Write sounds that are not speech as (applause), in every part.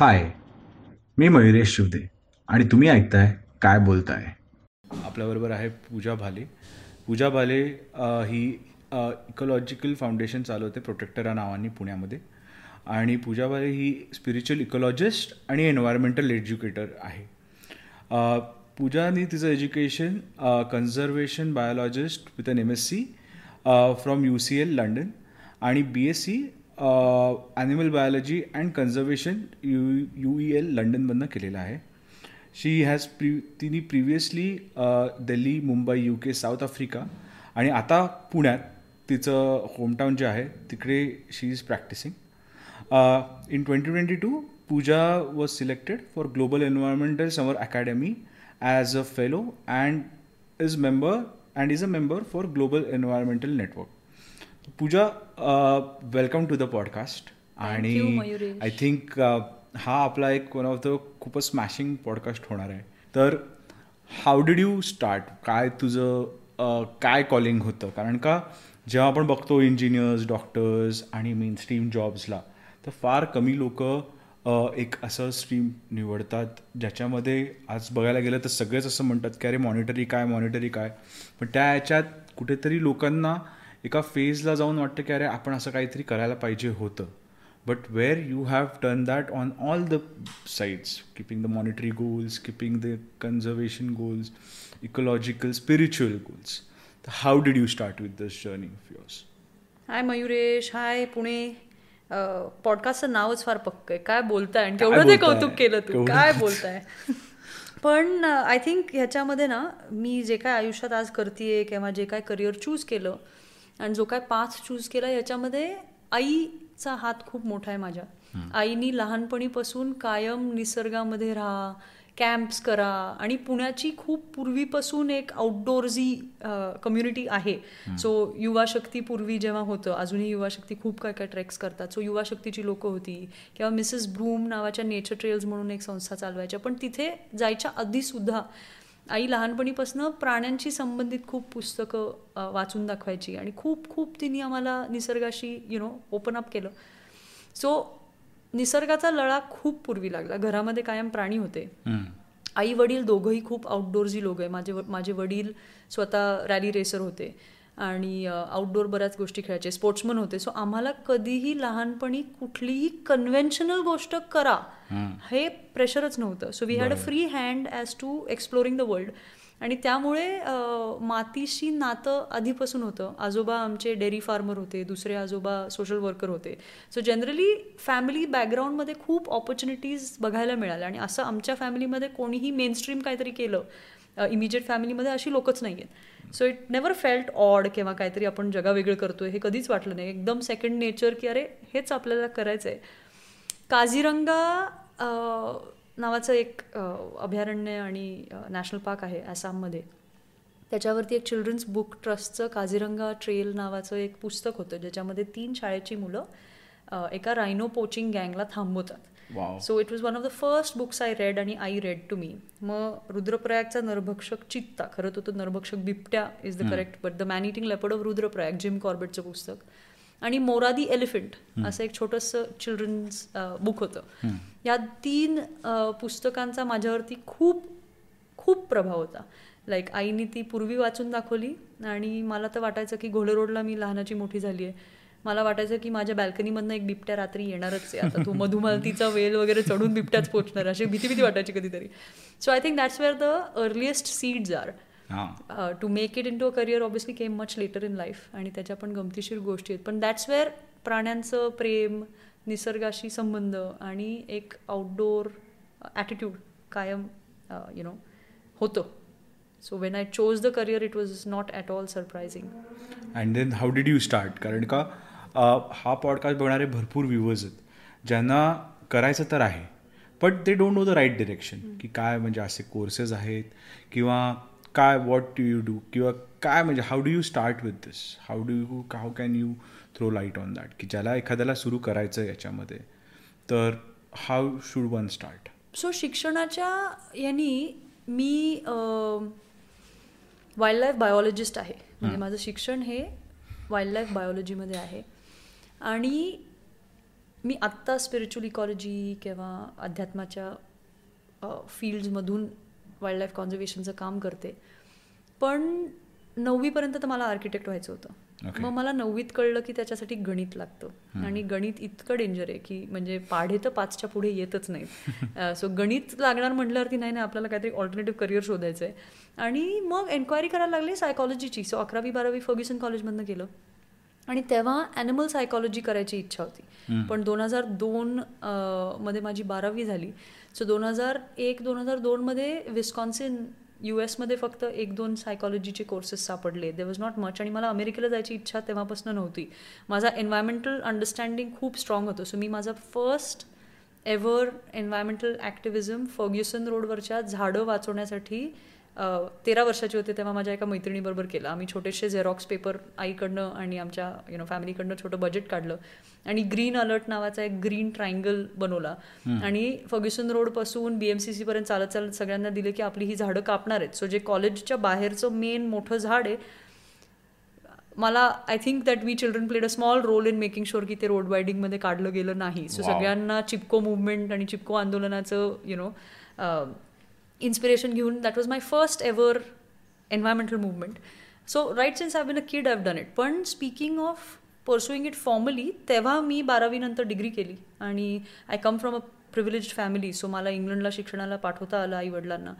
हाय मी मयुरेश शिवदे. आणि तुम्ही ऐकताय काय बोलताय? आपल्याबरोबर आहे पूजा भाले. पूजा भाले ही इकोलॉजिकल फाउंडेशन चालवते प्रोटेक्टर या नावाने पुण्यामध्ये. आणि पूजा भाले ही स्पिरिच्युअल इकोलॉजिस्ट आणि एन्व्हायरमेंटल एज्युकेटर आहे. पूजानी तिचं education conservation biologist with an M S C from U C L London आणि B S C animal biology and conservation U U E L लंडनमधनं केलेलं आहे. शी हॅज प्री तिने previously Delhi Mumbai U K South Africa आणि आता पुण्यात तिचं hometown जे आहे तिकडे she is practising in twenty twenty two Pooja was selected for Global Environmental Summer Academy as a fellow and is member and is a member for global environmental network uh, welcome to the podcast. आणि. I think हा आपला एक one of the खूपच smashing podcast होणार आहे तर how did you start काय तुझं काय कॉलिंग होतं कारण का जेव्हा आपण बघतो इंजिनियर्स डॉक्टर्स आणि मेन स्ट्रीम जॉब्सला तर फार कमी लोक एक असं स्ट्रीम निवडतात ज्याच्यामध्ये आज बघायला गेलं तर सगळेच असं म्हणतात की अरे मॉनिटरी काय मॉनिटरी काय पण त्या ह्याच्यात कुठेतरी लोकांना एका फेजला जाऊन वाटतं की अरे आपण असं काहीतरी करायला पाहिजे होतं. But where you have done that on all the sides keeping the monetary goals keeping the conservation goals ecological spiritual goals तर how did you start with this journey of yours hi Mayuresh hi Pune पॉडकास्टचं नावच फार पक्क आहे. काय बोलताय? आणि तेवढं ते कौतुक केलं तू? काय बोलताय? पण uh, आय थिंक ह्याच्यामध्ये ना मी जे काय आयुष्यात आज करते किंवा जे काय करिअर चूज केलं आणि जो काय पाथ चूज केला ह्याच्यामध्ये आईचा हात खूप मोठा आहे माझ्या. आईनी लहानपणीपासून कायम निसर्गामध्ये राहा कॅम्प्स करा आणि पुण्याची खूप पूर्वीपासून एक आउटडोअर्सी कम्युनिटी आहे. सो युवा शक्ती पूर्वी जेव्हा होतं अजूनही युवा शक्ती खूप काय काय ट्रेक्स करतात. सो युवा शक्तीची लोकं होती. किंवा मिसेस ब्रूम नावाच्या नेचर ट्रेल्स म्हणून एक संस्था चालवायच्या. पण तिथे जायच्या आधी सुद्धा आई लहानपणीपासून प्राण्यांशी संबंधित खूप पुस्तकं वाचून दाखवायची आणि खूप खूप तिने आम्हाला निसर्गाशी यु नो ओपन अप केलं. सो निसर्गाचा लळा खूप पूर्वी लागला. घरामध्ये कायम प्राणी होते. आई वडील दोघंही खूप आउटडोअर्सी लोक आहे. माझे माझे वडील स्वतः रॅली रेसर होते. आणि आउटडोअर बऱ्याच गोष्टी खेळायचे. स्पोर्ट्समन होते. सो आम्हाला कधीही लहानपणी कुठलीही कन्व्हेन्शनल गोष्ट करा. हे प्रेशरच नव्हतं. So we had a free hand as to exploring the world आणि त्यामुळे मातीशी नातं आधीपासून होतं. आजोबा आमचे डेअरी फार्मर होते. दुसरे आजोबा सोशल वर्कर होते. सो जनरली फॅमिली बॅकग्राऊंडमध्ये खूप ऑपॉर्च्युनिटीज बघायला मिळाल्या. आणि असं आमच्या फॅमिलीमध्ये कोणीही मेनस्ट्रीम काहीतरी केलं इमिजिएट फॅमिलीमध्ये अशी लोकच नाही आहेत so it never felt odd किंवा काहीतरी आपण जगावेगळं करतोय हे कधीच वाटलं नाही. एकदम सेकंड नेचर की अरे हेच आपल्याला करायचं आहे काझीरंगा नावाचं एक अभयारण्य आणि नॅशनल पार्क आहे आसाममध्ये. त्याच्यावरती एक चिल्ड्रन्स बुक ट्रस्टचं काझीरंगा ट्रेल नावाचं एक पुस्तक होतं ज्याच्यामध्ये तीन शाळेची मुलं एका रायनो पोचिंग गँगला थांबवतात. So it was one of the first books I read आणि आय रेड टू मी मग रुद्रप्रयागचा नरभक्षक चित्ता खरं तर तो नरभक्षक बिबट्या is the correct but the man eating leopard of Rudraprayag Jim कॉर्बेटचं पुस्तक आणि मोरादी एलिफंट असं एक छोटंसं चिल्ड्रन्स बुक होतं या तीन अ, पुस्तकांचा माझ्यावरती खूप खूप प्रभाव होता. लाईक आईने ती पूर्वी वाचून दाखवली आणि मला तर वाटायचं की घोडे रोडला मी लहानाची मोठी झाली आहे मला वाटायचं की माझ्या बॅल्कनीमधनं एक बिबट्या रात्री येणारच आहे. आता तो मधुमालतीचा वेल वगैरे चढून बिबट्याच पोचणार अशी भीती भीती वाटायची कधीतरी. So I think that's where the earliest seeds are हां. To make it into a career obviously came much later in life आणि त्याच्या पण गमतीशीर गोष्टी आहेत. पण दॅट्स वेअर प्राण्यांचं प्रेम निसर्गाशी संबंध आणि एक आउटडोअर ॲटिट्यूड कायम यु नो होतं. So when I chose the career it was not at all surprising and then how did you start कारण का हा पॉडकास्ट बघणारे भरपूर व्ह्युअर्स आहेत. ज्यांना करायचं तर आहे but they don't know the right direction की काय म्हणजे असे कोर्सेस आहेत किंवा काय वॉट डू यू डू किंवा काय म्हणजे how do you start with this how do you how can you throw light on that की ज्याला एखाद्याला सुरू करायचं आहे याच्यामध्ये तर how should one start so शिक्षणाच्या यांनी मी वाईल्ड लाईफ बायोलॉजिस्ट आहे. म्हणजे माझं शिक्षण हे वाईल्ड लाईफ बायोलॉजीमध्ये आहे. आणि मी आत्ता स्पिरिच्युअल इकॉलॉजी किंवा अध्यात्माच्या फील्ड्समधून वाईल्ड लाईफ कॉन्झर्वेशनचं काम करते. पण नववीपर्यंत तर मला आर्किटेक्ट व्हायचं होतं. Okay. मग मला नववीत कळलं की त्याच्यासाठी गणित लागतं. आणि गणित इतकं डेंजर आहे की म्हणजे पाढे तर पाचच्या पुढे येतच नाहीत. सो गणित लागणार म्हटल्यावरती नाही नाही आपल्याला काहीतरी ऑल्टरनेटिव्ह करिअर शोधायचं आहे आणि मग एन्क्वायरी करायला लागली सायकॉलॉजीची सो अकरावी बारावी फर्ग्युसन कॉलेजमधनं केलं. आणि तेव्हा ॲनिमल सायकॉलॉजी करायची इच्छा होती. पण दोन हजार दोन मध्ये माझी बारावी झाली. सो दोन हजार एक दोन हजार दोनमध्ये विस्कॉन्सिन यू एसमध्ये फक्त एक दोन सायकॉलॉजीचे कोर्सेस सापडले. दे वॉज नॉट मच आणि मला अमेरिकेला जायची इच्छा तेव्हापासून नव्हती. माझा एन्व्हायरमेंटल अंडरस्टँडिंग खूप स्ट्रॉंग होतं. सो मी माझा first ever environmental activism Fergusson रोडवरच्या झाडं वाचवण्यासाठी तेरा वर्षाची होते तेव्हा माझ्या एका मैत्रिणीबरोबर केलं. आम्ही छोटेसे झेरॉक्स पेपर आईकडनं आणि आमच्या यु नो फॅमिलीकडनं छोटं बजेट काढलं. आणि ग्रीन अलर्ट नावाचा एक ग्रीन ट्रायंगल बनवला. आणि फर्ग्युसन रोडपासून बी एम सी सीपर्यंत चालत चालत सगळ्यांना दिले की आपली ही झाडं कापणार आहेत. सो जे कॉलेजच्या बाहेरचं मेन मोठं झाड आहे मला I think that we children played a small role in making sure की ते रोड वायडिंगमध्ये काढलं गेलं नाही. सो सगळ्यांना चिपको मुवमेंट आणि चिपको आंदोलनाचं यु नो इन्स्पिरेशन घेऊन that was my first ever environmental movement so right since I been a kid have done it पण speaking of pursuing it formally तेव्हा मी बारावीनंतर डिग्री केली. आणि I come from a privilege family so मला इंग्लंडला शिक्षणाला पाठवता आलं आई वडिलांना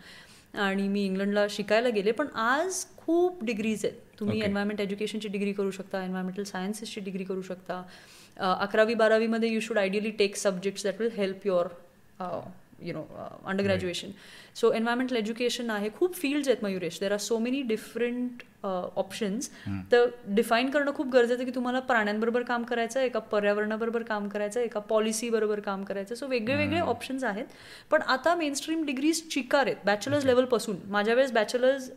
आणि मी इंग्लंडला शिकायला गेले. पण आज खूप डिग्रीज आहेत. तुम्ही एन्व्हायरमेंट एज्युकेशनची डिग्री करू शकता एन्व्हायरमेंटल सायन्सेसची डिग्री करू शकता. अकरावी बारावीमध्ये you should ideally take subjects that will help your you know undergraduation so environmental education आहे खूप फील्ड्स आहेत Mayuresh. There are so many different options तर डिफाईन करणं खूप गरजेचं की तुम्हाला प्राण्यांबरोबर काम करायचं आहे एका पर्यावरणाबरोबर काम करायचं आहे एका पॉलिसीबरोबर काम करायचं सो वेगळे वेगळे ऑप्शन्स आहेत. पण आता मेनस्ट्रीम डिग्रीज चिकार आहेत बॅचलर्स लेवलपासून माझ्या वेळेस बॅचलर्स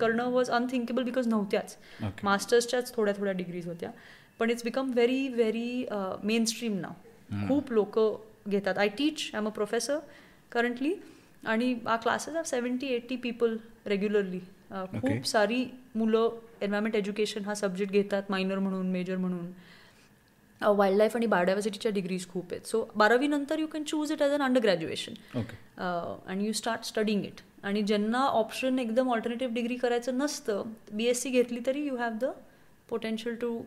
करणं वॉज अनथिंकेबल बिकॉज नव्हत्याच. मास्टर्सच्याच थोड्या थोड्या डिग्रीज होत्या. पण it's become very very mainstream नाव खूप लोक घेतात. I teach I am a professor currently आणि आ classes of seventy eighty people regularly खूप सारी मुलं एन्व्हायरमेंट एज्युकेशन हा सब्जेक्ट घेतात मायनर म्हणून मेजर म्हणून. वाईल्ड लाईफ आणि बायोडायव्हर्सिटीच्या डिग्रीज खूप आहेत. सो बारावी नंतर you can choose it as an undergraduation आणि यू स्टार्ट स्टडिंग इट आणि ज्यांना ऑप्शन एकदम ऑल्टरनेटिव्ह डिग्री करायचं नसतं बी एस सी घेतली तरी you have the potential to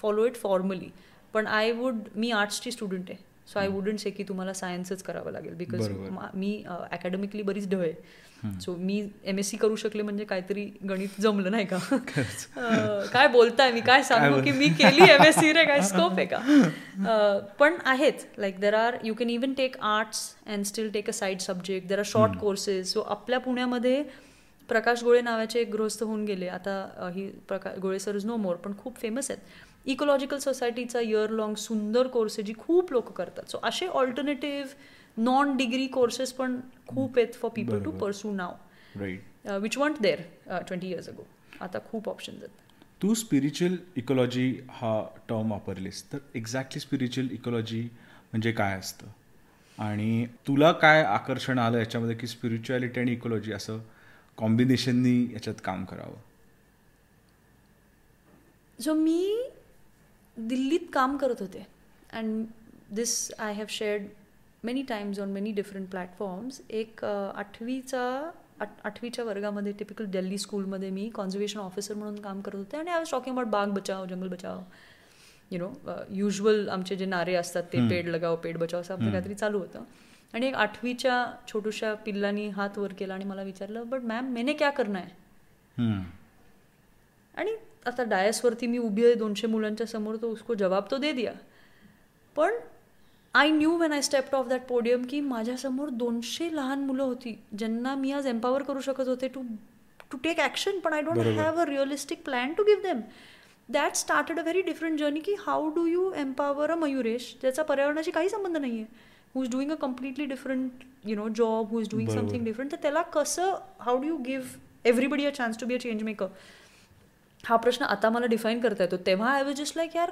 follow it formally पण आय वुड मी आर्ट्सची स्टुडंट आहे. सो आय वुडंट से की तुम्हाला सायन्सच करावं लागेल. बिकॉज मी अकॅडमिकली बरीच ढळ आहे सो मी एम एस सी करू शकले म्हणजे काहीतरी गणित जमलं नाही का? (laughs) काय बोलताय मी? काय सांगू की मी केली एम एस सी रे? काय स्कोप आहे का? (laughs) पण आहेत like there are you can even take arts and still take a side subject there are short courses so आपल्या पुण्यामध्ये प्रकाश गोळे नावाचे एक गृहस्थ होऊन गेले. आता ही Prakash Gole sir is no more पण खूप फेमस आहेत. इकोलॉजिकल सोसायटीचा इयर लॉंग सुंदर कोर्स आहे जी खूप लोक करतात. सो असे ऑल्टरनेटिव्ह नॉन डिग्री कोर्सेस पण खूप आहेत for people to pursue now which want there twenty years ago आता खूप ऑप्शन्स आहेत. तू स्पिरिच्युअल इकोलॉजी हा टर्म वापरलीस तर एक्झॅक्टली स्पिरिच्युअल इकोलॉजी म्हणजे काय असतं? आणि तुला काय आकर्षण आलं याच्यामध्ये की स्पिरिच्युअलिटी आणि इकोलॉजी असं कॉम्बिनेशननी याच्यात काम करावं? सो मी दिल्लीत काम करत होते. And this I have shared many times on many different platforms एक आठवीचा आठ आठवीच्या वर्गामध्ये टिपिकल दिल्ली स्कूलमध्ये मी कॉन्झर्वेशन ऑफिसर म्हणून काम करत होते. आणि आय वॉज टॉकिंग अबाउट बाग बचाव जंगल बचाव यु नो युजल आमचे जे नारे असतात ते पेड लगाव पेड बचाव असं आपलं काहीतरी चालू होतं. आणि एक आठवीच्या छोटूशा पिल्लानी हात वर केला आणि मला विचारलं बट मॅम मेने क्या करना है? आणि आता डायसवरती मी उभी आहे दोनशे मुलांच्या समोर तो उसको जवाब तो दे दिया. पण I knew when I stepped off that podium की माझ्यासमोर दोनशे लहान मुलं होती ज्यांना मी आज एम्पावर करू शकत होते टू टू टेक ॲक्शन पण I don't have a realistic plan to give them that started a very different journey की how do you empower a Mayuresh ज्याचा पर्यावरणाशी काही संबंध नाही आहे who is doing a completely different you know job who is doing something different तर त्याला कसं how do you give everybody a chance to be a change maker हा प्रश्न आता मला डिफाईन करता येतो. तेव्हा आय वॉज जस्ट लाईक यार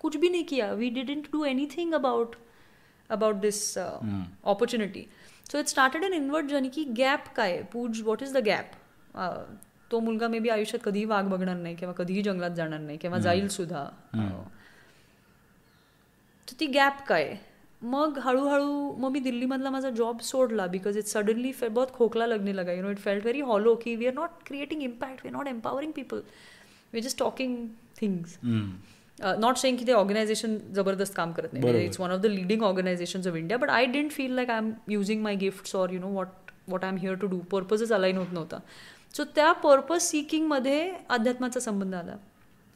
कुछ भी नहीं KIA. We didn't do anything about about this opportunity so it started an inward journey की गॅप काय पूज व्हॉट इज द गॅप तो मुलगा मे बी आयुष्यात कधीही वाघ बघणार नाही किंवा कधीही जंगलात जाणार नाही किंवा जाईल सुद्धा. सो ती गॅप काय मग हळूहळू मग मी दिल्लीमधला माझा जॉब सोडला बिकॉज इट सडनली फे बहुत खोकला लगने लगा you know it felt very hollow की we are not creating impact we are not empowering people we just talking things not saying की ते ऑर्गनायझेशन जबरदस्त काम करत नाही it's one of the leading organisation of India but I didn't feel like I am using my gifts or you know what what I am here to do पर्पजच align होत नव्हता. So त्या purpose सिकिंगमध्ये अध्यात्माचा संबंध आला.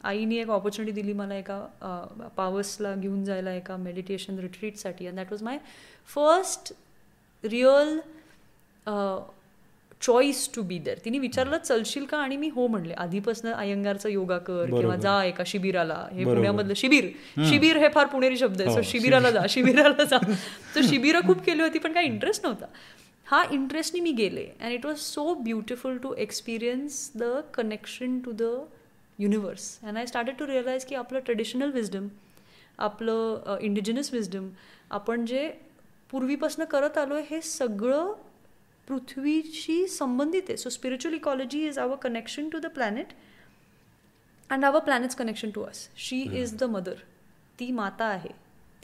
आईने एक opportunity दिली मला एका पावसला घेऊन जायला एका meditation रिट्रीटसाठी and that was my first real choice to be there तिने विचारलं चलशील का? आणि मी हो म्हणले. आधीपासून अयंगारचा योगा कर किंवा जा एका शिबिराला. हे पुण्यामधलं शिबिर. शिबिर हे फार पुणेरी शब्द आहे. सो शिबिराला जा शिबिराला जा. तर शिबिरं खूप केली होती पण काही इंटरेस्ट नव्हता. हा इंटरेस्टनी मी गेले. And it was so beautiful to experience the connection to the universe and I started to realise की आपलं ट्रेडिशनल विजडम आपलं इंडिजिनस विजडम आपण जे पूर्वीपासून करत आलो आहे हे सगळं पृथ्वीशी संबंधित आहे. So spiritual ecology is our connection to the planet and our planet's connection to us she is the mother ती माता आहे.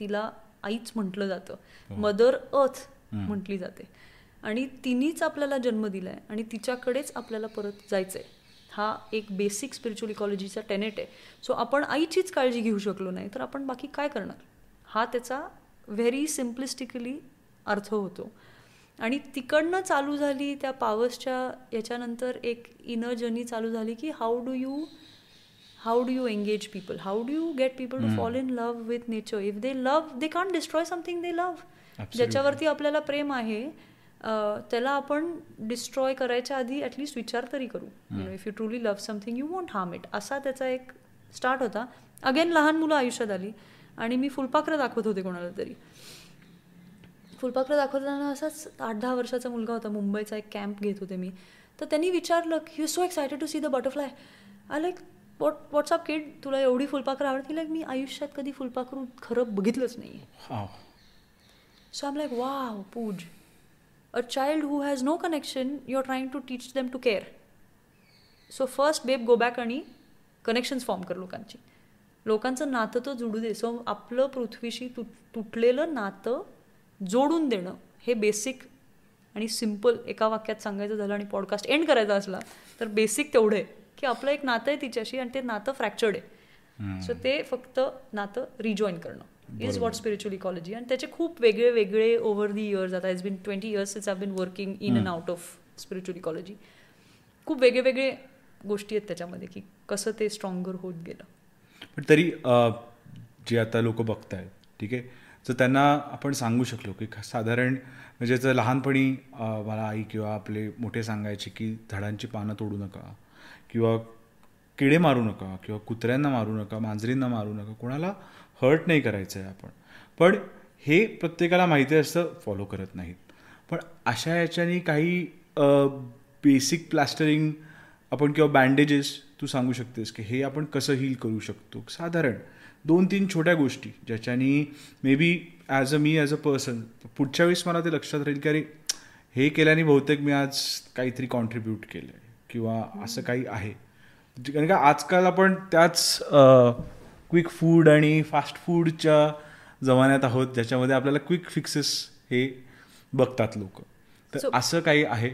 तिला आईच म्हटलं जातं. मदर अर्थ म्हटली जाते. आणि तिनेच आपल्याला जन्म दिलाय आणि तिच्याकडेच आपल्याला परत जायचं आहे हा एक बेसिक स्पिरिच्युअल इकॉलॉजीचा टेनेट आहे. सो आपण आईचीच काळजी घेऊ शकलो नाही तर आपण बाकी काय करणार? हा त्याचा व्हेरी सिम्प्लिस्टिकली अर्थ होतो. आणि तिकडनं चालू झाली त्या पावसच्या याच्यानंतर एक इनर जर्नी चालू झाली की how do you how do you engage people how do you get people to fall in love with nature if they love they can't destroy something they love ज्याच्यावरती आपल्याला प्रेम आहे त्याला आपण डिस्ट्रॉय करायच्या आधी ॲटलिस्ट विचार तरी करू. You know if you truly love something you won't harm it असा त्याचा एक स्टार्ट होता. अगेन लहान मुलं आयुष्यात आली आणि मी फुलपाखरं दाखवत होते कोणाला तरी. फुलपाखरं दाखवताना असाच आठ दहा वर्षाचा मुलगा होता. मुंबईचा एक कॅम्प घेत होते मी. तर त्यांनी विचारलं की you so excited to see the butterfly I like what what's up kid तुला एवढी फुलपाखरं आवडती लाईक मी आयुष्यात कधी फुलपाखरू खरं बघितलंच नाही so um like wow Pooja. A child who has no connection you're trying to teach them to care. So first babe go back आणि कनेक्शन्स फॉर्म कर लोकांची. लोकांचं नातं तर जुडू दे. सो आपलं पृथ्वीशी तुट तुटलेलं नातं जोडून देणं हे बेसिक आणि सिंपल एका वाक्यात सांगायचं झालं आणि पॉडकास्ट एंड करायचा असला तर बेसिक तेवढं आहे की आपलं एक नातं आहे तिच्याशी आणि ते नातं फ्रॅक्चर्ड आहे. सो ते फक्त नातं रिजॉईन करणं. इज वॉट स्पिरिच्युअल इकॉलॉजी आणि त्याचे खूप वेगळे वेगळे ओव्हर दी इयर्स आता is been twenty years since I been working in and out of spiritual ecology खूप वेगळे वेगळे गोष्टी आहेत त्याच्यामध्ये की कसं ते स्ट्रॉंगर होत गेलं. पण तरी जे आता लोक बघतायत ठीक आहे? तर त्यांना आपण सांगू शकलो की साधारण म्हणजे जर लहानपणी मला आई किंवा आपले मोठे सांगायचे की झाडांची पानं तोडू नका किंवा किडे मारू नका किंवा कुत्र्यांना मारू नका मांजरींना मारू नका कोणाला हर्ट नाही करायचं आहे आपण. पण हे प्रत्येकाला माहिती असतं फॉलो करत नाहीत. पण अशा याच्याने काही बेसिक प्लास्टरिंग आपण किंवा बँडेजेस तू सांगू शकतेस की हे आपण कसं हील करू शकतो? साधारण दोन तीन छोट्या गोष्टी ज्याच्यानी मे बी ॲज अ मी ॲज अ पर्सन पुढच्या वेळेस मला ते लक्षात राहील की अरे हे केल्याने बहुतेक मी आज काहीतरी कॉन्ट्रीब्यूट केलं आहे किंवा असं काही आहे. कारण का आजकाल आपण त्याच क्विक फूड आणि फास्ट फूडच्या जमान्यात आहोत ज्याच्यामध्ये आपल्याला क्विक फिक्सेस हे बघतात लोक. तर असं काही आहे?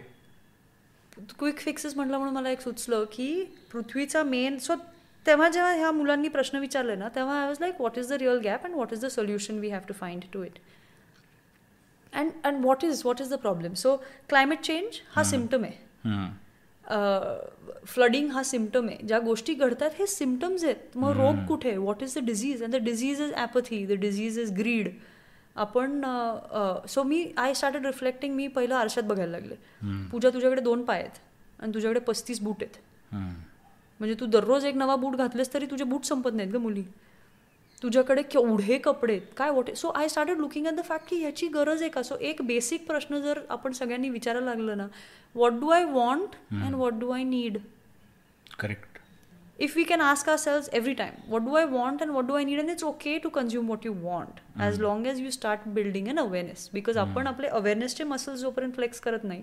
क्विक फिक्सेस म्हटलं म्हणून मला एक सुचलं की पृथ्वीचा मेन सो तेव्हा जेव्हा ह्या मुलांनी प्रश्न विचारले ना तेव्हा I was like what is the real gap and what is the solution we have to find to it and and what is what is the problem so climate change हा symptom आहे. Flooding हा symptom आहे. ज्या गोष्टी घडतात हे symptoms आहेत. मग रोग कुठे? What is the disease and the disease is apathy the disease is greed आपण सो मी आय स्टार्टेड रिफ्लेक्टिंग मी पहिलं आरशात बघायला लागले. पूजा तुझ्याकडे दोन पाय आहेत आणि तुझ्याकडे पस्तीस बूट आहेत. म्हणजे तू दररोज एक नवा बूट घातलेस तरी तुझे बूट संपत नाहीत ग मुली. तुझ्याकडे केवढे कपडे काय what so I started looking at the fact की ह्याची गरज आहे का? सो एक बेसिक प्रश्न जर आपण सगळ्यांनी विचारायला लागलं ना what do I want and what do I need correct if we can ask ourselves every time what do i want and what do i need? And it's okay to consume what you want mm. as long as you start building an awareness. Because आपण आपले अवेअरनेसचे muscles जोपर्यंत flex करत नाही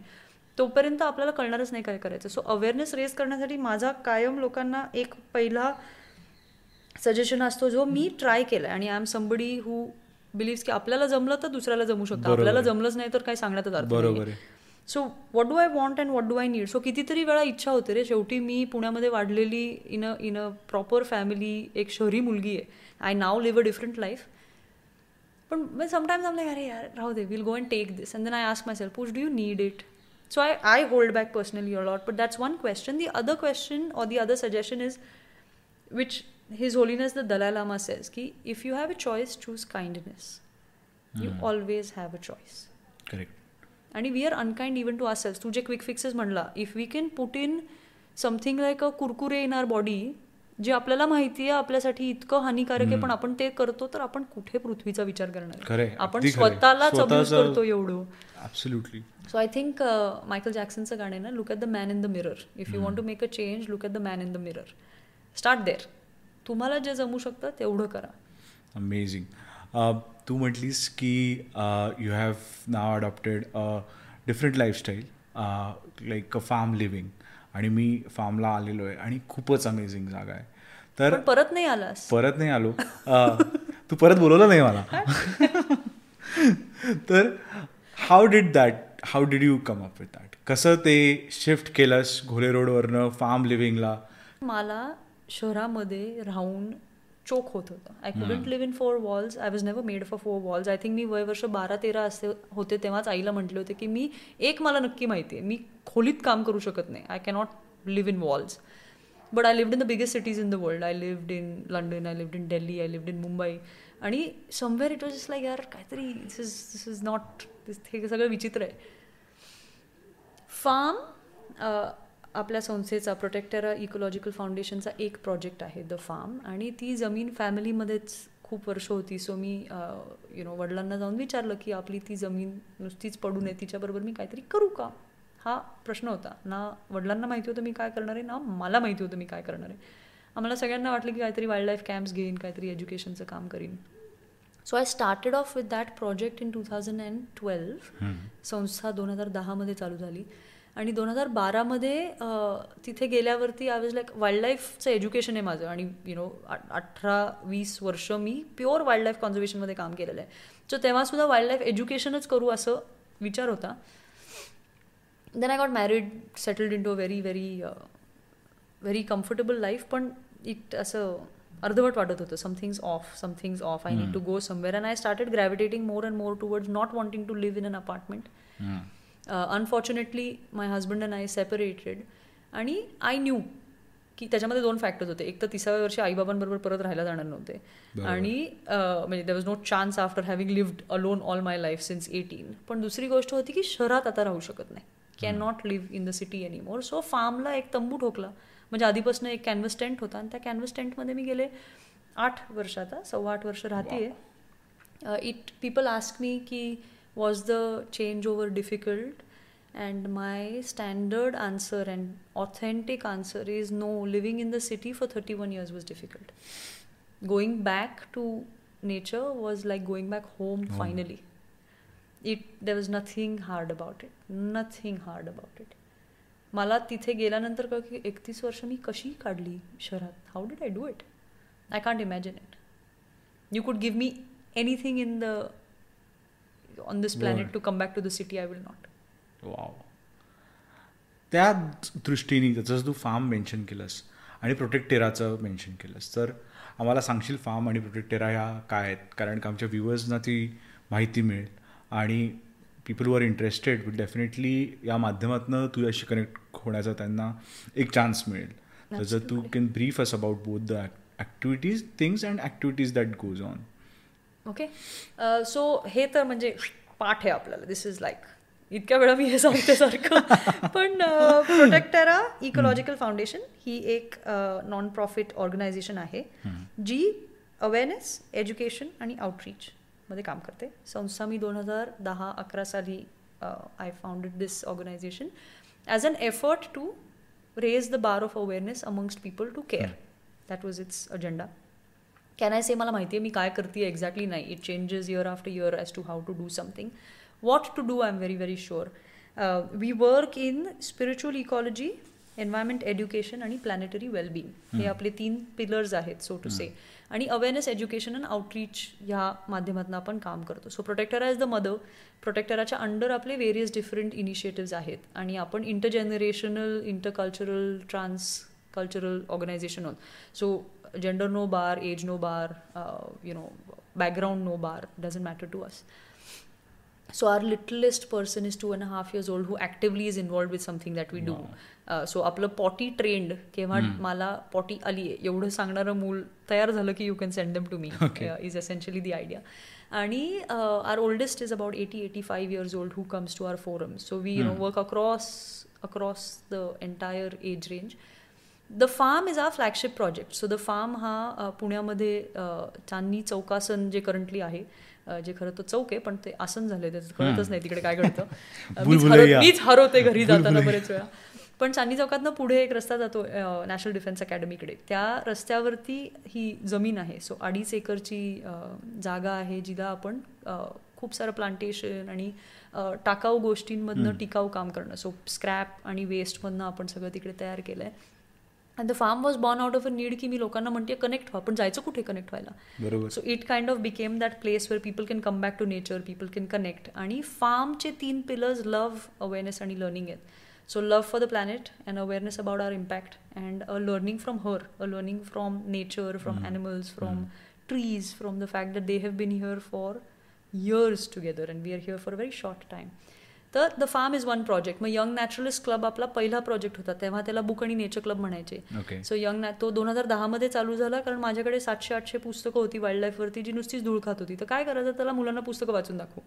तोपर्यंत आपल्याला कळणारच नाही काय करायचं. सो अवेअरनेस रेज करण्यासाठी माझा कायम लोकांना एक पहिला सजेशन असतो जो मी ट्राय केला आणि I am somebody who believe की आपल्याला जमलं तर दुसऱ्याला जमू शकतं. आपल्याला जमलंच नाही तर काही सांगण्यातच अर्थ बरोबर so what do I want and what do I need so कितीतरी वेळा इच्छा होते रे. शेवटी मी पुण्यामध्ये वाढलेली in a in a proper family एक शहरी मुलगी आहे. I now live a different life पण समटाईम्स आम लाईक अरे यार राहू दे will go and take this and then I ask myself push do you need it So I, I hold back personally a lot, but that's one question. The other question or the other suggestion is, which His Holiness the Dalai Lama says, ki if you have a choice, choose kindness. You always have a choice. We are unkind even to ourselves तू जे quick fixes म्हणला. If we can put in something like a Kurkure in our body जे आपल्याला माहिती आहे आपल्यासाठी इतकं हानिकारक आहे पण आपण ते करतो तर आपण कुठे पृथ्वीचा विचार करणार? आपण. स्वतःलाच अब्यूज करतो एवढं. Absolutely so I think Michael जॅक्सनचं गाणं आहे ना look at the man in the mirror if you want to make a change look at the man in the mirror start there तुम्हाला जे जमू शकतं तेवढं करा. अमेझिंग तू म्हटलीस की you have now adopted a different lifestyle like a farm living आणि मी फार्मला आलेलो आहे आणि खूपच अमेझिंग जागा आहे. तर परत नाही आलास. परत नाही आलो. तू परत बोलवलं नाही मला. (laughs) तर how did that how did you come up with that कसं ते शिफ्ट केलंस घोले रोडवरनं फार्म लिव्हिंगला मला शहरामध्ये राहून चोक होत होतं. I couldn't live in four walls I was never made for four walls I think मी वय वर्ष बारा तेरा असे होते तेव्हाच आईला म्हटले होते की मी एक मला नक्की माहिती आहे. मी खोलीत काम करू शकत नाही. I cannot live in walls but I lived in the biggest cities in the world I lived in London I lived in Delhi I lived in Mumbai आणि somewhere it was just like यार काहीतरी this is this is not this हे सगळं विचित्र आहे. Form आपल्या संस्थेचा प्रोटेक्टेरा ecological फाउंडेशनचा एक प्रोजेक्ट आहे द फार्म आणि ती जमीन फॅमिलीमध्येच खूप वर्ष होती. सो मी यु नो वडिलांना जाऊन विचारलं की आपली ती जमीन नुसतीच पडू नये तिच्याबरोबर मी काहीतरी करू का? हा प्रश्न होता. ना वडिलांना माहिती होतं मी काय करणार आहे ना मला माहिती होतं मी काय करणार आहे. आम्हाला सगळ्यांना वाटलं की काहीतरी वाईल्ड लाईफ कॅम्प्स घेईन काहीतरी एज्युकेशनचं काम करीन. So I started off with that project in two thousand and twelve संस्था दोन हजार दहामध्ये चालू झाली. आणि दोन हजार बारामध्ये तिथे गेल्यावरती आय वॉज लाईक वाईल्ड लाईफचं एज्युकेशन आहे माझं. आणि यु नो अठरा वीस वर्ष मी प्युअर वाईल्ड लाईफ कॉन्झर्वेशनमध्ये काम केलेलं आहे. सो तेव्हासुद्धा वाईल्ड लाईफ एज्युकेशनच करू असं विचार होता. Then I got married settled into a very very very comfortable life पण इट असं अर्धवट वाटत होतं. Somethings off somethings off I need to go somewhere and I started gravitating more and more towards not wanting to live in an apartment unfortunately my husband and I separated आणि I knew की त्याच्यामध्ये दोन factors होते. एक तर तिसाव्या वर्षी आईबाबांबरोबर परत राहायला जाणार नव्हते. आणि म्हणजे there was no chance after having lived alone all my life since eighteen पण दुसरी गोष्ट होती की शहरात आता राहू शकत नाही. Cannot live in the city anymore so फार्मला एक तंबू ठोकला. म्हणजे आधीपासून एक कॅनव्हस टेंट होता. आणि त्या कॅनव्हस टेंटमध्ये मी गेले आठ वर्ष आता सव्वा आठ वर्ष राहते इट पीपल आस्क मी की was the change over difficult and my standard answer and authentic answer is no living in the city for 31 years was difficult going back to nature was like going back home finally it there was nothing hard about it nothing hard about it मला तिथे गेल्यानंतर कळ की एकतीस वर्ष मी कशी काढली शहरात how did I do it I can't imagine it you could give me anything in the on this planet to come back to the city I will not wow त्या दृष्टीने जसं तू फार्म मेन्शन केलंस आणि प्रोटेक्टेराचं mention केलंस तर आम्हाला सांगशील form आणि प्रोटेक्टेरा ह्या काय आहेत? कारण का आमच्या व्ह्युअर्सना ती माहिती मिळेल आणि people were interested will definitely या माध्यमातून तुझ्याशी कनेक्ट होण्याचा त्यांना एक चान्स मिळेल. जर तू can brief us about both the activities things and activities that goes on okay so हे तर म्हणजे पाठ आहे आपल्याला. दिस इज लाईक इतक्या वेळा मी हे सांगते सारखं (laughs) पण प्रोटेक्टरा इकोलॉजिकल फाउंडेशन ही एक नॉन प्रॉफिट ऑर्गनायझेशन आहे जी अवेअरनेस एज्युकेशन आणि आउटरीच मध्ये काम करते. संस्था मी दोन हजार दहा अकरा साली I founded this organisation as an effort to raise the bar of awareness amongst people to care that was its agenda can I say मला माहिती आहे मी काय करते एक्झॅक्टली नाही. It changes year after year as to how to do something what to do i'm very very sure. Uh, we work in spiritual ecology environment education आणि planetary wellbeing हे आपले तीन पिलर्स आहेत सो टू से आणि awareness education and outreach ह्या माध्यमातून आपण काम करतो. So Protectera is the mother प्रोटेक्टराच्या under आपले व्हेरियस डिफरंट इनिशिएटिव्ज आहेत. आणि आपण intergenerational intercultural trans cultural organisation आहोत so gender no bar age no bar you know background no bar doesn't matter to us so our littlest person is two and a half years old who actively is involved with something that we do. So आपलं potty trained केव्हा मला potty आली आहे एवढं सांगणारं मूल तयार झालं की you can send them to me is essentially the idea आणि our oldest is about eighty eighty five years old who comes to our forum so we no work across across the entire age range the farm is our flagship project so the farm हा पुण्यामध्ये चांदणी चौकासन जे currently आहे जे खरं तो चौक आहे पण ते आसन झाले त्याचं कळतच नाही तिकडे काय घडतं. (laughs) मीच हरवते घरी (laughs) जाताना बरेच वेळा. पण चांदी चौकातनं पुढे एक रस्ता जातो नॅशनल डिफेन्स अकॅडमीकडे त्या रस्त्यावरती ही जमीन आहे. सो अडीच एकरची जागा आहे जिला आपण खूप सारं प्लांटेशन आणि टाकाऊ गोष्टींमधनं टिकाऊ काम करणं. सो स्क्रॅप आणि वेस्टमधनं आपण सगळं तिकडे तयार केलं आहे and the farm was born out of a need की मी लोकांना म्हणते कनेक्ट व्हा पण जायचं कुठे कनेक्ट व्हायला? So it kind of became that place where people can come back to nature people can connect आणि फार्मचे तीन पिलर्स लव्ह अवेअरनेस आणि लर्निंग आहेत. So love for the planet and awareness about our impact and a learning from her a learning from nature from animals from trees from the fact that they have been here for years together and we are here for a very short time. तर the farm is one project मग young naturalist club आपला पहिला project होता. तेव्हा त्याला book आणि nature club म्हणायचे. So young तो दोन हजार दहामध्ये चालू झाला कारण माझ्याकडे सातशे आठशे पुस्तकं होती वाईल्ड लाईफवरती जी नुसतीच धूळ खात होती. तर काय करायचं? त्याला मुलांना पुस्तकं वाचून दाखवू.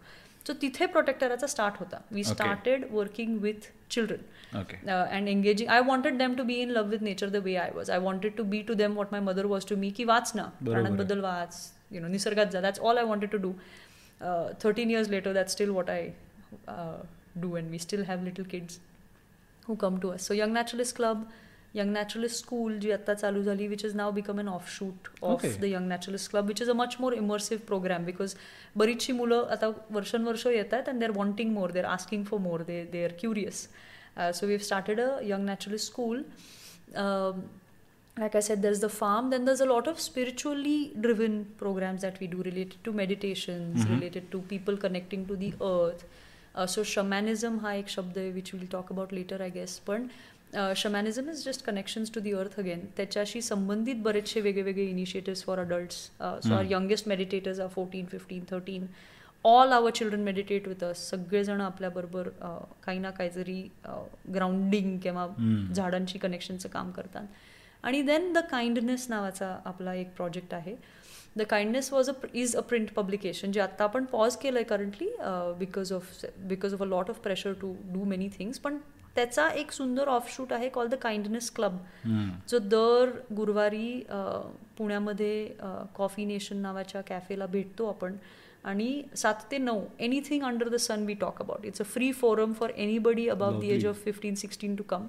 सो तिथे प्रोटेक्टराचा स्टार्ट होता. We started working with children and engaging I wanted them to be in love with nature the way I was I wanted to be to them what my mother was to me की वाच ना. प्राण्यांबद्दल वाच. You know निसर्गात जा. That's all I wanted to do thirteen years later that still what I do and we still have little kids who come to us so young naturalist club young naturalist school ji atta chalu zali which has now become an offshoot of Okay. the young naturalist club which is a much more immersive program because बरीचशी मुलं आता वर्षानुवर्ष येत आहेत and they're wanting more they're asking for more they they're curious uh, so we've started a young naturalist school um, like I said, there's the farm. Then there's a lot of spiritually driven programs that we do related to meditations, related to people connecting to the earth. so shamanism हा एक शब्द आहे which will talk about later I guess पण shamanism is just connections to the earth again त्याच्याशी संबंधित बरेचसे वेगळे वेगळे initiatives for adults so our youngest meditators are fourteen fifteen thirteen all our children meditate with us सगळेजण आपल्याबरोबर काही ना काहीतरी ग्राउंडिंग किंवा झाडांची कनेक्शनचं काम करतात. आणि देन द काइंडनेस नावाचा आपला एक प्रोजेक्ट आहे. The kindness was a is a print publication जे आत्ता आपण पॉज केलं आहे currently because of because of a lot of pressure to do many things पण त्याचा एक सुंदर ऑफशूट आहे कॉल द काइंडनेस क्लब जो दर गुरुवारी पुण्यामध्ये कॉफी नेशन नावाच्या कॅफेला भेटतो आपण आणि सात ते नऊ anything under the sun we talk about it's a free forum for anybody above the age of fifteen sixteen to come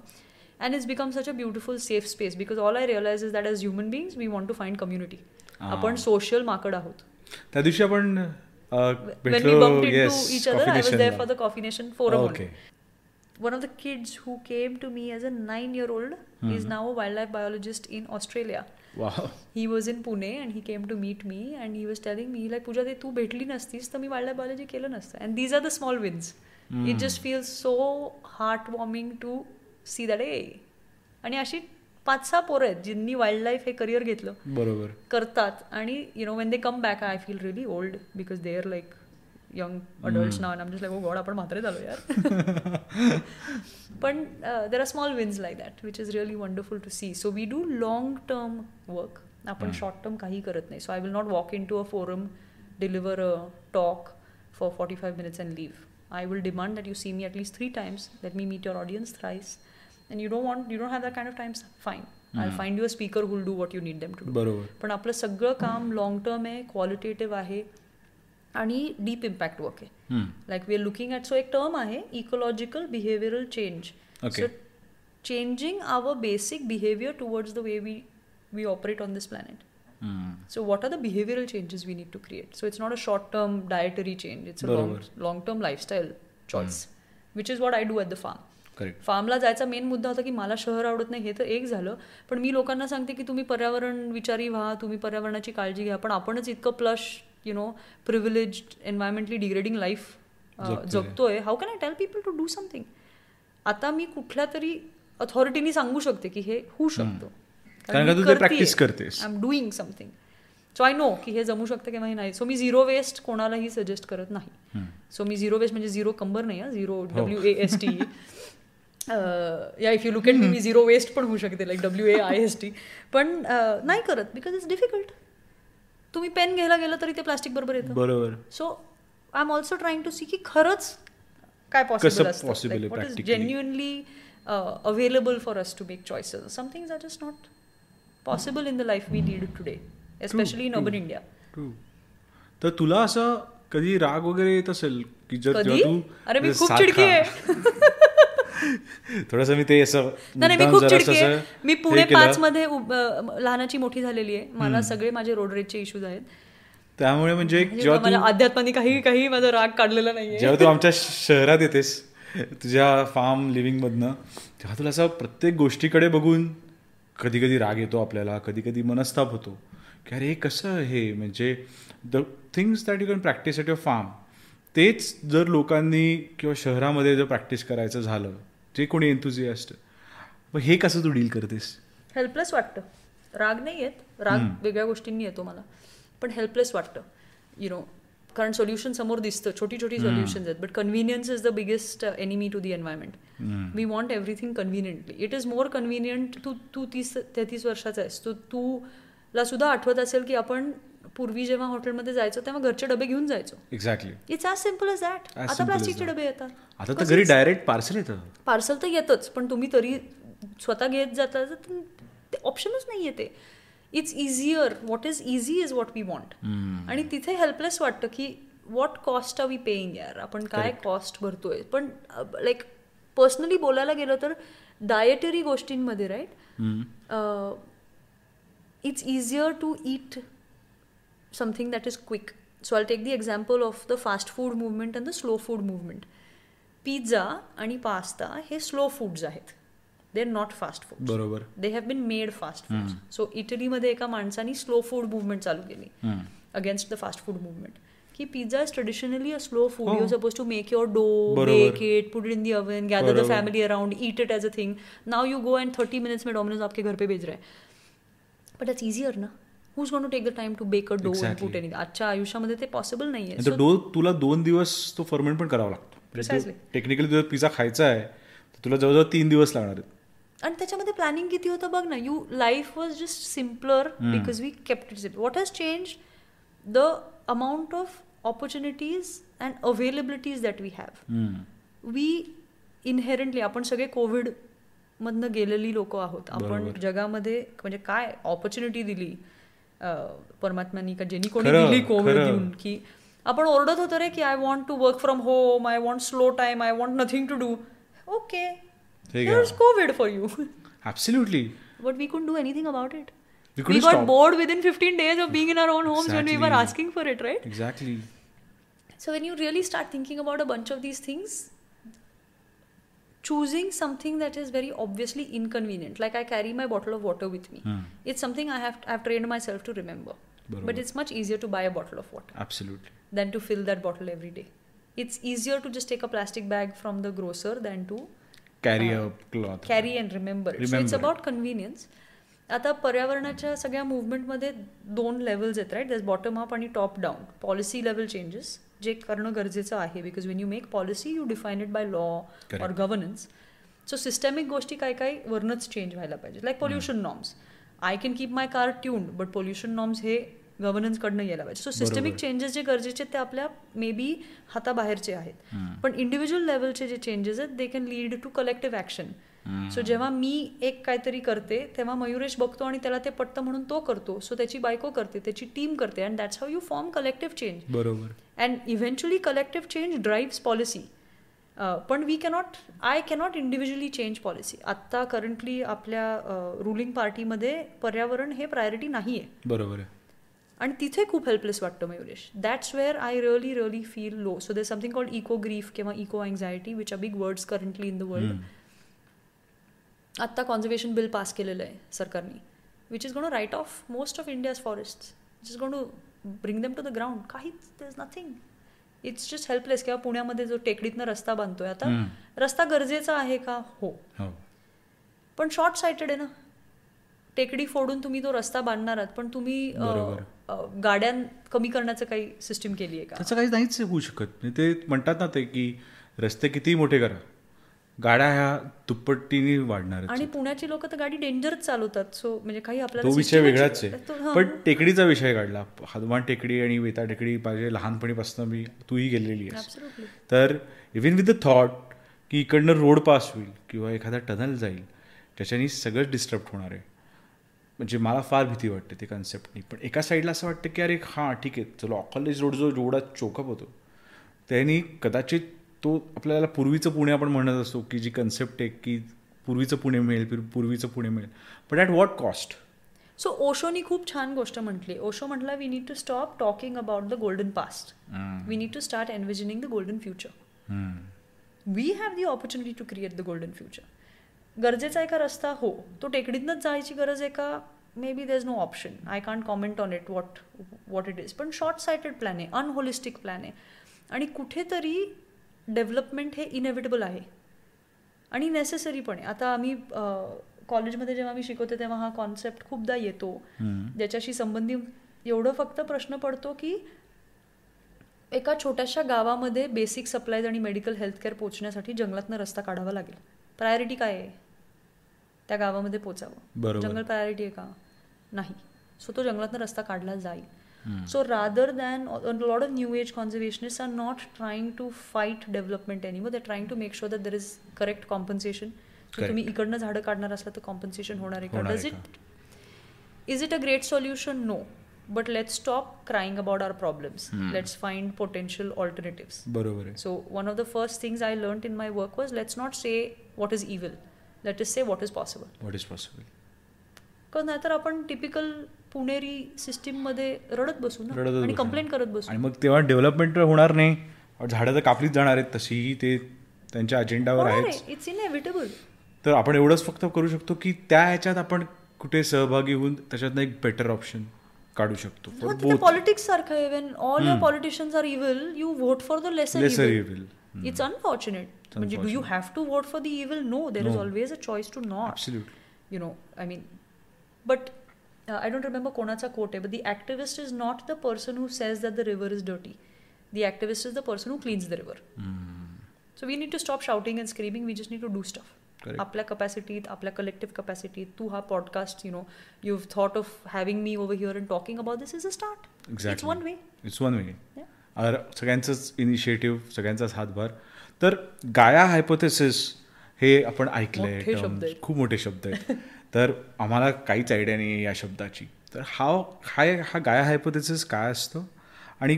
and it's become such a beautiful safe space because all i realize is that as human beings we want to find community. आपण social माकड आहोत त्या दिवशी आपण when we bumped into each other i was there for the coffee nation forum okay one of the kids who came to me as a 9 year old is now a wildlife biologist in australia wow he was in pune and he came to meet me and he was telling me like पूजा ते तू भेटली नसतीस तर मी wildlife biology केलं नसतं and these are the small wins it just feels so heart warming to see that a आणि अशी पाच सहा पोरं आहेत ज्यांनी वाईल्ड लाईफ हे करिअर घेतलं. बरोबर. करतात. आणि you know when they come back I feel really old because they are like young adults now I'm just like O God आपण म्हातारे झालो यार. (laughs) पण there are small wins like that which is really wonderful to see so we do long term work आपण short term काही करत नाही. So I will not walk into a forum deliver a talk for forty five minutes and leave will demand that you see me at least three times. Let me meet your audience thrice. And you don't want, you don't have that kind of time. Fine. I'll find you a speaker who'll do what you need them to do. बरोबर पण आपलं सगळं काम long term आहे qualitative आहे आणि deep impact work आहे like we are looking at so एक टर्म आहे ecological behavioural change Okay. So changing our basic behaviour towards the way we we operate on this planet So what are the behavioral changes we need to create? So it's not a short-term dietary change; it's a long, बरोबर. long-term lifestyle choice, which is what I do at the farm. Correct फार्मला जायचा main मुद्दा होता की मला शहर आवडत नाही हे तर एक झालं. पण मी लोकांना सांगते की तुम्ही पर्यावरण विचारी व्हा तुम्ही पर्यावरणाची काळजी घ्या. पण आपणच इतकं plus you know privilege environmentally degrading life जगतोय. How can I tell people to do something आता मी कुठल्या तरी अथॉरिटीनी सांगू शकते की हे होऊ शकतो. कारण का तू ते practice करतेस. I am doing something so I know की हे जमू शकतं किंवा हे नाही. सो मी झिरो वेस्ट कोणालाही सजेस्ट करत नाही. सो मी झिरो वेस्ट म्हणजे झिरो कंबर नाही zero W A S T या if you look at me zero waste पण होऊ शकते like W A I S T पण नाही करत बिकॉज इट्स डिफिकल्ट तुम्ही पेन घ्यायला गेलं तरी ते प्लास्टिक बरोबर येतं. बरोबर. So I am also trying to see की खरंच काय पॉसिबल असतं. What is? Genuinely available for us to make choices some things are just not possible in the life we lead today especially in urban India तर तुला असं कधी राग वगैरे येत असेल की जर तू अरे मी जर खूप चिडकी आहे (laughs) (laughs) थोडंसं मी ते असं नाही नाही, मी खूप चिडकी मी पुणे. पाच मध्ये लहानाची मोठी झालेली आहे मला सगळे माझे रोड रेजचे इश्यूज आहेत. त्यामुळे म्हणजे म्हणजे जेव्हा अध्यात्माने काही काही माझा राग काढलेला नाहीये. जेव्हा तू आमच्या (laughs) शहरात येतेस तुझ्या फार्म लिव्हिंग मधनं तेव्हा तुला असं प्रत्येक गोष्टीकडे बघून कधी कधी राग येतो आपल्याला कधी कधी मनस्ताप होतो. की अरे कसं हे? म्हणजे the things that you can practice at your farm तेच जर लोकांनी किंवा शहरामध्ये जर प्रॅक्टिस करायचं झालं जे कोणी एन्थुझियास्ट मग हे कसं तू डील करतेस? हेल्पलेस वाटतं. राग नाही येत. राग वेगळ्या गोष्टींनी येतो मला. पण हेल्पलेस वाटतं. यु नो कारण सोल्युशन समोर दिसतं. छोटी छोटी सोल्युशन्स आहेत. But convenience is the biggest enemy to the environment we want everything conveniently it is more convenient तू तू तीस तेहतीस वर्षाचा आहेस. तू तुला सुद्धा आठवत असेल की आपण पूर्वी जेव्हा हॉटेलमध्ये जायचो तेव्हा घरचे डबे घेऊन जायचो. Exactly it's as simple as that आता प्लास्टिकचे. डबे येतात. आता तर घरी डायरेक्ट पार्सल येतं. पार्सल तर येतच पण तुम्ही तरी स्वतः घेत जाता ते ऑप्शनच नाही येते it's easier what is easy is what we want आणि तिथे हेल्पलेस वाटतं की what cost are we paying यार? आपण काय कॉस्ट भरतोय? पण लाईक पर्सनली बोलायला गेलं तर डायटरी गोष्टींमध्ये right it's easier to eat something that is quick so I take the example of the fast food movement and the slow food movement pizza आणि पास्ता हे स्लो फूड्स आहेत they are not fast food बरोबर they have been made fast food so इटलीमध्ये एका माणसाने slow food movement चालू केली against the fast food movement की pizza is traditionally a slow food you suppose to make your dough बरोबर. Bake it put in the oven gather the बरोबर. Family around eat it as a thing now you go and thirty minutes में Domino's आपके घर पे भेज रहा है। But it's easier ना? Who's gonna to take the time to bake a dough. Put any आजच्या आयुष्यामध्ये ते पॉसिबल नाहीये. आणि तो डो तुला दोन दिवस तो फर्मेंट पण करावा लागतो. टेक्निकली तुझा पिझ्झा खायचा आहे तर तुला जवळजवळ तीन दिवस लागणार आहेत. आणि त्याच्यामध्ये प्लॅनिंग किती होतं बघ ना you life was just simpler because we kept it simple what has changed the amount of opportunities and availabilities that we have we inherently आपण सगळे कोविड मधनं गेलेली लोक आहोत. आपण. जगामध्ये म्हणजे काय ऑपॉर्च्युनिटी दिली? परमात्म्यांनी का ज्यांनी कोणी दिली कोविड. देऊन की आपण ओरडत होतो रे की I want to work from home I want slow time I want nothing to do okay हे. COVID for you absolutely But we couldn't do anything about it. We got stop. bored within 15 days of being in our own homes when we were Exactly. asking for it, right? Exactly So when you really start thinking about a bunch of these things, choosing something that is very obviously inconvenient, like I carry my bottle of water with me, it's something I have I've trained myself to remember. बरोबर. But it's much easier to buy a bottle of water absolutely than to fill that bottle every day. It's easier to just take a plastic bag from the grocer than to carry a cloth carry and remember so Remember it's it. About convenience आता पर्यावरणाच्या सगळ्या मुवमेंटमध्ये दोन levels आहेत right that bottom up आणि top down policy level changes जे करणं गरजेचं आहे because when you make policy you define it by law. Or governance so systemic गोष्टी काय काय वरनच चेंज व्हायला पाहिजे like pollution norms I can keep my car tuned but pollution norms हे गव्हर्नन्सकडनं यायला पाहिजे. सो सिस्टमिक चेंजेस जे गरजेचे ते आपल्या मे बी हाताबाहेरचे आहेत. पण इंडिव्हिज्युअल लेवलचे जे चेंजेस आहेत they can lead to collective action so जेव्हा मी एक काहीतरी करते तेव्हा मयुरेश बघतो आणि त्याला ते पटतं म्हणून तो करतो. सो त्याची बायको करते त्याची टीम करते and that's how you form collective change बरोबर. And eventually collective change drives policy पण we cannot I cannot individually change policy आत्ता करंटली आपल्या रुलिंग पार्टीमध्ये पर्यावरण हे प्रायोरिटी नाही आहे बरोबर आहे. आणि तिथे खूप हेल्पलेस वाटतं Mayuresh. That's where I really really feel low so they something called eco grief किंवा eco anxiety which are big words currently in the world आत्ता कॉन्झर्वेशन बिल पास केलेलं आहे सरकारने which is gonna write off most of India's forest which is gonna to bring them to the ground काहीच there is nothing it's just helpless किंवा पुण्यामध्ये जो टेकडीतनं रस्ता बांधतोय आता हम्म. रस्ता गरजेचा आहे का? हो. हो. पण शॉर्ट सायटेड आहे ना. टेकडी फोडून तुम्ही तो रस्ता बांधणार आहात पण तुम्ही गाड्या कमी करण्याचं काही सिस्टीम केली आहे का? त्याचं काही नाहीच होऊ शकत. ते म्हणतात ना ते की रस्ते किती मोठे करा. गाड्या ह्या दुप्पटीने वाढणार. आणि पुण्याची लोक तर गाडी डेंजरच चालवतात सो म्हणजे काही आपल्याला तो विषय वेगळाच आहे. पण टेकडीचा विषय काढला. हनुमान टेकडी आणि वेता टेकडी पाहिजे लहानपणीपासून मी तूही गेलेली आहेस. Absolutely. तर इवन विथ द थॉट की इकडनं रोड पास होईल किंवा एखादा टनल जाईल त्याच्यानी सगळंच डिस्टर्ब होणार आहे. म्हणजे मला फार भीती वाटते ते कन्सेप्टनी पण एका साईडला असं वाटतं की अरे हां ठीक आहे चलो अकॉलेज रोड जो जेवढा चोकअप होतो. त्यांनी कदाचित तो आपल्याला पूर्वीचं पुणे आपण म्हणत असतो की जी कन्सेप्ट आहे की पूर्वीचं पुणे मिळेल पूर- पूर्वीचं पुणे मिळेल. पण ॲट व्हॉट कॉस्ट सो ओशोनी खूप छान गोष्ट म्हटली. ओशो म्हटला we need to stop talking about the golden past we need to start envisioning the golden future we have the opportunity to create the golden future गरजेचा आहे का रस्ता हो. तो टेकडीतनंच जायची गरज आहे का? Maybe there is no option I can't comment on it what what it is पण शॉर्ट सायटेड प्लॅन आहे अनहोलिस्टिक प्लॅन आहे. आणि कुठेतरी डेव्हलपमेंट हे इनेव्हिटेबल आहे. आणि नेसेसरी पण आहे. आता आम्ही कॉलेजमध्ये जेव्हा मी शिकवते तेव्हा हा कॉन्सेप्ट खूपदा येतो. ज्याच्याशी संबंधित एवढं फक्त प्रश्न पडतो की एका छोट्याशा गावामध्ये बेसिक सप्लायज आणि मेडिकल हेल्थकेअर पोहोचण्यासाठी जंगलातनं रस्ता काढावा लागेल. प्रायोरिटी काय आहे? त्या गावामध्ये पोचावं. जंगल प्रायोरिटी आहे का? नाही. सो तो जंगलातनं रस्ता काढला जाईल. So rather than lot of new age conservationist are not trying to fight development any they trying to make sure that there is correct compensation Correct. तुम्ही इकडनं झाडं काढणार असला तर कॉम्पन्सेशन होणार आहे का? होणार डज आहे it is it a great solution no but let's stop crying about our problems let's find potential alternatives बरोबर आहे. So, one of the first things I learned in my work was let's not say what is evil, let us say what is possible. What is possible कारण नाहीतर आपण typical पुणेरी सिस्टीममध्ये रडत बसू ना? रडतच आणि. कंप्लेंट करत बसू. आणि मग तेव्हा डेव्हलपमेंट होणार नाही. झाडं तर कापलीच जाणार आहेत तशीही ते त्यांच्या अजेंडावर आहेत इट्स इनएव्हिटेबल तर आपण एवढंच फक्त करू शकतो की त्या ह्याच्यात आपण कुठे सहभागी होऊन त्याच्यातनं एक बेटर ऑप्शन काढू शकतो. पॉलिटिक्स सारखं आहे. When all your politicians are evil you vote for the lesser lesser evil it's unfortunate म्हणजे do you have to vote for the evil no there is always a choice to not absolutely you know, I but I don't remember कोणाचा quote आहे but the activist is not the person who says that the river is dirty the activist is the person who cleans the river so we need to stop shouting and screaming we just need to do stuff आपल्या कपॅसिटीत आपल्या collective कपॅसिटीत तू हा podcast you know you thought of having me over here and talking about this is a start exact one way it's one way सगळ्यांचाच initiative सगळ्यांचाच हातभार तर गाया हायपोथेसिस हे आपण ऐकलंय खूप मोठे शब्द आहेत तर आम्हाला काहीच आयडिया नाही आहे या शब्दाची. तर हाव हाय हा गाया हायपोथिसिस काय असतो? आणि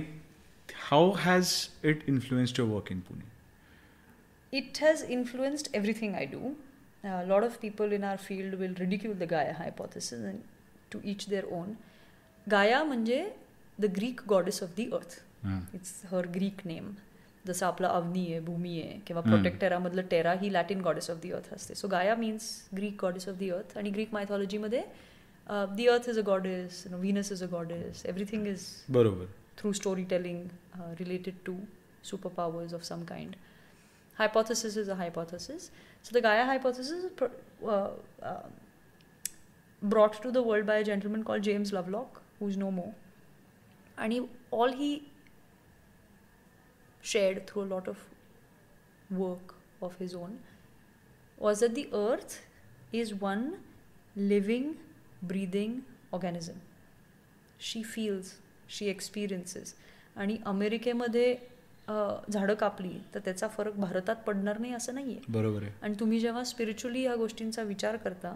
how has it influenced your work in Pune it has influenced everything I do lot of people in our field will ridicule the Gaia hypothesis to each their own Gaia म्हणजे the Greek goddess of the earth it's her Greek name जसं आपलं अवनी आहे भूमी आहे किंवा प्रोटेक्टेरामधलं टेरा ही Latin goddess of the earth असते so Gaia means Greek goddess of the earth आणि Greek मायथॉलॉजीमध्ये the earth is a goddess Venus is a goddess everything is बरोबर through storytelling uh, related to superpowers of some kind. Hypothesis is a hypothesis. So the Gaia hypothesis is pr- uh, uh, brought to the world by a gentleman called James Lovelock, who's no more. And he, all he shared through a lot of work of his own was that the earth is one living, breathing organism. She feels, she experiences आणि अमेरिकेमध्ये झाडं कापली तर त्याचा फरक भारतात पडणार नाही असं नाही आहे बरोबर आहे. आणि तुम्ही जेव्हा स्पिरिच्युअली ह्या गोष्टींचा विचार करता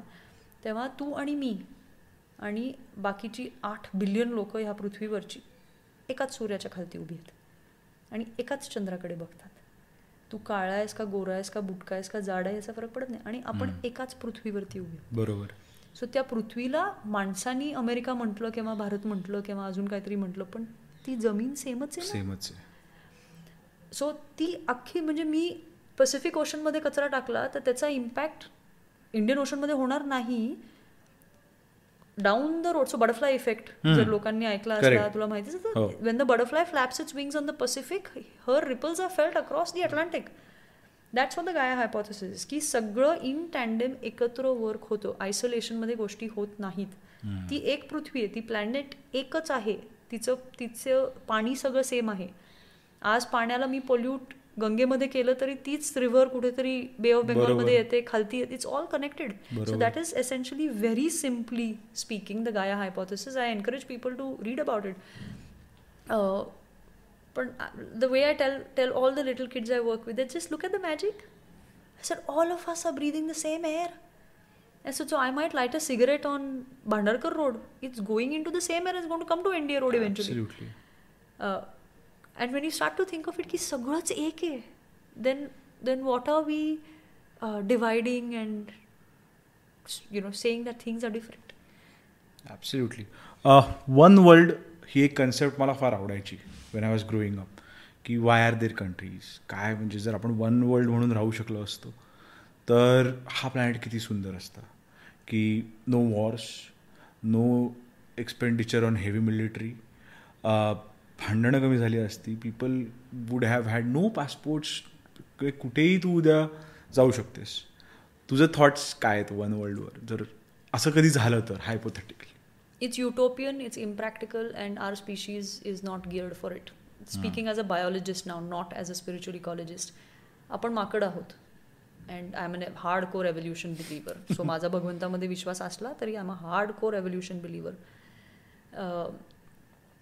तेव्हा तू आणि मी आणि बाकीची आठ बिलियन लोक ह्या पृथ्वीवरची एकाच सूर्याच्या खालती उभी आहेत. आणि एकाच चंद्राकडे बघतात. तू काळा आहेस का गोरा आहेस का बुटका आहेस का जाड आहे याचा फरक पडत नाही. आणि आपण एकाच पृथ्वीवरती उभी. बरोबर. सो त्या पृथ्वीला माणसांनी अमेरिका म्हटलं किंवा भारत म्हटलं किंवा अजून काहीतरी म्हटलं पण ती जमीन सेमच आहे सेमच आहे. सो ती अख्खी म्हणजे मी पॅसिफिक ओशनमध्ये कचरा टाकला तर त्याचा इम्पॅक्ट इंडियन ओशनमध्ये होणार नाही. Down the road so butterfly effect जर लोकांनी ऐकला असला. तुला माहितीच हो. When the butterfly flaps its wings on the Pacific her ripples are felt across the Atlantic that's what the Gaia hypothesis की सगळं इन टँडेम एकत्र वर्क होतं. आयसोलेशनमध्ये गोष्टी होत नाहीत. ती एक पृथ्वी आहे ती प्लॅनेट एकच आहे. तिचं तिचं पाणी सगळं सेम आहे. आज पाण्याला मी पोल्यूट गंगेमध्ये केलं तरी तीच रिव्हर कुठेतरी बे ऑफ बेंगॉलमध्ये येते खालती it's all connected so that is essentially very simply speaking the Gaia hypothesis I encourage people to read about it पण the way I tell tell all the little kids I work with just look at the magic sir all of us are breathing the same air. And so, so I might light a cigarette on Bhandarkar Road. It's going into the same air. It's going to come to India Road eventually. Absolutely. Uh, and when you start to think of it की सगळंच एक आहे then then what are we dividing and you know saying that things are different absolutely one world ही एक concept मला फार आवडायची when I was growing up की why are there countries काय म्हणजे जर आपण वन वर्ल्ड म्हणून राहू शकलो असतो तर हा प्लॅनेट किती सुंदर असता. की no wars no expenditure on heavy military भांडणं कमी झाली असती. People would have had no passports कुठेही तू उद्या जाऊ शकतेस. तुझं थॉट्स काय आहेत वन वर्ल्डवर जर असं कधी झालं तर हायपोथेटिकली It's utopian, it's impractical, and our species is not geared for it. Speaking as a biologist now, not as a spiritual ecologist, आपण माकड आहोत. And I am an hard core evolution believer so माझा भगवंतामध्ये विश्वास असला तरी I am a hard core evolution believer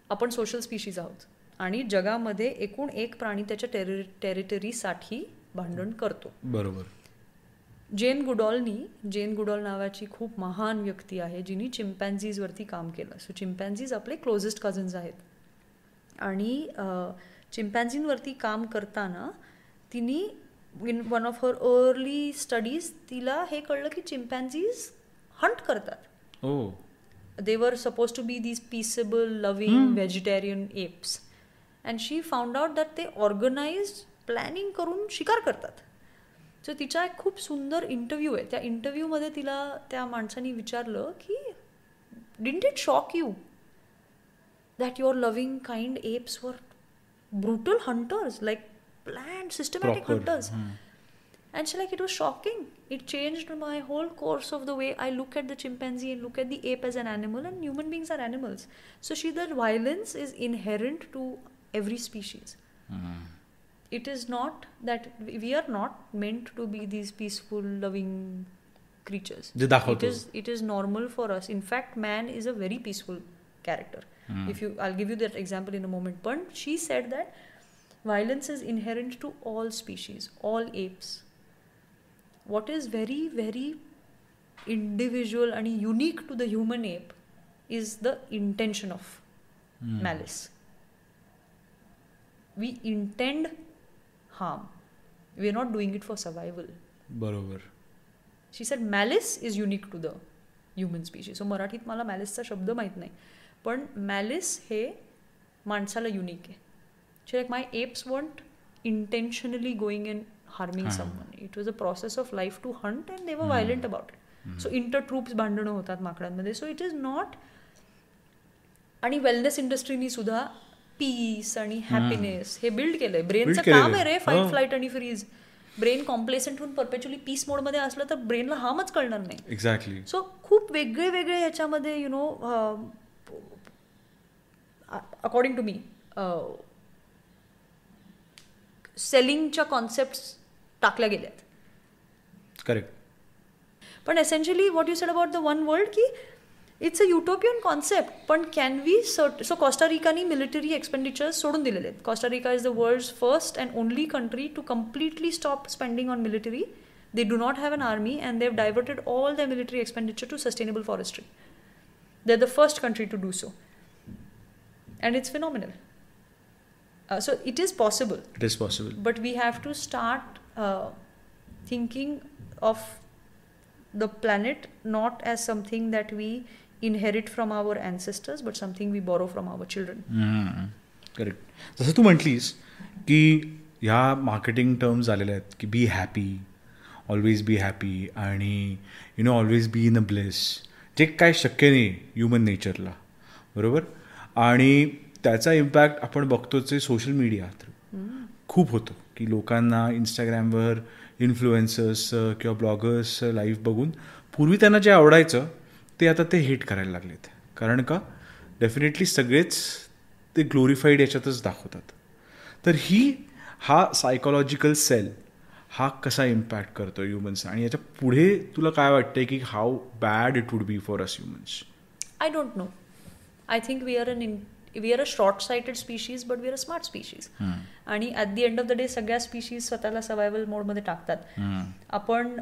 आपण social species आहोत. आणि जगामध्ये एकूण एक प्राणी त्याच्या टेरि टेरिटरीसाठी भांडण करतो. बरोबर. जेन गुडॉलनी जेन गुडॉल नावाची खूप महान व्यक्ती आहे जिनी चिम्पॅन्झीजवरती काम केलं. सो चिम्पॅन्झीज आपले क्लोजेस्ट कझन्स आहेत. आणि चिम्पॅन्झींवरती काम करताना तिने in one of her early studies तिला हे कळलं की चिम्पॅन्झीज हंट करतात. Oh they were supposed to be these peaceable, loving, vegetarian apes. And she found out that they organized planning करून शिकार करतात सो तिचा एक खूप सुंदर इंटरव्ह्यू आहे त्या इंटरव्ह्यूमध्ये तिला त्या माणसाने विचारलं की didn't it shock you that your loving kind apes वर brutal hunters like plan systematic Proper, hunters And she like it was shocking. it changed my whole course of the way I look at the chimpanzee and look at the ape as an animal, and human beings are animals. So, she, that violence is inherent to every species. Mm-hmm. It is not that we are not meant to be these peaceful, loving creatures. It is, it is normal for us. In fact, man is a very peaceful character. Mm. If you, I'll give you that example in a moment. But she said that violence is inherent to all species, all apes, What is very very individual and unique to the human ape is the intention of malice. We intend harm. We are not doing it for survival. बरोबर she said malice is unique to the human species so मराठीत मला मॅलिसचा शब्द माहीत नाही पण malice हे माणसाला unique आहे she like my apes won't intentionally going and harming someone it was a process of life to hunt and they were violent about it so inter troops भांडणं होतात माकडांमध्ये सो इट इज नॉट आणि wellness इंडस्ट्रीनी सुद्धा peace आणि happiness हे build केलंय ब्रेनचं काम आहे रे. फाईट. फ्लाईट आणि फ्रीज ब्रेन कॉम्प्लेसेंट होऊन परपेच्युअली पीस मोडमध्ये असलं तर ब्रेनला हार्मच कळणार नाही एक्झॅक्टली सो खूप वेगळे वेगळे ह्याच्यामध्ये you know according to me सेलिंगच्या concept टाकल्या गेल्यात करेक्ट पण essentially what you said about the one world की इट्स अ युटोपियन कॉन्सेप्ट पण कॅन वी सर्ट सो कॉस्टारिकानी मिलिटरी एक्सपेंडिचर्स सोडून दिलेले आहेत Costa Rica is the world's first and only country to completely stop spending on military they do not have an army and they've diverted all the military expenditure to sustainable forestry they are the first country to do so and it's phenomenal so it is possible it is possible but we have to start uh, thinking of the planet not as something that we inherit from our ancestors but something we borrow from our children. Correct जसं तू म्हटलीस की ह्या marketing terms आलेल्या आहेत की be happy always be happy आणि you know always be in a bliss जे काय शक्य नाही ह्युमन नेचरला बरोबर? आणि त्याचा इम्पॅक्ट आपण बघतोच सोशल मीडिया खूप होतो. की लोकांना इंस्टाग्रामवर इन्फ्लुएन्सर्स किंवा ब्लॉगर्स लाईव्ह बघून पूर्वी त्यांना जे आवडायचं ते आता ते हिट करायला लागलेत. कारण का? डेफिनेटली सगळेच ते ग्लोरिफाईड याच्यातच दाखवतात. तर ही हा सायकोलॉजिकल सेल हा कसा इम्पॅक्ट करतो ह्युमन्स आणि याच्यापुढे तुला काय वाटतंय की how bad it would be for us humans I don't know I think we are an we are a short sighted species but we are a smart species आणि at the end of the day सगळ्या species स्वतःला survival मोडमध्ये टाकतात. आपण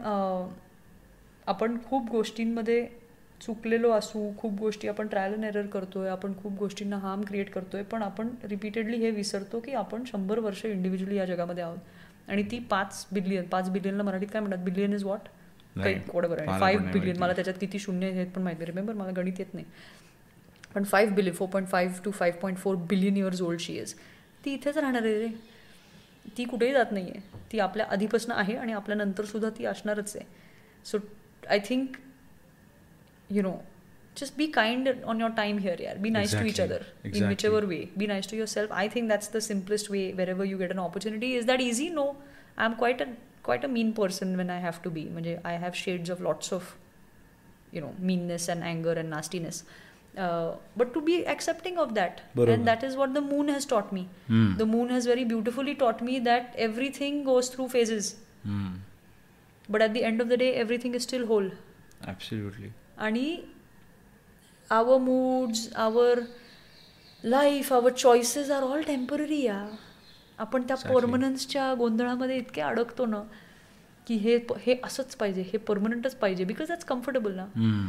आपण खूप गोष्टींमध्ये चुकलेलो असू खूप गोष्टी आपण ट्रायल अँड एरर करतोय आपण खूप गोष्टींना हार्म क्रिएट करतोय पण आपण रिपीटेडली हे विसरतो की आपण शंभर वर्ष इंडिव्हिज्युअली या जगामध्ये आहोत. आणि ती पाच बिलियन पाच बिलियनला मराठीत काय म्हणतात? बिलियन इज वॉट काही फाईव्ह बिलियन मला त्याच्यात किती शून्य आहेत पण माहिती रिमेंबर मला गणित येत नाही. पण five billion four point five to five point four billion years old she is ती इथेच राहणार आहे रे ती कुठेही जात नाही आहे ती आपल्या आधीपासून आहे आणि आपल्या नंतरसुद्धा ती असणारच आहे so I think you know just be kind on your time here yeah be nice Exactly. to each other Exactly. in whichever way be nice to yourself i think that's the simplest way wherever you get an opportunity is that easy no i'm quite a quite a mean person when i have to be म्हणजे i have shades of lots of you know meanness and anger and nastiness uh, but to be accepting of that बरोबर. and that is what the moon has taught me the moon has very beautifully taught me that everything goes through phases but at the end of the day everything is still whole absolutely आणि our moods our life our choices are all temporary या आपण त्या Exactly. परमनन्सच्या गोंधळामध्ये इतके अडकतो ना की हे प- हे असंच पाहिजे हे परमनंटच पाहिजे बिकॉज दॅट्स कम्फर्टेबल ना अं,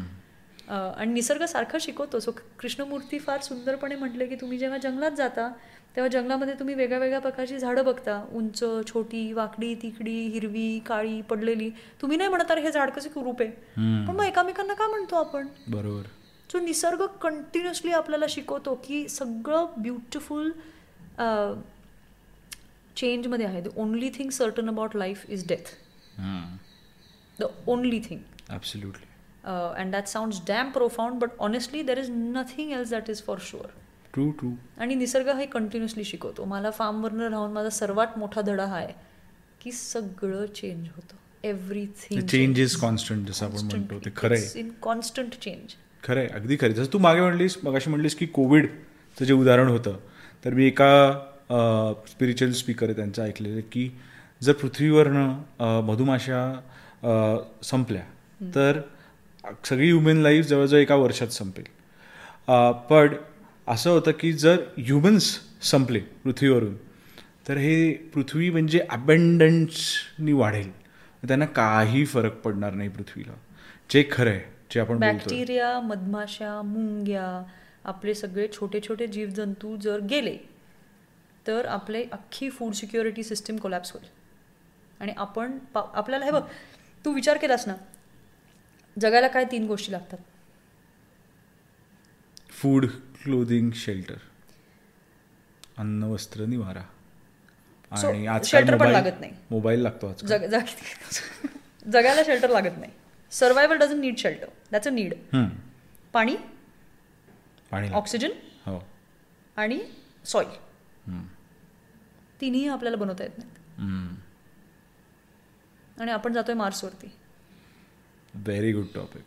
आणि निसर्ग सारखा शिकवतो. सो कृष्णमूर्ती फार सुंदरपणे म्हटले की तुम्ही जेव्हा जंगलात जाता तेव्हा जंगलामध्ये तुम्ही वेगळ्या वेगळ्या प्रकारची झाडं बघता. उंच छोटी वाकडी तिकडी हिरवी काळी पडलेली. तुम्ही नाही म्हणत अरे हे झाड कसं कुरूप आहे? पण मग एकामेकांना का म्हणतो आपण? बरोबर. सो निसर्ग कंटिन्युअसली आपल्याला शिकवतो की सगळं ब्युटिफुल चेंजमध्ये आहे. The only thing certain about life is death the only thing absolutely and that sounds damn profound but honestly there is nothing else that is for sure true true आणि निसर्ग हे continuously शिकवतो मला फार्मवरनं राहून माझा सर्वात मोठा धडा हा आहे की सगळं चेंज होतं एव्हरीथिंग चेंज इज कॉन्स्टंट जसं आपण म्हणतो ते खरं आहे इन कॉन्स्टंट चेंज खरं आहे अगदी खरं. जसं तू मागे म्हणलीस मगाशी म्हणलीस की कोविडचं जे उदाहरण होतं तर मी एका स्पिरिच्युअल स्पीकर आहे त्यांचं ऐकलेलं की जर पृथ्वीवरनं मधुमाशा संपल्या तर सगळी ह्युमन लाईफ जवळजवळ एका वर्षात संपेल. पण असं होतं की जर ह्युमन्स संपले पृथ्वीवरून तर हे पृथ्वी म्हणजे अबँडन्सनी वाढेल. त्यांना काही फरक पडणार नाही पृथ्वीला. जे खरं आहे जे आपण बॅक्टेरिया मधमाशा मुंग्या आपले सगळे छोटे छोटे जीवजंतू जर गेले तर आपले अख्खी फूड सिक्युरिटी सिस्टीम कोलॅप्स होईल. आणि आपण आपल्याला हे बघ तू विचार केलास ना जगाला काय तीन गोष्टी लागतात? फूड क्लोदिंग शेल्टर अन्न वस्त्र निवारा. आणि आजकाल shelter पण लागत नाही. मोबाईल लागतो आजकाल. जग जग जगाला शेल्टर लागत नाही. Survival doesn't need shelter that's a need. पाणी? पाणी. ऑक्सिजन हो. आणि सॉईल हम्म. तिन्ही आपल्याला बनवता येत नाहीत. हम्म. आणि आपण जातोय मार्सवरती व्हेरी गुड टॉपिक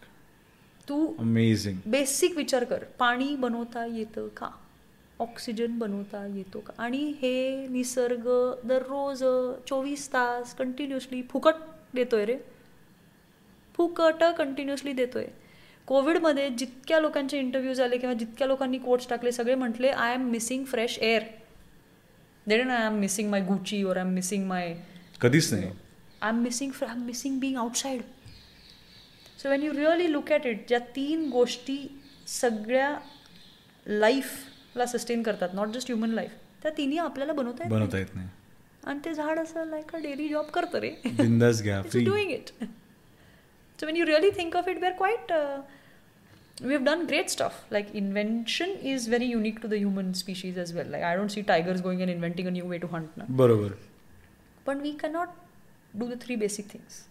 तू अमेझिंग बेसिक विचार कर. पाणी बनवता येतं का? ऑक्सिजन बनवता येतो का? आणि हे निसर्ग दररोज चोवीस तास कंटिन्युअसली फुकट देतोय रे. फुकट कंटिन्युअसली देतोय. कोविडमध्ये जितक्या लोकांचे इंटरव्ह्यूज आले किंवा जितक्या लोकांनी कोट्स टाकले सगळे म्हटले I am missing fresh air they I am missing my Gucci और आय एम मिसिंग माय कधीच नाही. I am missing I am missing being outside so when you really look at it ज्या तीन गोष्टी सगळ्या लाईफला सस्टेन करतात not just human life त्या तिन्ही आपल्याला बनवता येत बनवता येत नाही. आणि ते झाड असं लाईक डेली जॉब करतं रे. Doing it so when you really think of it where quite we have done great stuff like invention is very unique to the human species as well like I don't see tigers going and inventing a new way to hunt ना बरोबर. पण we cannot do the three basic things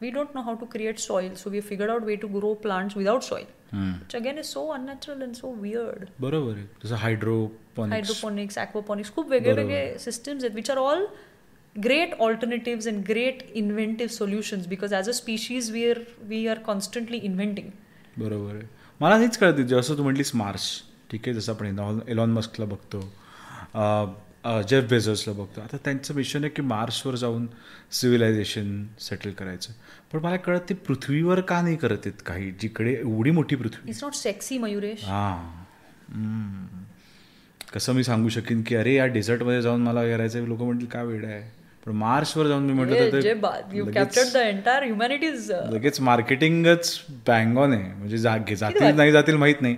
We don't know how to create soil, so we figured out way to grow plants without soil, which again is so unnatural and so weird. बरोबर आहे जसं hydroponics hydroponics ॲक्वापॉनिक्स खूप वेगळे वेगळे systems आहेत which are all great alternatives and great inventive solutions because as a species we are we are constantly inventing बरोबर आहे मला हेच कळते जसं तू म्हटलीस मार्स ठीक आहे जसं आपण एलॉन एलॉन मस्कला बघतो जेफ बेझर्सला बघतो. आता त्यांचं मिशन आहे की मार्सवर जाऊन सिव्हिलायझेशन सेटल करायचं. पण मला कळत ते पृथ्वीवर का नाही करत आहेत काही? जिकडे एवढी मोठी पृथ्वी. It's not sexy Mayuresh. हां. कसं मी सांगू शकेन की अरे या डेझर्टमध्ये जाऊन मला करायचं लोक म्हणतील काय वेळ आहे? पण मार्सवर जाऊन मी म्हटलं लगेच- मार्केटिंगच बँग ऑन आहे. म्हणजे जातील नाही जातील माहीत नाही.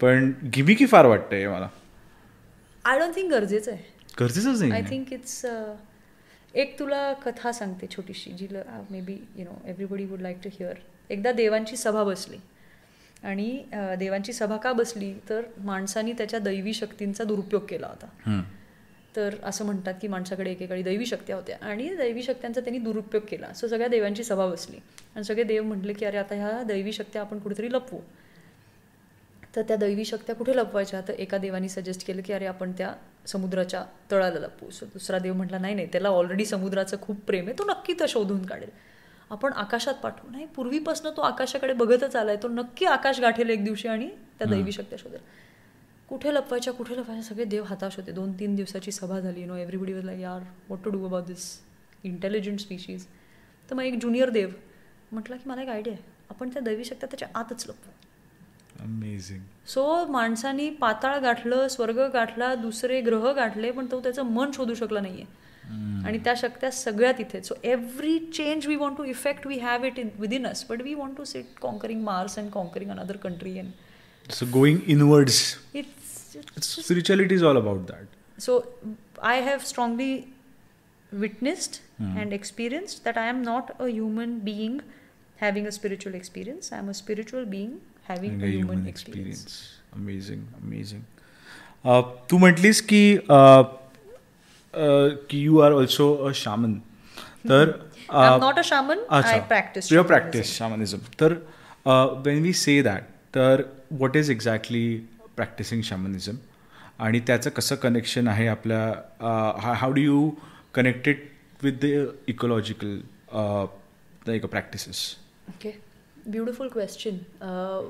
पण गिमिकी फार वाटतंय मला. आय डोंट थिंक गरजेचं आहे. गरजेचंच आय नाही थिंक इट्स एक तुला कथा सांगते छोटीशी जिला maybe you know everybody would like to hear एकदा देवांची सभा बसली. आणि अ, देवांची सभा का बसली? तर माणसानी त्याच्या दैवी शक्तींचा दुरुपयोग केला होता. तर असं म्हणतात की माणसाकडे एकेकाळी दैवी शक्त्या होत्या. आणि दैवी शक्त्यांचा त्यांनी दुरुपयोग केला. सो सगळ्या देवांची सभा बसली. आणि सगळे देव म्हटले की अरे आता ह्या दैवी शक्त्या आपण कुठेतरी लपवू. तर त्या दैवी शक्त्या कुठे लपवायच्या? तर एका देवानी सजेस्ट केलं की अरे आपण त्या समुद्राच्या तळाला लपवू. सो दुसरा देव म्हटला नाही नाही त्याला ऑलरेडी समुद्राचं खूप प्रेम आहे. तो नक्की तर शोधून काढेल. आपण आकाशात पाठवू. नाही पूर्वीपासून तो आकाशाकडे बघतच आलाय. तो नक्की आकाश गाठेल एक दिवशी आणि त्या दैवी शक्त्या शोधेल. कुठे लपवायच्या कुठे लपवायच्या सगळे देव हाताश होते. दोन तीन दिवसाची सभा झाली. नो एव्हरीबडी वॉज लाईक यार what to do about this intelligent species तर मग एक ज्युनियर देव म्हटलं की मला एक आयडिया आहे. आपण त्या दैवी शक्त्या त्याच्या आतच लपवू. अमेझिंग सो माणसानी पाताळ गाठलं स्वर्ग गाठला दुसरे ग्रह गाठले पण तो त्याचं मन शोधू शकला नाहीये. आणि त्या शक्त्या सगळ्या तिथे so every change we want to effect we have it in within us but we want to sit conquering Mars and conquering another country and so going inwards it's spirituality is all about that So I have strongly witnessed and experienced that I am not a human being having a spiritual experience. I am a spiritual being having a human experience. Experience amazing amazing तू म्हटलीस की uh, uh, की you are also a shaman तर (laughs) I'm not a shaman. I practice. Your shamanism. Practice shamanism तर when we say that तर what is exactly practicing shamanism आणि त्याचं कसं connection आहे आपल्या how do you connected with the ecological practices Okay, beautiful question. Uh,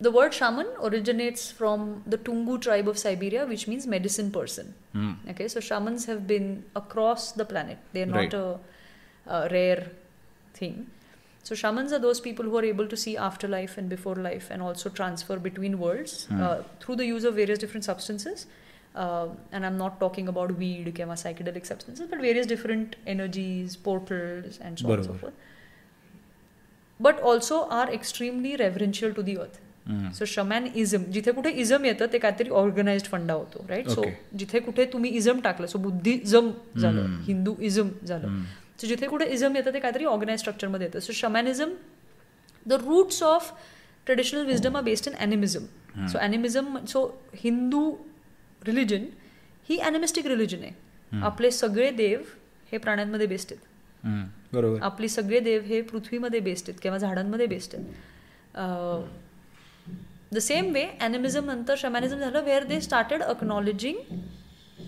the word shaman originates from the Tungu tribe of Siberia, which means medicine person. Okay, so shamans have been across the planet. They're not Right. a, a rare thing. So shamans are those people who are able to see afterlife and before life, and also transfer between worlds uh, through the use of various different substances. Uh, and I'm not talking about weed, kema, psychedelic substances, but various different energies, portals, and so on and so forth. But also are extremely reverential to the earth. So shamanism जिथे कुठे ism येतं ते काहीतरी organised फंडा होतो right so. जिथे कुठे तुम्ही इझम टाकलं सो बुद्धिझम झालं हिंदू इझम झालं. सो जिथे कुठे इझम येतं ते काहीतरी ऑर्गनाइज स्ट्रक्चरमध्ये येतं. So shamanism the roots of traditional wisdom are based in animism so animism so Hindu religion he animistic religion आहे. आपले सगळे देव हे प्राण्यांमध्ये बेस्ड आहेत. आपले सगळे देव हे पृथ्वीमध्ये बेस्ट आहेत किंवा झाडांमध्ये बेस्ट आहेत. द सेम वे अॅनिमिझम नंतर शमॅनिझम झालं where they started acknowledging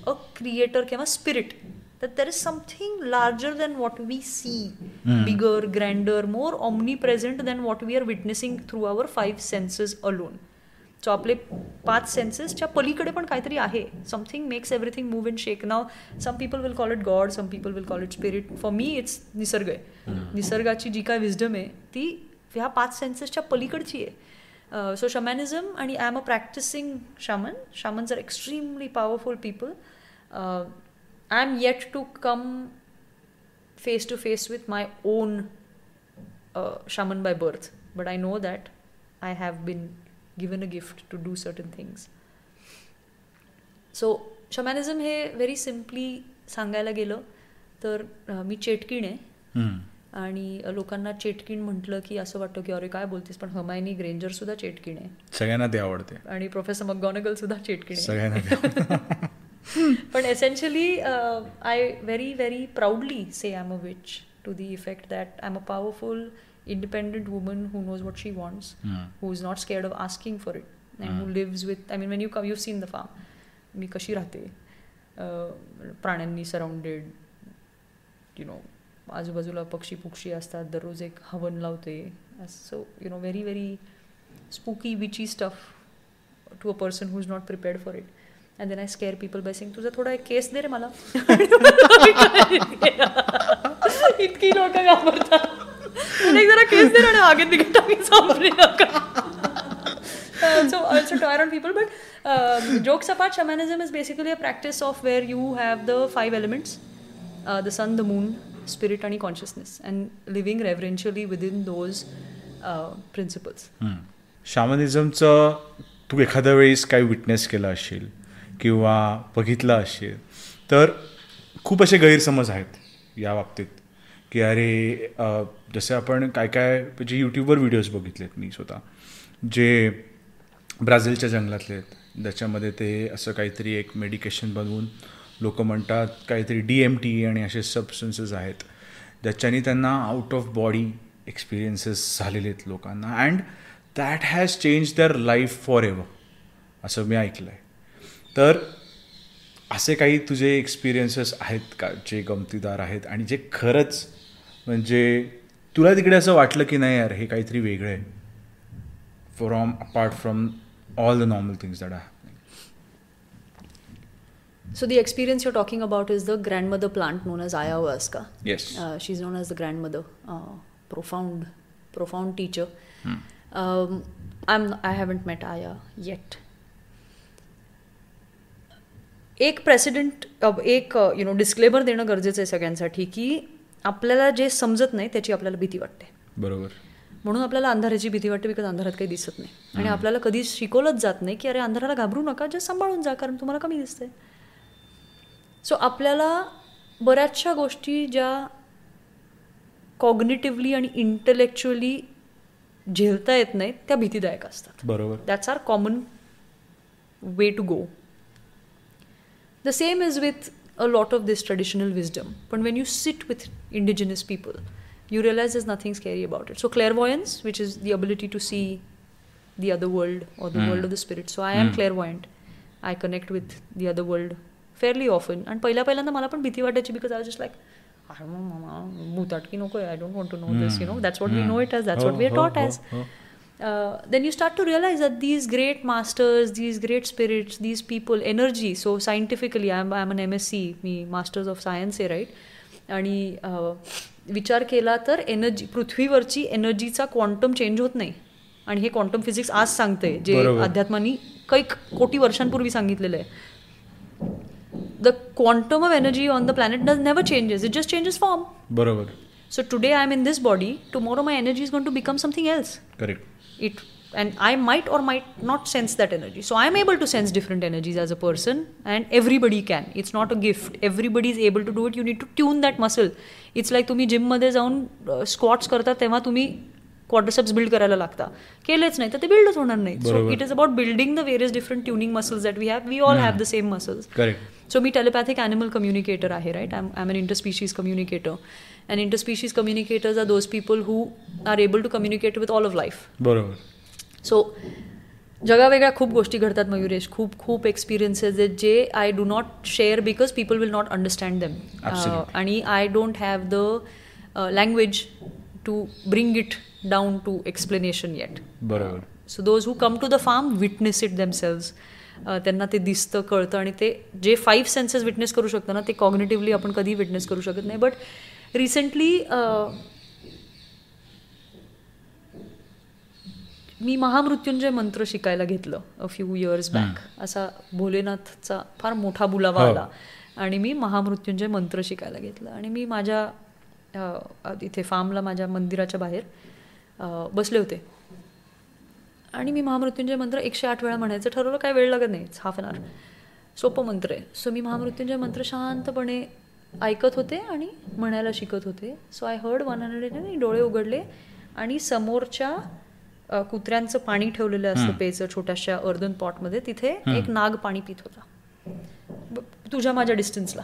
a creator किंवा स्पिरिट तर there is something larger than what we see bigger grander more omnipresent than what we are witnessing through our five senses alone so आपले पाच सेन्सेसच्या पलीकडे पण काहीतरी आहे. Something makes everything move and shake now some people will call it God some people will call it spirit for me it's निसर्ग आहे. निसर्गाची जी काय विजडम आहे ती ह्या पाच सेन्सेसच्या पलीकडची आहे. सो शमॅनिझम आणि I am a practising shaman shamans are extremely powerful people I am yet to come to face with my own uh, shaman by birth, but I know that I have been given a gift to do certain things. So shamanism हे very simply सांगायला गेलं तर अं, मी चेटकीण आहे. आणि लोकांना चेटकीण म्हटलं की असं वाटतं की अरे काय बोलतेस? पण हमायनी ग्रेंजर सुद्धा चेटकीण आहे. सगळ्यांना ते आवडते. आणि प्रोफेसर मकगॉनगल सुद्धा चेटकीण आहे. सगळ्यांना ते आवडते (laughs) पण essentially I very very proudly say I am a witch to the effect that I am a powerful independent woman who knows what she wants, who is not scared of asking for it, and who lives with. I mean, when you come, you've seen the farm. मी कशी राहते? अं, प्राण्यांनी surrounded you know आजूबाजूला पक्षी पुक्षी असतात दररोज एक हवन लावते. So you know very very spooky witchy stuff to a person who is not prepared for it and then I scare people by sing तुझा थोडा एक केस दे रे मला. (laughs) (laughs) इतकी लोक घाबरतात. जरा केस so also tire people but jokes apart shamanism is basically a practice of where you have the five elements the sun the moon spirit आणि consciousness and living reverentially with in those principles शामनिझमचं तू एखाद्या वेळेस काही witness केलं असेल किंवा बघितलं असेल तर खूप असे गैरसमज आहेत या बाबतीत. की अरे जसे आपण काय काय म्हणजे यूट्यूबवर व्हिडिओज बघितलेत मी स्वतः जे ब्राझीलच्या जंगलातले आहेत. ज्याच्यामध्ये ते असं काहीतरी एक मेडिकेशन बनवून लोक म्हणतात काहीतरी डी एम टी आणि असे सबस्टन्सेस आहेत. ज्याच्याने त्यांना आउट ऑफ बॉडी एक्सपिरियन्सेस झालेले आहेत लोकांना. And that has change their life for ever असं मी ऐकलं आहे तर असे काही तुझे एक्सपिरियन्सेस आहेत का जे गमतीदार आहेत आणि जे खरंच म्हणजे तुला तिकडे असं वाटलं की नाही यार हे काहीतरी वेगळं आहे. From apart from all the normal things that I so the experience you're talking about is the grand mother plant known as ayahuasca yes she is known as the grand mother profound profound teacher I am I haven't met aya yet एक प्रेसिडेंट एक you know disclaimer देणं गरजेचं आहे सगळ्यांसाठी की आपल्याला जे समजत नाही त्याची आपल्याला भीती वाटते. बरोबर. म्हणून आपल्याला अंधाराची भीती वाटते बिकॉज अंधारात काही दिसत नाही. आणि आपल्याला कधीच शिकवलंच जात नाही की अरे अंधाराला घाबरू नका जे सांभाळून जा कारण तुम्हाला कमी दिसतंय. सो आपल्याला बऱ्याचशा गोष्टी ज्या कॉग्निटिव्हली आणि इंटलेक्च्युअली झेलता येत नाहीत त्या भीतीदायक असतात. बरोबर. That's are common way to go the same is with A lot of this traditional wisdom पण when you sit with indigenous people you realize there's nothing scary about it. So clairvoyance, which is the ability to see the other world or the world of the spirit. So I am clairvoyant. I connect with the other world fairly often. आणि पहिल्या पहिल्यांदा मला पण भीती वाटायची because I just like I मामा भूताटकी नको I don't want to know this you know that's what we know it as that's what we are taught as uh, then you start to realize that these great masters, these great spirits, these people, energy. So scientifically, I'm I'm an MSc, मी Masters of Science आहे right आणि uh, विचार केला तर energy पृथ्वीवरची एनर्जीचा quantum change होत नाही. आणि हे क्वांटम फिजिक्स आज सांगते जे. अध्यात्मानी कैक कोटी वर्षांपूर्वी सांगितलेलं आहे. The quantum of energy on the planet does never changes it just changes form बरोबर. So today I am in this body tomorrow my energy is gone to become something else correct it and i might or might not sense that energy. So i'm able to sense different energies as a person and everybody can. It's not a gift. Everybody is able to do it. You need to tune that muscle. It's like तुम्ही जिममध्ये जाऊन squats करता तेव्हा तुम्ही quadriceps build करायला लागता. केलेच नाही तर ते बिल्डच होणार नाही. सो बरोबर. It is about building the various different tuning muscles that we have we all have the same muscles correct so me telepathic animal communicator आहे right I am an interspecies communicator and interspecies communicators are those people who are able to communicate with all of life बरोबर. So जगावेगळ्या खूप गोष्टी घडतात मयुरेश. खूप खूप experiences आहेत जे I do not share because people will not understand them Absolutely. आणि I don't have the language to bring it down to explanation yet बरोबर. So those who come to the farm witness it themselves त्यांना ते दिसतं कळतं आणि ते जे five senses witness करू शकतं ना ते कॉग्नेटिव्हली आपण कधी विटनेस करू शकत नाही. बट रिसेंटली मी महामृत्युंजय मंत्र शिकायला घेतलं अ फ्यू इयर्स बॅक असा भोलेनाथचा फार मोठा बुलावा हो. आला. आणि मी महामृत्युंजय मंत्र शिकायला घेतलं. आणि मी माझ्या इथे फार्मला माझ्या मंदिराच्या बाहेर बसले होते. आणि मी महामृत्युंजय मंत्र एकशे आठ वेळा म्हणायचं ठरवलं काय वेळ लागत नाही. हाफ अन आवर सोपं मंत्र आहे. सो मी महामृत्युंजय मंत्र शांतपणे ऐकत होते आणि म्हणायला शिकत होते. So I heard one hundred डोळे उघडले आणि समोरच्या कुत्र्यांचं पाणी ठेवलेलं असतं पेचं छोट्याशा अर्धन पॉटमध्ये तिथे एक नाग पाणी पित होता. तुझ्या माझ्या डिस्टन्सला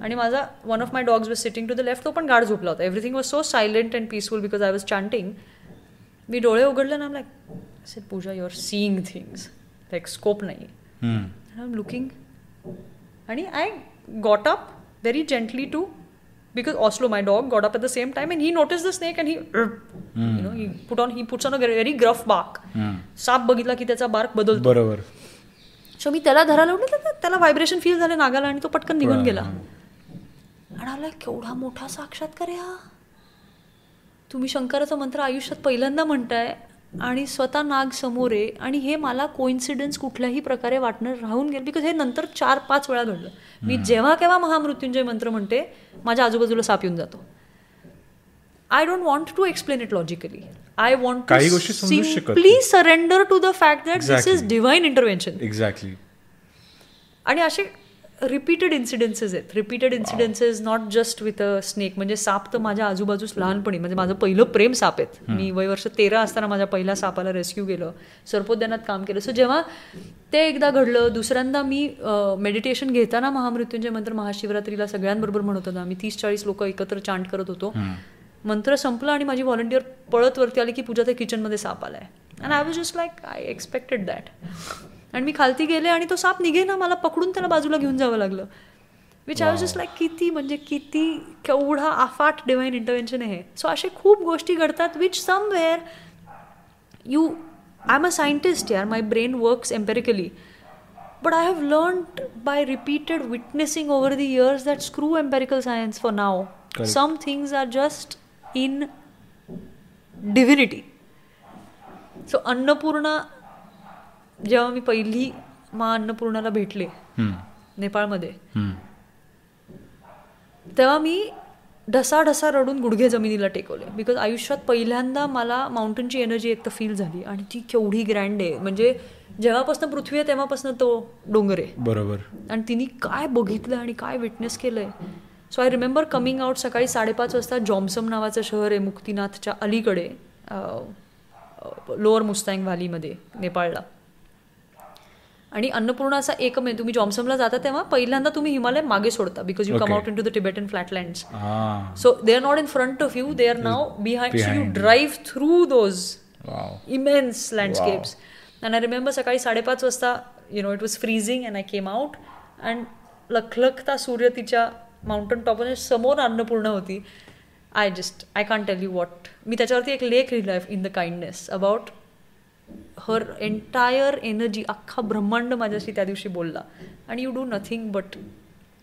आणि माझा one of my dogs was sitting to the left तो पण गाड झोपला होता. Everything was so silent and peaceful because I was chanting मी डोळे उघडले ना like set Pooja you're seeing things like scope नाही आय एम लुकिंग आणि I got up very gently too because Oslo, my dog, got up at the same time and he noticed the snake and he, you know, he put on he puts on a very gruff bark. साप बघितला की त्याचा bark बदलतो बरोबर so मी त्याला धरायला उठले त्याला व्हायब्रेशन फील झाले नागाला आणि तो पटकन निघून गेला आणि आला केवढा मोठा साक्षात्कार हा तुम्ही शंकराचा मंत्र आयुष्यात पहिल्यांदा म्हणताय आणि स्वतः नाग समोर आहे आणि हे मला कोइन्सिडन्स कुठल्याही प्रकारे वाटणं राहून गेलं. बिकॉज हे नंतर चार पाच वेळा घडलं. मी जेव्हा केव्हा महामृत्युंजय मंत्र म्हणते माझ्या आजूबाजूला साप येऊन जातो. I don't want to explain it logically I want simply surrender to the fact that this Exactly. Is divine intervention exactly आणि असे रिपीटेड इन्सिडेन्सेस आहेत. Repeated incidences not just with a snake म्हणजे साप तर माझ्या आजूबाजूस लहानपणी म्हणजे माझं पहिलं प्रेम साप आहेत. मी वय वर्ष तेरा असताना माझ्या पहिल्या सापाला रेस्क्यू केलं. सर्पोद्यानात काम केलं. सो जेव्हा ते एकदा घडलं दुसऱ्यांदा मी मेडिटेशन घेताना महामृत्युंजय मंत्र महाशिवरात्रीला सगळ्यांबरोबर म्हणत होता. आम्ही तीस चाळीस लोक एकत्र चांट करत होतो. मंत्र संपला आणि माझी व्हॉलंटियर पळत वरती आली की पूजा त्या किचनमध्ये साप आलाय. And I was just like I expected that आणि मी खालती गेले आणि तो साप निघे ना मला पकडून त्याला बाजूला घेऊन जावं लागलं which I was just like किती म्हणजे किती केवढा अफाट डिवाईन इंटरव्हेन्शन आहे सो असे खूप गोष्टी घडतात which somewhere you I am a scientist यार my brain works empirically But I have learned by repeated witnessing over the years that screw empirical science for now. Correct. Some things are just in divinity. So Annapurna जेव्हा मी पहिली मा अन्नपूर्णाला भेटले नेपाळमध्ये तेव्हा मी ढसा ढसा रडून गुडघे जमिनीला टेकवले. बिकॉज आयुष्यात पहिल्यांदा मला माउंटनची एनर्जी एक तर फील झाली. आणि ती केवढी ग्रँड आहे. म्हणजे जेव्हापासून पृथ्वी आहे तेव्हापासून तो डोंगर आहे. बरोबर. आणि तिने काय बघितलं आणि काय विटनेस केलंय. So I remember coming out सकाळी साडेपाच वाजता जॉम्सम नावाचं शहर आहे मुक्तीनाथच्या अलीकडे लोअर मुस्तांग व्हॅलीमध्ये नेपाळला. आणि अन्नपूर्णा असा एकम आहे तुम्ही जॉम्समला जाता तेव्हा पहिल्यांदा तुम्ही हिमालय मागे सोडता because you come. Out into the Tibetan flatlands so they are not in front of you they are now behind so you. Drive through those immense landscapes and I remember सकाळी साडेपाच वाजता you know it was freezing and I came out and लखलखता सूर्य तिच्या mountain top समोर अन्नपूर्ण होती. I just I can't tell you what मी त्याच्यावरती एक लेख लिहिला in the kindness about her entire energy अख्खा ब्रह्मांड माझ्याशी त्या दिवशी बोलला. आणि you do nothing but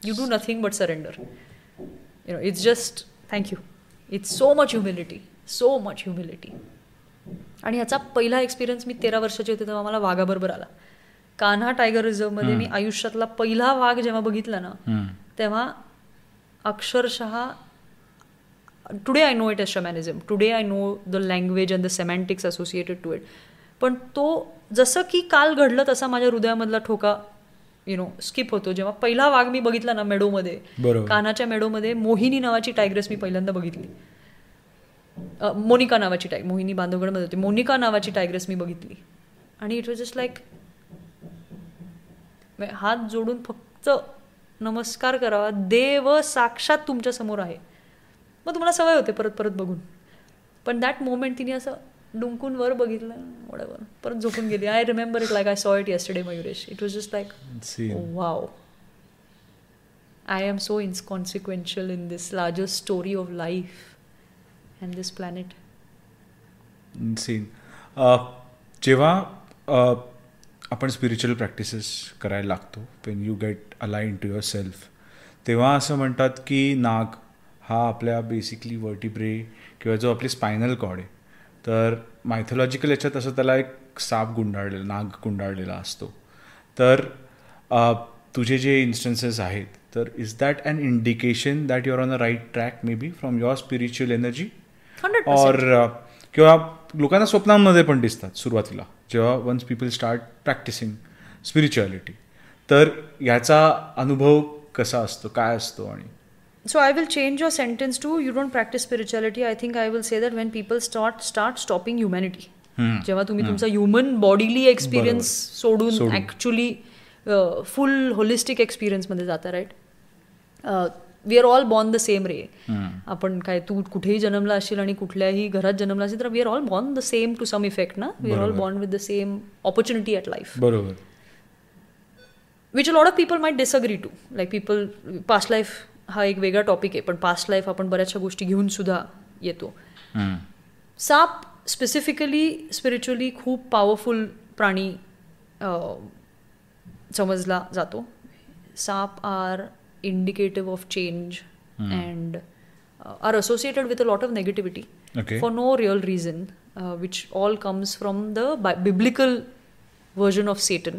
you do nothing but surrender you know it's just thank you it's so much humility so much humility आणि ह्याचा पहिला एक्सपिरियन्स मी तेरा वर्षाची होते तेव्हा मला वाघाबरोबर आला. कान्हा टायगर रिझर्वमध्ये मी आयुष्यातला पहिला वाघ जेव्हा बघितला ना तेव्हा अक्षरशः today I know it as shamanism today I know the language and the semantics associated to it पण तो जसं की काल घडलं तसा माझ्या हृदयामधला ठोका यु नो स्किप होतो. जेव्हा पहिला वाघ मी बघितला ना मेडोमध्ये. कानाच्या मेडोमध्ये मोहिनी नावाची टायग्रेस मी पहिल्यांदा बघितली. मोनिका नावाची टाय मोहिनी बांधवगडमध्ये होती. मोनिका नावाची टायग्रेस मी बघितली. आणि इट वॉज जस्ट लाईक हात जोडून फक्त नमस्कार करावा. देव साक्षात तुमच्यासमोर आहे. मग तुम्हाला सवय होते परत परत बघून. पण दॅट मोमेंट तिने असं डुंकून वर बघितलं वडावर परत झोपून गेली. I remember it like I saw it yesterday Mayuresh it was just like wow. I am so inconsequential in this larger story of life and this planet. सीन जेव्हा अ, आपण स्पिरिच्युअल प्रॅक्टिसेस करायला लागतो when you get align to yourself तेव्हा असं म्हणतात की नाग हा आपल्या बेसिकली वर्टिब्रे किंवा जो आपली स्पायनल कॉड आहे तर मायथॉलॉजिकल याच्यात असं त्याला एक साप गुंडाळलेला नाग गुंडाळलेला असतो. तर तुझे जे इन्स्टन्सेस आहेत तर is that an indication that you're on a right track maybe from your spiritual energy 100% और किंवा लोकांना स्वप्नांमध्ये पण दिसतात सुरुवातीला जेव्हा once people start practising spirituality तर याचा अनुभव कसा असतो काय असतो आणि so i will change your sentence to you don't practice spirituality. I think i will say that when people start start stopping humanity. जेव्हा तुम्ही तुमचा ह्युमन बॉडीली एक्सपिरियन्स सोडून सोडून. ऍक्च्युली फुल होलिस्टिक एक्सपिरियन्समध्ये जाता right we are all born the same रे आपण काय तू कुठेही जन्मला असशील आणि कुठल्याही घरात जन्मला असेल तर we are all born the same to some effect ना we are all born with the same opportunity at life बरोबर which a lot of people might disagree to like people past life हा एक वेगळा topic आहे पण past life आपण बऱ्याचशा गोष्टी घेऊन सुद्धा येतो. साप स्पेसिफिकली स्पिरिच्युअली खूप पॉवरफुल प्राणी अ, समजला जातो. साप are indicative of change and are associated with a lot of negativity Okay. for no real reason, uh, which all comes from the bi- biblical version of Satan,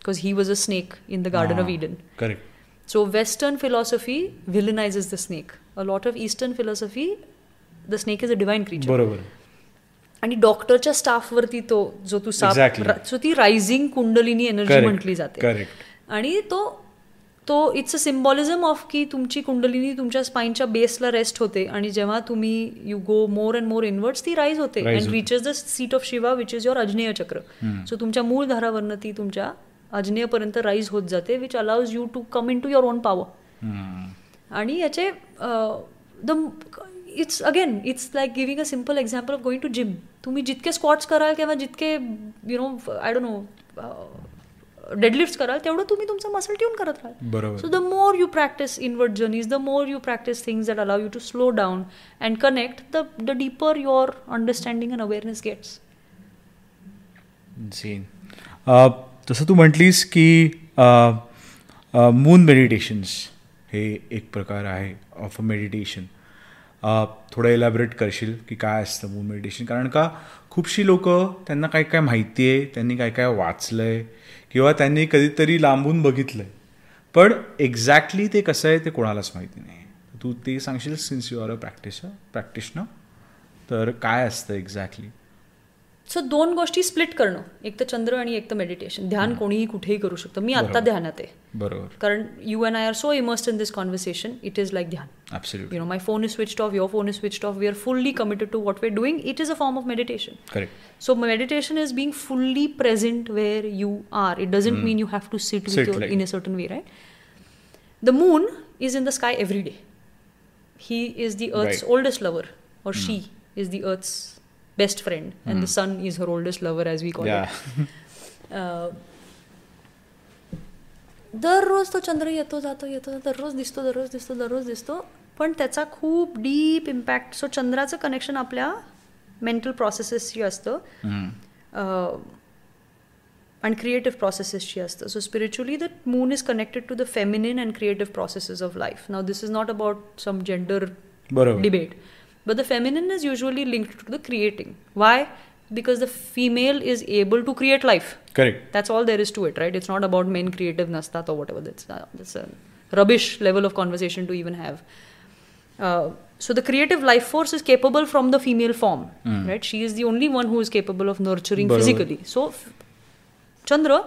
because he was a snake in the Garden So, Western philosophy villainizes the snake. A lot of Eastern philosophy, the snake is a divine creature. बरोबर आणि डॉक्टरच्या स्टाफवरती तो जो तू साप Exactly. रा- so ती rising kundalini energy Correct. म्हटली जाते करेक्ट आणि तो तो इट्स अ सिम्बॉलिझम ऑफ की तुमची कुंडलिनी तुमच्या स्पाईनच्या बेसला रेस्ट होते आणि जेव्हा तुम्ही you go more and more inwards ती राईज होते Rise अँड होते. Reaches the seat of Shiva which is your Ajna chakra so तुमच्या मूळ धारावरनं ती तुमच्या अजनेपर्यंत राईज होत जाते which allows you to come into your own power आणि याचे the it's again it's like giving a simple example of going to gym तुम्ही जितके स्कॉट्स कराल किंवा जितके you know I don't know deadlift कराल तेवढं तुम्ही तुमचं मसल ट्यून करत राहाल. So the more you practise inward journeys the more you practise things that allow you to slow down and connect the the deeper your understanding and awareness gets तसं तू म्हटलीस की मून मेडिटेशन्स हे एक प्रकार आहे ऑफ अ मेडिटेशन थोडं elaborate करशील की काय असतं मून मेडिटेशन कारण का खूपशी लोक त्यांना काय काय माहिती आहे त्यांनी काय काय वाचलं आहे किंवा त्यांनी कधीतरी लांबून बघितलं आहे पण एक्झॅक्टली ते कसं आहे ते कोणालाच माहिती नाही. तू ते सांगशील since you are a practice practitioner तर काय असतं एक्झॅक्टली सो दोन गोष्टी स्प्लिट करणं एक तर चंद्र आणि एक तर मेडिटेशन ध्यान कोणीही कुठेही करू शकतं मी आत्ता ध्यानात आहे बरोबर कारण you and I are so immersed in this conversation it is like ध्यान absolute you know my phone is switched off your phone is switched off we are fully committed to what we're doing it is a form of meditation correct so meditation is being fully present where you are it doesn't mean you have to sit, with Sit your, like- in a certain way right the moon is in the sky every day he is the earth's Right. oldest lover or she is the earth's best friend and the sun is her oldest lover as we call या it (laughs) uh, दररोज तो चंद्र येतो जातो येतो जातो, दररोज दिसतो दररोज दिसतो दररोज दिसतो पण त्याचा खूप डीप इम्पॅक्ट सो चंद्राचं कनेक्शन आपल्या मेंटल प्रोसेसेसशी असतं. अं, आणि क्रिएटिव्ह प्रोसेसेसची असतं. So spiritually the moon is connected to the feminine and creative processes of life now this is not about some gender बरोबर. debate. but the feminine is usually linked to the creating. Why? Because the female is able to create life. Correct. That's all there is to it right? It's not about men creativeness that or whatever. That's uh, that's a rubbish level of conversation to even have. Uh, so the creative life force is capable from the female form mm. right? She is the only one who is capable of nurturing physically. So chandra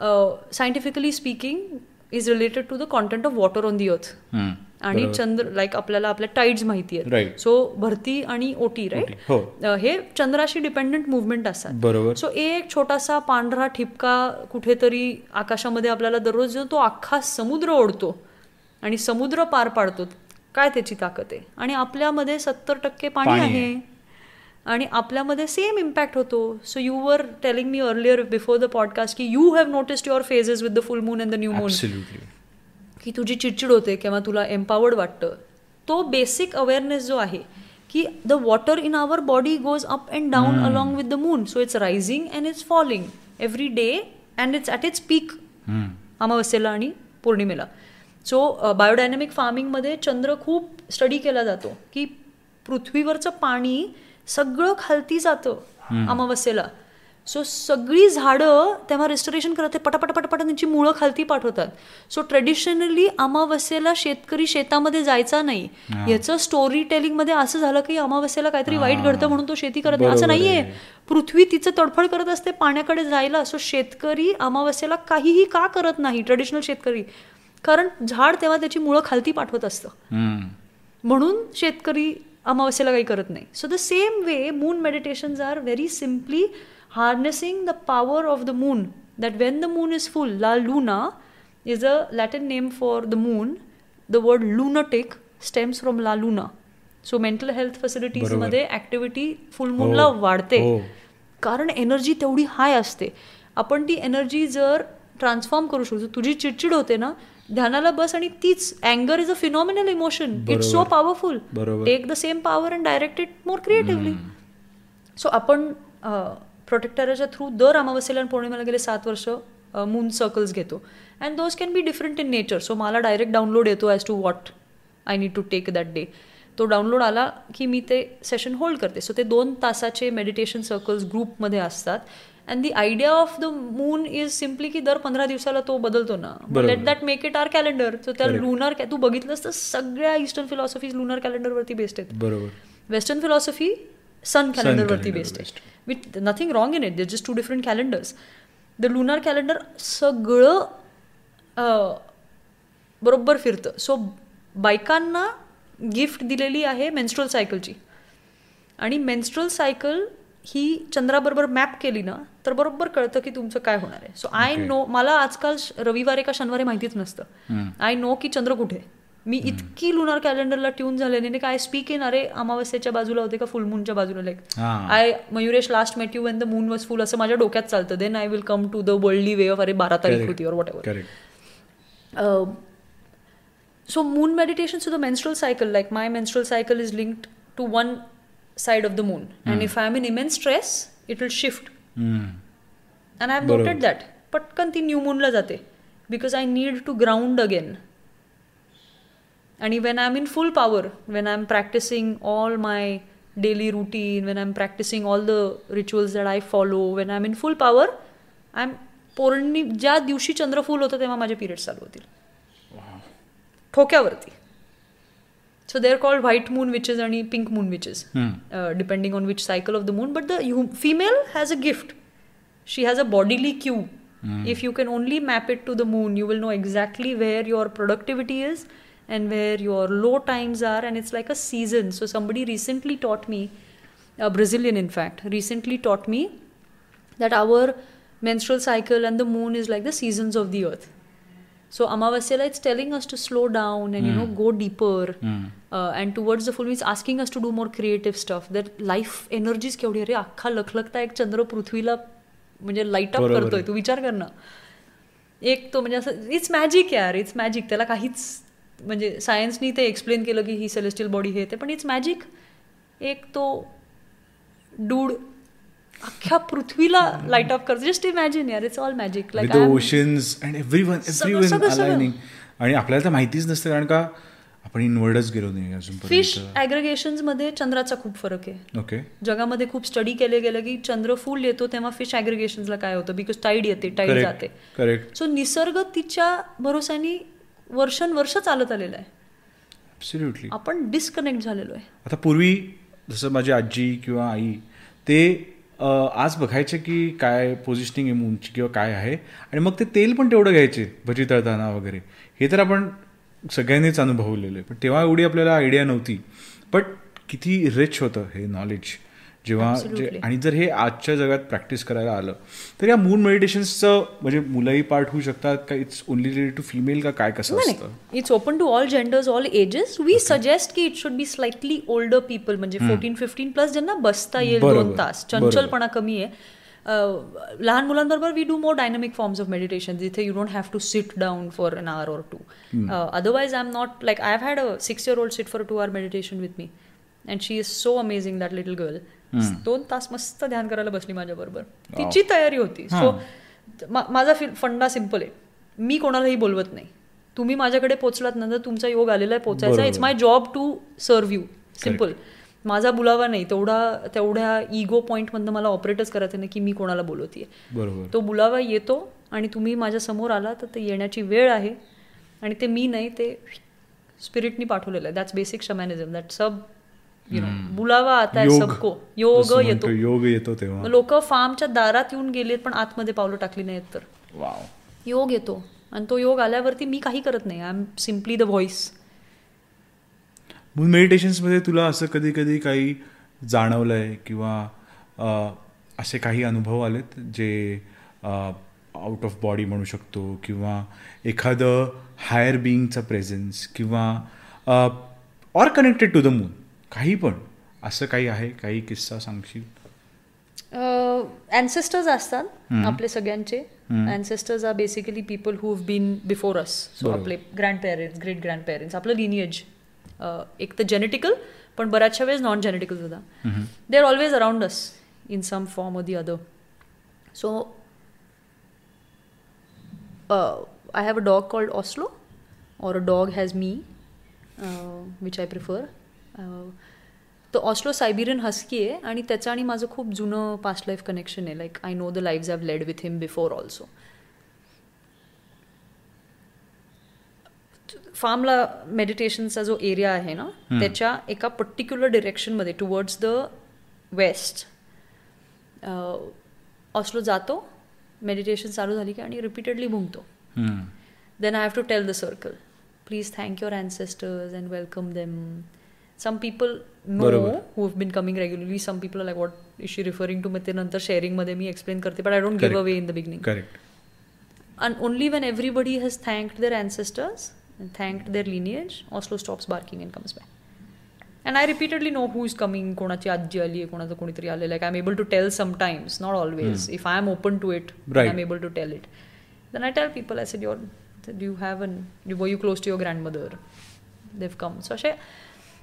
uh, scientifically speaking is related to the content of water on the earth. Mm. आणि चंद्र like आपल्याला आपल्या tides माहिती आहेत. So भरती आणि ओटी right हो. हे चंद्राशी डिपेंडंट मुवमेंट असतात. बरोबर. सो एक छोटासा पांढरा ठिपका कुठेतरी आकाशामध्ये आपल्याला दररोज जो तो अख्खा समुद्र ओढतो आणि समुद्र पार पाडतो. काय त्याची ताकद आहे? आणि आपल्यामध्ये सत्तर टक्के पाणी आहे. आणि आपल्यामध्ये सेम इम्पॅक्ट होतो. So you were telling me earlier before the podcast की you have noticed your phases with the full moon and the new moon की तुझी चिडचिड होते किंवा तुला एम्पावर्ड वाटतं तो बेसिक अवेअरनेस जो आहे की the water in our body goes up and down along with the moon so it's rising and it's falling every day and it's at its peak अमावस्येला आणि पौर्णिमेला. सो बायोडायनॅमिक फार्मिंगमध्ये चंद्र खूप स्टडी केला जातो की पृथ्वीवरचं पाणी सगळं खालती जातं अमावस्येला. सो सगळी झाडं तेव्हा रेस्टोरेशन करत पटापट पटापट त्यांची मुळं खालती पाठवतात. सो ट्रेडिशनली अमावस्येला शेतकरी शेतामध्ये जायचा नाही. याचं स्टोरी टेलिंगमध्ये असं झालं की अमावस्येला काहीतरी वाईट घडतं म्हणून तो शेती करत नाही. असं नाहीये. पृथ्वी तिचं तडफड करत असते पाण्याकडे जायला. सो शेतकरी अमावस्येला काहीही का करत नाही? ट्रेडिशनल शेतकरी. कारण झाड तेव्हा त्याची मुळं खालती पाठवत असतं. म्हणून शेतकरी अमावस्येला काही करत नाही. So the same way moon meditations are very simply harnessing the power of the moon that when the moon is full, La Luna is a Latin name for the moon. The word lunatic stems from La Luna. So mental health फॅसिलिटीजमध्ये activity full मूनला वाढते. हो. कारण energy तेवढी हाय असते. आपण ती energy जर transform करू शकतो तुझी चिडचिड होते ना ध्यानाला बस आणि तीच अँगर is a phenomenal emotion it's so powerful. Take the same power and direct it more creatively so आपण प्रोटेक्टराच्या थ्रू दर अमावस्येला आणि पौर्णिमेला गेले सात वर्ष मून सर्कल्स घेतो. And those can be different in nature so मला डायरेक्ट डाउनलोड येतो as to what I need to take that day तो डाउनलोड आला की मी ते सेशन होल्ड करते. सो ते दोन तासाचे मेडिटेशन सर्कल्स ग्रुपमध्ये असतात. And the idea of the moon is simply की दर पंधरा दिवसाला तो बदलतो ना. Let that make it our calendar so त्या लुनर तू बघितलंस तर सगळ्या ईस्टर्न फिलॉसॉफीज लुनर कॅलेंडरवरती बेस्ड आहेत. बरोबर. वेस्टर्न फिलॉसॉफी सन कॅलेंडरवरती बेस्ड आहे. With nothing wrong in it they just two different calendars the lunar calendar सगळं बरोबर फिरतं. सो बायकांना गिफ्ट दिलेली आहे मेन्स्ट्रल सायकलची आणि मेन्स्ट्रल सायकल ही चंद्राबरोबर मॅप केली ना तर बरोबर कळतं की तुमचं काय होणार आहे. सो आय नो मला आजकाल रविवारी का शनिवारी माहितीच नसतं. आय नो की चंद्र कुठे. मी इतकी लुनार कॅलेंडरला ट्यून झालेली काय स्पीक इन अरे अमावस्येच्या बाजूला होते का? फुल मूनच्या बाजूला like I Mayuresh last met you when the moon was full असं माझ्या डोक्यात चालतं. Then I will come to the worldly way of अरे बारा तारीख होती और whatever Um, so moon meditation so the menstrual cycle like my menstrual cycle is linked to one side of the moon. And if i'm in immense stress it will shift. and i've बरोबर. noted that. पटकन ती new मूनला जाते. Because I need to ground again आणि when I am in full power when I am practising all my daily routine when I am practising all the rituals that I follow when I am in full power I am पौर्णि ज्या दिवशी चंद्र फुल होतं तेव्हा माझे periods चालू होतील. ठोक्यावरती. So they are called white moon witches आणि pink moon witches depending on which cycle of the moon but the female has a gift she has a bodily cue. If you can only map it to the moon you will know exactly where your productivity is and where your low times are and it's like a season so somebody recently taught me a brazilian in fact recently taught me that our menstrual cycle and the moon is like the seasons of the earth so amavasyala it's telling us to slow down and you know go deeper uh, and towards the full means asking us to do more creative stuff that life energies केवढी अरे अख्खा लखलखता एक चंद्र पृथ्वीला म्हणजे light up बरोबर करतोय आहे. तू विचार कर ना एक तो म्हणजे असं इट्स मॅजिक यार इट्स मॅजिक त्याला काहीच म्हणजे सायन्सनी ते एक्सप्लेन केलं की ही सेलेस्टियल बॉडी हे ते पण इट्स मॅजिक एक तो डूड अख्ख्या पृथ्वीला लाइट अप करतो. जस्ट इमॅजिन यार it's all magic the oceans and every one every one सगळं, सगळं. अलायनिंग आणि आपल्याला तर माहितीच नसतं कारण का आपण इनवर्डच गेलो नाही फिश अजूनपर्यंत ॲग्रिगेशन्समध्ये चंद्राचा खूप फरक आहे. ओके जगामध्ये खूप स्टडी केले गेलं की चंद्र फुल येतो तेव्हा फिश ॲग्रिगेशन्सला काय होतं? बिकॉज टाईड येते टाईड जाते. करेक्ट सो निसर्ग तिच्या भरोसानी वर्षानुवर्ष चालत आलेला आहे. ॲब्सोल्युटली आपण डिस्कनेक्ट झालेलो आहे. आता पूर्वी जसं माझी आजी किंवा आई ते आज बघायचे की काय पोझिशनिंग आहे किंवा काय आहे आणि मग ते तेल पण तेवढं घ्यायचे भजी तळताना वगैरे. हे तर आपण सगळ्यांनीच अनुभवलेलं आहे. पण तेव्हा एवढी आपल्याला आयडिया नव्हती. बट किती रिच होतं हे नॉलेज जेव्हा. आणि जर हे आजच्या जगात प्रॅक्टिस करायला आलं तर या मून मेडिटेशन्सचं म्हणजे मुलंही पार्ट होऊ शकतात का it's only related to female का काय कसं असतं? It's open to all genders all ages we suggest की it should be slightly older people म्हणजे फोर्टीन फिफ्टीन प्लस ज्यांना बसता येईल दोन तास. चंचलपणा कमी आहे. लहान मुलांबरोबर we do more dynamic forms of meditation जिथे you don't have to sit down for an hour or two otherwise I am not like I have had a six year old sit for two hour meditation with me and she is so amazing that little girl दोन तास मस्त ध्यान करायला बसली माझ्याबरोबर. तिची तयारी होती. सो माझा फंडा सिंपल आहे. मी कोणालाही बोलवत नाही. तुम्ही माझ्याकडे पोचलात ना तर तुमचा योग आलेला आहे पोचायचा. It's my job to serve you simple माझा बुलावा नाही. तेवढा तेवढ्या इगो पॉईंटमधनं मला ऑपरेटच करायचं नाही की मी कोणाला बोलवतीये. बरोबर. तो बुलावा येतो आणि तुम्ही माझ्यासमोर आला तर ते येण्याची वेळ आहे. आणि ते मी नाही ते स्पिरिटनी पाठवलेलं आहे. दॅट्स बेसिक शमॅनिझम दॅट सब यु नो बुलावा आता योग. सबको. योग येतो. योग येतो तेव्हा. लोक फार्मच्या दारात येऊन गेलेत पण आतमध्ये पावलं टाकली नाहीत तर. योग येतो. आणि तो योग आल्यावरती मी काही करत नाही. I am simply the voice moon मेडिटेशन्समध्ये तुला असं कधी कधी काही जाणवलंय किंवा असे काही अनुभव आलेत जे आउट ऑफ बॉडी म्हणू शकतो किंवा एखादं हायर बिईंगचा प्रेझेन्स किंवा or connected to the moon काही पण असं काही आहे? काही किस्सा सांगशील? अँसेस्टर्स असतात आपले सगळ्यांचे. Ancestors are basically people who been before us so आपले grand parents great grand parents आपलं लिनियज एक तर जेनेटिकल पण बऱ्याचशा वेळेस नॉन जेनेटिकल सुद्धा they are always around us in some form or the other so I have a dog called Oslo or a dog has me, uh, which I prefer. Uh, तो Oslo Siberian husky आहे आणि त्याचं आणि माझं खूप जुनं past life connection आहे. Like I know the live have led with him before also फार्मला मेडिटेशनचा जो एरिया आहे ना त्याच्या एका पर्टिक्युलर डिरेक्शनमध्ये टुवर्ड्स द वेस्ट ऑस्लो जातो मेडिटेशन चालू झाली की आणि रिपीटेडली भुंकतो. then I have to tell the circle, please thank your ancestors and welcome them. Some people know बरोबर. who have been coming regularly. Some people are like, what is she referring to? मग ते नंतर शेअरिंगमध्ये मी explain करते but I don't give Correct. Away in the beginning correct and only when everybody has thanked their ancestors and thanked their lineage, Oslo stops barking and comes back. And I repeatedly know who is coming, कोणाची आजी आली आहे कोणाचं कोणीतरी आलेलं आहे I am able to tell sometimes not always if I am open to it I Right. Am able to tell it then I tell people, I said, You're, do you have an, you, were you close to your grandmother? They've come. So, असे-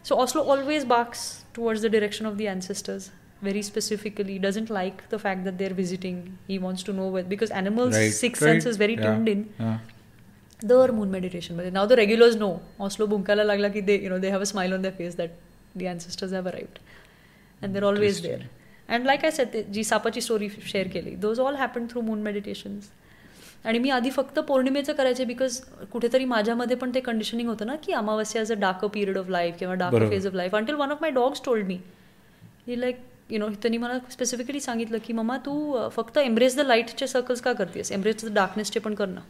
So Oslo always barks towards the direction of the ancestors very specifically doesn't like the fact that they're visiting he wants to know where because animals right. sixth right. sense is very yeah. tuned in yeah. the moon meditation but now the regulars know oslo bunkala lagla ki they you know they have a smile on their face that the ancestors have arrived and they're always there and like i said ji sapachi story share those all happen through moon meditations आणि मी आधी फक्त पौर्णिमेचं करायचे because कुठेतरी माझ्यामध्ये पण ते conditioning होतं ना की अमावस्या is a dark period of life किंवा dark. Phase of life until one of my dogs told me he like you know त्यांनी मला स्पेसिफिकली सांगितलं की मम्मा तू फक्त एम्ब्रेस द लाईटचे सर्कल्स का करतेस? एम्ब्रेस द डार्कनेसचे पण कर ना.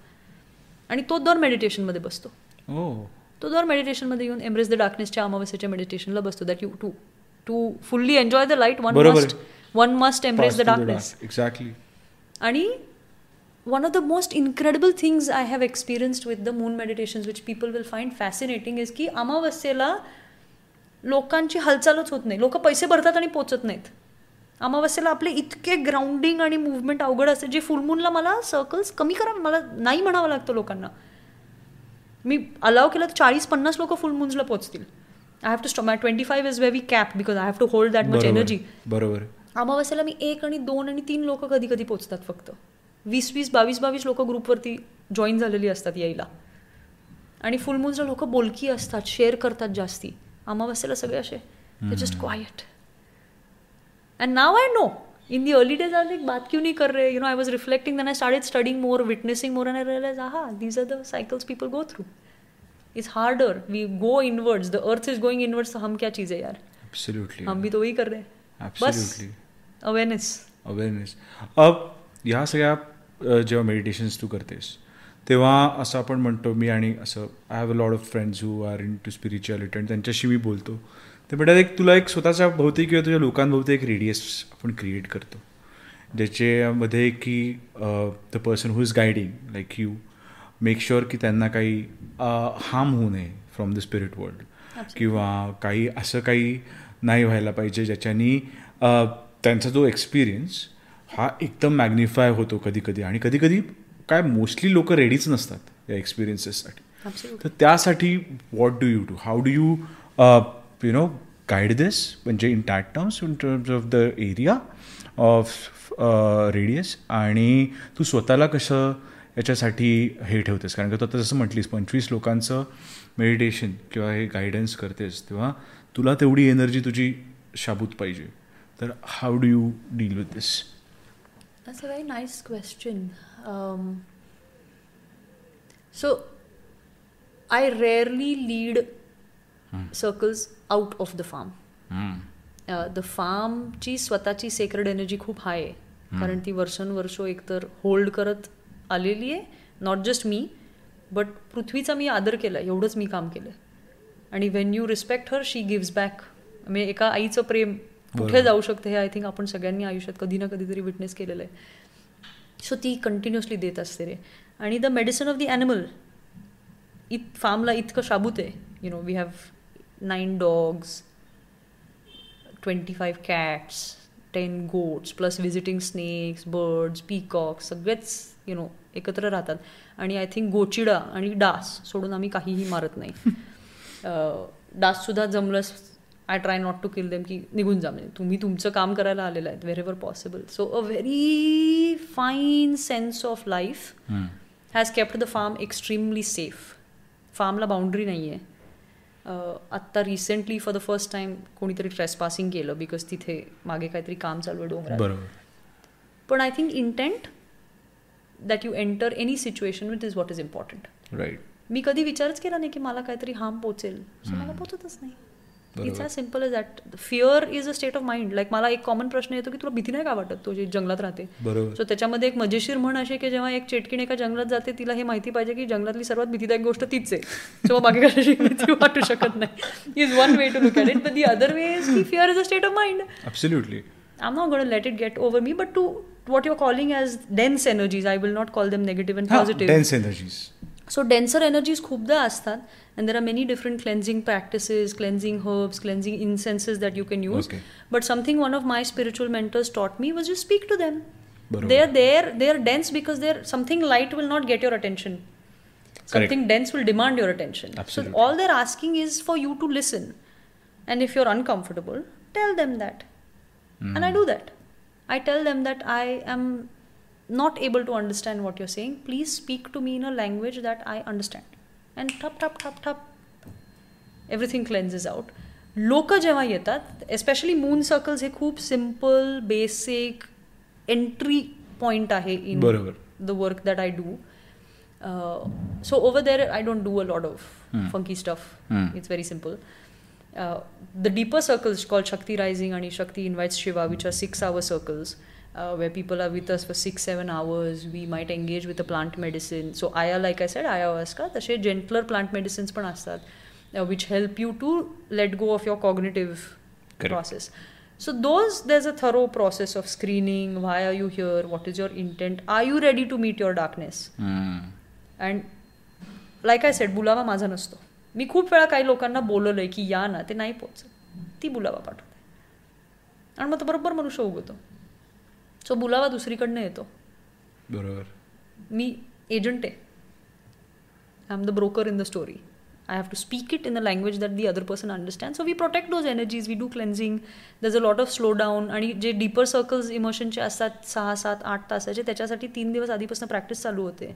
आणि तो दर मेडिटेशनमध्ये बसतो. ओ तो दर मेडिटेशनमध्ये येऊन एम्ब्रेस द डार्कनेसच्या अमावस्याच्या मेडिटेशनला बसतो that you to to fully enjoy the light one. Must one must embrace the darkness exactly आणि one of the most incredible things I have experienced with the moon meditations, which people will find fascinating, is की अमावस्येला लोकांची हालचालच होत नाही. लोक पैसे भरतात आणि पोचत नाहीत. अमावस्येला आपले इतके ग्राउंडिंग आणि मुवमेंट अवघड असते जे फुलमूनला मला सर्कल्स कमी करा मला नाही म्हणावं लागतं लोकांना. मी अलाव केलं तर चाळीस पन्नास लोक फुलमून्सला पोचतील. I have to stop my twenty five is very cap because I have to hold that much energy बरोबर. अमावस्याला मी एक आणि दोन आणि तीन लोक कधी कधी पोचतात फक्त. वीस वीस बावीस बावीस लोक ग्रुपवरती जॉईन झालेली असतात यायला. आणि फुलमूनला लोक बोलकी असतात शेअर करतात जास्ती. अमावस्याला सगळे असे. Just quiet and now I know in the early days are like बात क्यू नाही कर रहे you know I was reflecting then I started studying more witnessing more and I realise aha these are the cycles people go through it's harder we go inwards the earth is going inwards हम क्या चीज़ है यार? Absolutely हम भी तो वही कर रहे हैं. बस. ॲब्सोल्युटली अवेअरनेस अवेअरनेस अब ह्या सगळ्या जेव्हा मेडिटेशन्स तू करतेस तेव्हा असं आपण म्हणतो मी आणि असं I have a lot of friends who are into spirituality आणि त्यांच्याशी मी बोलतो. ते म्हणतात एक तुला एक स्वतःच्या भोवती किंवा तुझ्या लोकांभोवती एक रेडियस आपण क्रिएट करतो. ज्याच्यामध्ये की the person who is guiding like you make sure की त्यांना काही हार्म होऊ नये फ्रॉम द स्पिरिट वर्ल्ड किंवा काही असं काही नाही व्हायला पाहिजे ज्याच्यानी त्यांचा जो एक्सपिरियन्स हा एकदम मॅग्निफाय होतो कधी कधी आणि कधी कधी काय मोस्टली लोक रेडीच नसतात या एक्सपिरियन्सेससाठी तर त्यासाठी what do you do how do you you know guide this म्हणजे in that terms in terms of the area of radius आणि तू स्वतःला कसं याच्यासाठी हे ठेवतेस? कारण का तू आता जसं म्हटलीस पंचवीस लोकांचं मेडिटेशन किंवा हे गायडन्स करतेस तेव्हा तुला तेवढी एनर्जी तुझी शाबूत पाहिजे. तर how do you deal with this That's a very nice question. Um, so, I rarely lead circles out of the farm. The फार्मची स्वतःची सेक्रेड एनर्जी खूप हाय आहे. कारण ती वर्षानुवर्ष एकतर होल्ड करत आलेली आहे. नॉट जस्ट मी बट पृथ्वीचा मी आदर केला एवढंच मी काम केलं. आणि when you respect her she gives back म्हणजे एका आईचं प्रेम कुठे जाऊ शकते हे आय थिंक आपण सगळ्यांनी आयुष्यात कधी ना कधीतरी विटनेस केलेलं आहे. सो ती कंटिन्युअसली देत असते रे. आणि the medicine of the animal इत फार्मला इतकं शाबूत आहे. You know we have nine dogs twenty five cats ten goats plus visiting snakes birds peacocks सगळेच यु नो एकत्र राहतात. आणि आय थिंक गोचिडा आणि डास सोडून आम्ही काहीही मारत नाही. (laughs) डाससुद्धा जमलंच I try not to kill them की निघून जा म्हणजे तुम्ही तुमचं काम करायला आलेलं आहेत wherever possible so a very fine sense of life has kept the farm extremely safe फार्मला boundary नाही आहे आत्ता recently for the first time कोणीतरी ट्रेस पासिंग केलं बिकॉज तिथे मागे काहीतरी काम चालू आहे डोंगरात पण I think intent that you enter any situation with is what is important right मी कधी विचारच केला नाही की मला काहीतरी हार्म पोचेल सो मला पोचतच नाही it's as simple is that fear is a state of mind like मला एक कॉमन प्रश्न येतो की तुला भीती नाही का वाटत? तो जे जंगलात राहते. सो त्याच्यामध्ये एक मजेशीर म्हण असे की जेव्हा एक चेटकीण एका जंगलात जाते तिला हे माहिती पाहिजे की जंगलातली सर्वात भीतीदायक गोष्ट तीच आहे. सो बाकी कशाची भीती वाटू शकत नाही. Is one way to look at it but the other way is की fear is a state of mind Absolutely. I'm not going to let it get over me, but to what you're calling as dense energies, I will not call them negative and हा, positive. dense So denser energy energies khubda astan, and there are many different cleansing practices, cleansing herbs, cleansing incenses that you can use. But something one of my spiritual mentors taught me was you speak to them. They're there, they're dense because they're something light will not get your attention. Something dense will demand your attention. So all they're asking is for you to listen. And if you're uncomfortable, tell them that. And I do that. I tell them that I am not able to understand what you're saying. Please speak to me in a language that I understand. And tap, tap, tap, tap. Everything cleanses out. लोक जेव्हा येतात especially moon circles हे खूप simple basic entry point आहे in बरोबर. the work that I do. Uh, so over there, I don't do a lot of funky stuff. Hmm. It's very simple. Uh, the deeper circles called Shakti Rising and Shakti Invites Shiva, which are six-hour circles, uh, where people are with us for six, seven hours. We might engage with a plant medicine. So Aya, like I said, ayahuasca, तसे gentler plant medicines पण असतात, uh, which help you to let go of your cognitive Correct. process. So those there's a thorough process of screening. Why are you here? What is your intent? Are you ready to meet your darkness? Hmm. And like I said बुलावा माझा नसतो मी खूप वेळा काही लोकांना बोलवलंय की या ना ते नाही पोचत ती बुलावा पाठवते आणि मग तो बरोबर मनुष्य उगवतो सो बुलावा दुसरीकडनं येतो. बरोबर. मी एजंट आहे. I am the broker in the story I have to speak it in the language that the other person understand so we protect those energies we do cleansing that's a lot of slow down आणि जे deeper circles इमोशनचे असतात सहा सात आठ तासाचे त्याच्यासाठी तीन दिवस आधीपासून प्रॅक्टिस चालू होते.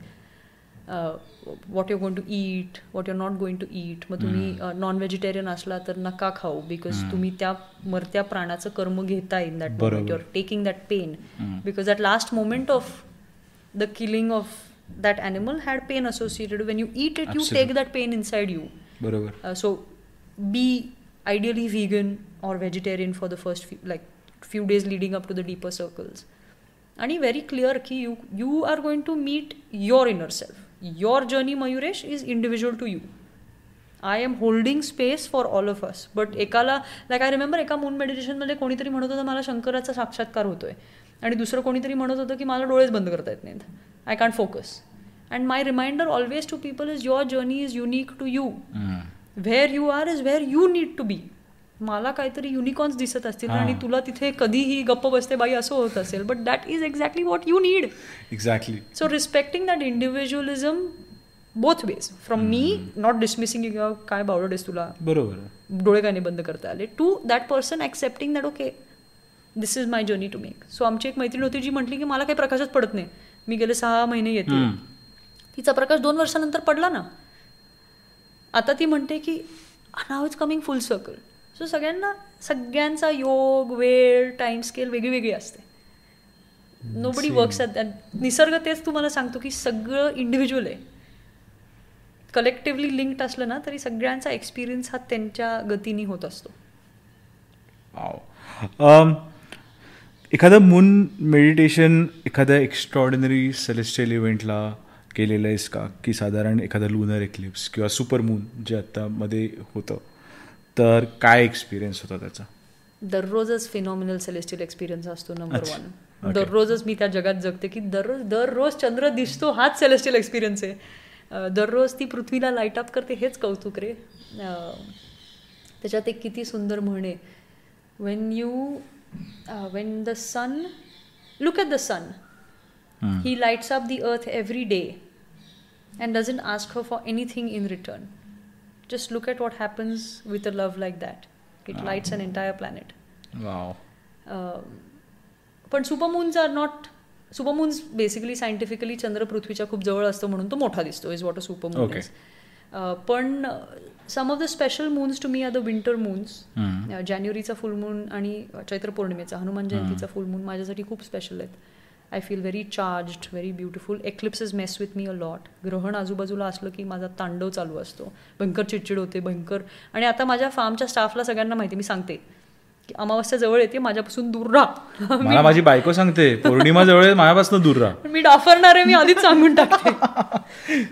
What you're going to eat what you're not going to eat मग तुम्ही नॉन व्हेजिटेरियन असला तर नका खाऊ बिकॉज तुम्ही त्या मरत्या प्राणाचं कर्म घेता in that moment. You're taking that pain because that last moment of the killing of that animal had pain associated. When you eat it, you take Absolutely. that pain inside you. बरोबर Uh, so be ideally vegan or vegetarian for the first few, like few days leading up to the deeper circles. And very clear ki you you are going to meet your inner self. Your journey, Mayuresh, is individual to you. I am holding space for all of us but एकाला like I remember एका moon मेडिटेशनमध्ये कोणीतरी म्हणत होतं मला शंकराचा साक्षात्कार होतोय. आणि दुसरं कोणीतरी म्हणत होतं की मला डोळेच बंद करता येत नाहीत. I can't focus and my reminder always to people is your journey is unique to you where you are is where you need to be मला काहीतरी युनिकॉन्स दिसत असतील. आणि तुला तिथे कधीही गप्प बसते बाई असं होत असेल. But that is exactly what you need exactly So respecting that individualism both ways. From me, not dismissing you, काय बावळट आहेस तुला? बरोबर. डोळे काय नाही बंद करता आले. To that person accepting that okay this is my journey to make so आमची एक मैत्रीण होती जी म्हटली की मला काही प्रकाशच पडत नाही. मी गेले सहा महिने येते. हम्म. तिचा प्रकाश दोन वर्षानंतर पडला ना. आता ती म्हणते की now is coming full circle so सगळ्यांना सगळ्यांचा योग वेळ टाइम स्केल वेगळी वेगळी असते नो बडी वर्क्स निसर्ग तेच तुम्हाला सांगतो की सगळं इंडिव्हिज्युअल आहे. कलेक्टिव्हली लिंक्ड असलं ना तरी सगळ्यांचा एक्सपिरियन्स हा त्यांच्या गतीने होत असतो. Um, एखादं मून मेडिटेशन एखाद्या एक्स्ट्रॉर्डिनरी सेलेस्टियल इव्हेंटला केलेलं आहेस का? की साधारण एखादा लुनर एक्लिप्स किंवा सुपर मून जे आत्ता मध्ये होतं. तर काय एक्सपिरियन्स होता त्याचा? दररोजच फिनॉमिनल सेलेस्टियल एक्सपिरियन्स असतो नंबर. वन दररोजच मी त्या जगात जगते की दररोज दररोज चंद्र दिसतो हाच सेलेस्टियल एक्सपिरियन्स आहे. दररोज ती पृथ्वीला लाइट अप करते हेच कौतुक रे. त्याच्यात एक किती सुंदर म्हणे. When you when the sun look at the sun he lights up the earth every day doesn't ask her for anything in return. Just look at what happens with a love like that. It lights an entire planet. Wow Um, पण supermoons are not supermoons basically scientifically चंद्र पृथ्वीच्या खूप जवळ असतो म्हणून तो मोठा दिसतो is what a supermoon. Is पण some of the special moons to me are the winter moons जानेवारीचा full moon आणि चैत्र पौर्णिमेचा हनुमान जयंतीचा फुल मून माझ्यासाठी खूप स्पेशल आहेत. I feel very charged very beautiful eclipses mess with me a lot ग्रहण आजूबाजूला असलं की माझा तांडव चालू असतो. भयंकर चिडचिड होते भयंकर. आणि आता माझ्या फार्मच्या स्टाफला सगळ्यांना माहिती मी सांगते की अमावस्या जवळ येते माझ्यापासून दूर राहा. मला (laughs) माझी बायको सांगते पौर्णिमा जवळ माझ्यापासून दूर राहा. मी डाफरणार आहे मी आधीच सांगून टाकते.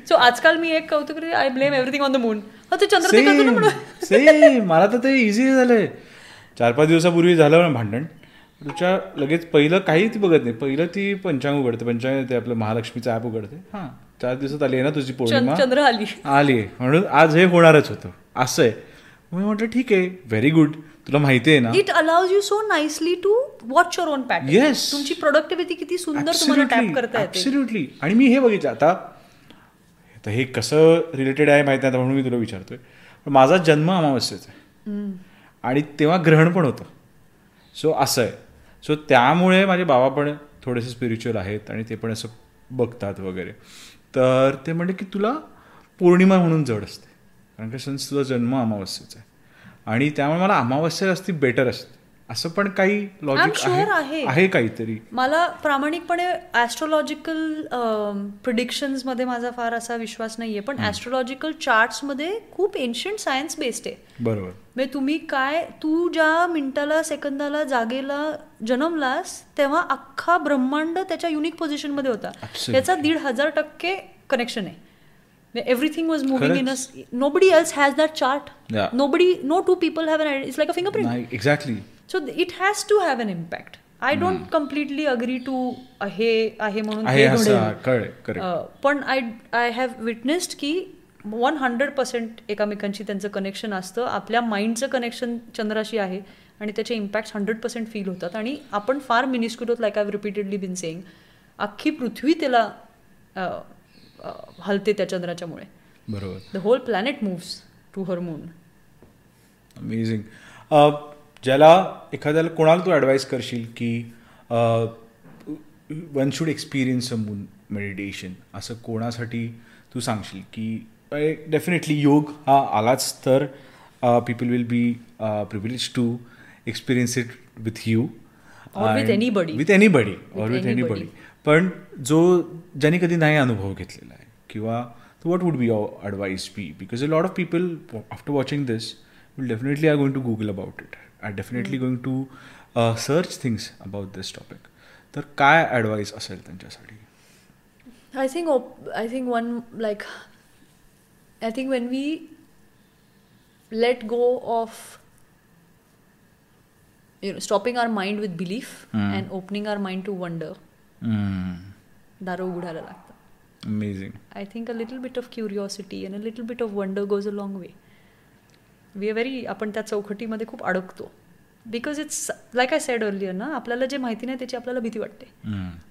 सो आजकाल मी एक कौतुक I blame everything on the moon ते चंद्र मला तर ते इझी झालंय. चार पाच दिवसापूर्वी झालं ना भांडण. तुझ्या लगेच पहिलं काही ती बघत नाही. पहिलं ती पंचांग उघडते. पंचांग ते आपलं महालक्ष्मीचं ॲप उघडते. हां. चार दिवसात आली आहे ना तुझी पौर्णिमा? चंद्र आली. आली म्हणून आज हे होणारच होतं. असं आहे. मी म्हटलं ठीक आहे. व्हेरी गुड तुला माहिती आहे ना? It allows you so nicely to watch your own pattern Yes. तुमची प्रोडक्टिव्हिटी किती सुंदर तुम्हाला टॅप करता येते. आणि मी हे बघितलं. आता आता हे कसं रिलेटेड आहे माहिती नाही आता म्हणून मी तुला विचारतोय. पण माझा जन्म अमावस्येचा आहे. आणि तेव्हा ग्रहण पण होतं. सो असं आहे. सो त्यामुळे माझे बाबा पण थोडेसे स्पिरिच्युअल आहेत आणि ते पण असं बघतात वगैरे. तर ते म्हणले की तुला पौर्णिमा म्हणून जड असते. कारण का since तुझा जन्म अमावस्येचा आहे. आणि त्यामुळे मला अमावस्या असती बेटर असते. असं पण काही लॉजिक आहे. आहे. काहीतरी. मला प्रामाणिकपणे ॲस्ट्रोलॉजिकल प्रिडिक्शन्समध्ये माझा फार असा विश्वास नाहीये पण ॲस्ट्रोलॉजिकल चार्ट्समध्ये खूप एन्शियंट सायन्स बेस्ड आहे. बरोबर. म्हणजे तुम्ही काय तू ज्या मिनिटाला सेकंदाला जागेला जन्मलास तेव्हा अख्खा ब्रह्मांड त्याच्या युनिक पोझिशनमध्ये होता. Absolutely. याचा दीड हजार टक्के कनेक्शन आहे. Everything was moving in us nobody else has that chart. Nobody no two people have it's like a fingerprint exactly so it has to have an impact I don't completely agree to हे आहे म्हणून पण I I have witnessed की one hundred percent एकमेकांशी त्यांचं connection असतं. आपल्या माइंडचं connection चंद्राशी आहे आणि त्याचे इम्पॅक्ट हंड्रेड पर्सेंट फील होतात. आणि आपण फार मिनिस्क्युल होत like I repeatedly been saying अख्खी पृथ्वी त्याला हलते त्या चंद्राच्यामुळे. बरोबर. The whole planet moves to her moon amazing ज्याला एखाद्याला कोणाला तू ॲडवाईस करशील की one should experience a moon meditation असं कोणासाठी तू सांगशील की डेफिनेटली योग हा आलाच तर people will be privilege to experience it with you. With anybody or With with. Anybody पण जो ज्यांनी कधी नाही अनुभव घेतलेला आहे किंवा what would be your advice be because a lot of people after watching this will definitely are going to Google about it are definitely going to search things about this topic तर काय advice असेल त्यांच्यासाठी I think op- I think one like I think when we let go of you know stopping our mind with belief and opening our mind to wonder दारं उघडायला लागतं amazing I think a little bit of curiosity and a little bit of wonder goes a long way We are very आपण त्या चौकटीमध्ये खूप अडकतो. Because it's like I said earlier ना आपल्याला जे माहिती नाही त्याची आपल्याला भीती वाटते.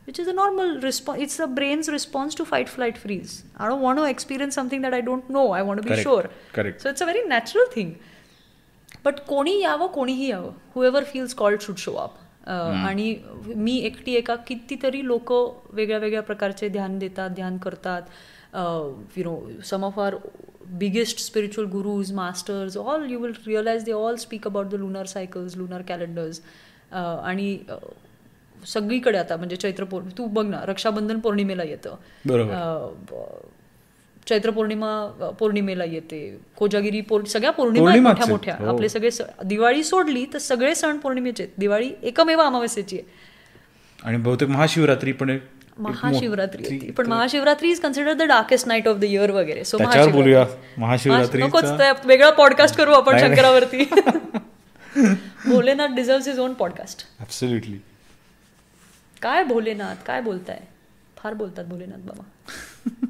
Which is a normal response it's a brain's response to fight flight freeze I don't want to experience something that I don't know I want be sure so it's a very natural thing but कोणी यावं कोणीही यावं. Whoever feels called should show up आणि मी एकटी एका कितीतरी लोक वेगळ्या वेगळ्या प्रकारचे ध्यान देतात ध्यान करतात. You know some of our biggest spiritual gurus masters all you will realize they all speak about the lunar cycles lunar calendars आणि अ, सगळीकडे आता म्हणजे चैत्र पौर्णिमा तू बघ ना रक्षाबंधन पौर्णिमेला येतं. चैत्र पौर्णिमा पौर्णिमेला येते. कोजागिरी पौर् सगळ्या पौर्णिमा मोठ्या मोठ्या. हो. आपले सगळे दिवाळी सोडली तर सगळे सण पौर्णिमेचे आहेत. दिवाळी एकमेव अमावस्येची आहे. आणि बहुतेक महाशिवरात्री पण महाशिवरात्री होती. पण Mahashivratri is consider the darkest night of the year वगैरे. सो बोलूया. ते वेगळा पॉडकास्ट करू आपण शंकरावरती. (laughs) Bholenath deserves his own podcast absolutely काय भोलेनाथ? काय बोलताय? फार बोलतात भोलेनाथ बाबा. (laughs)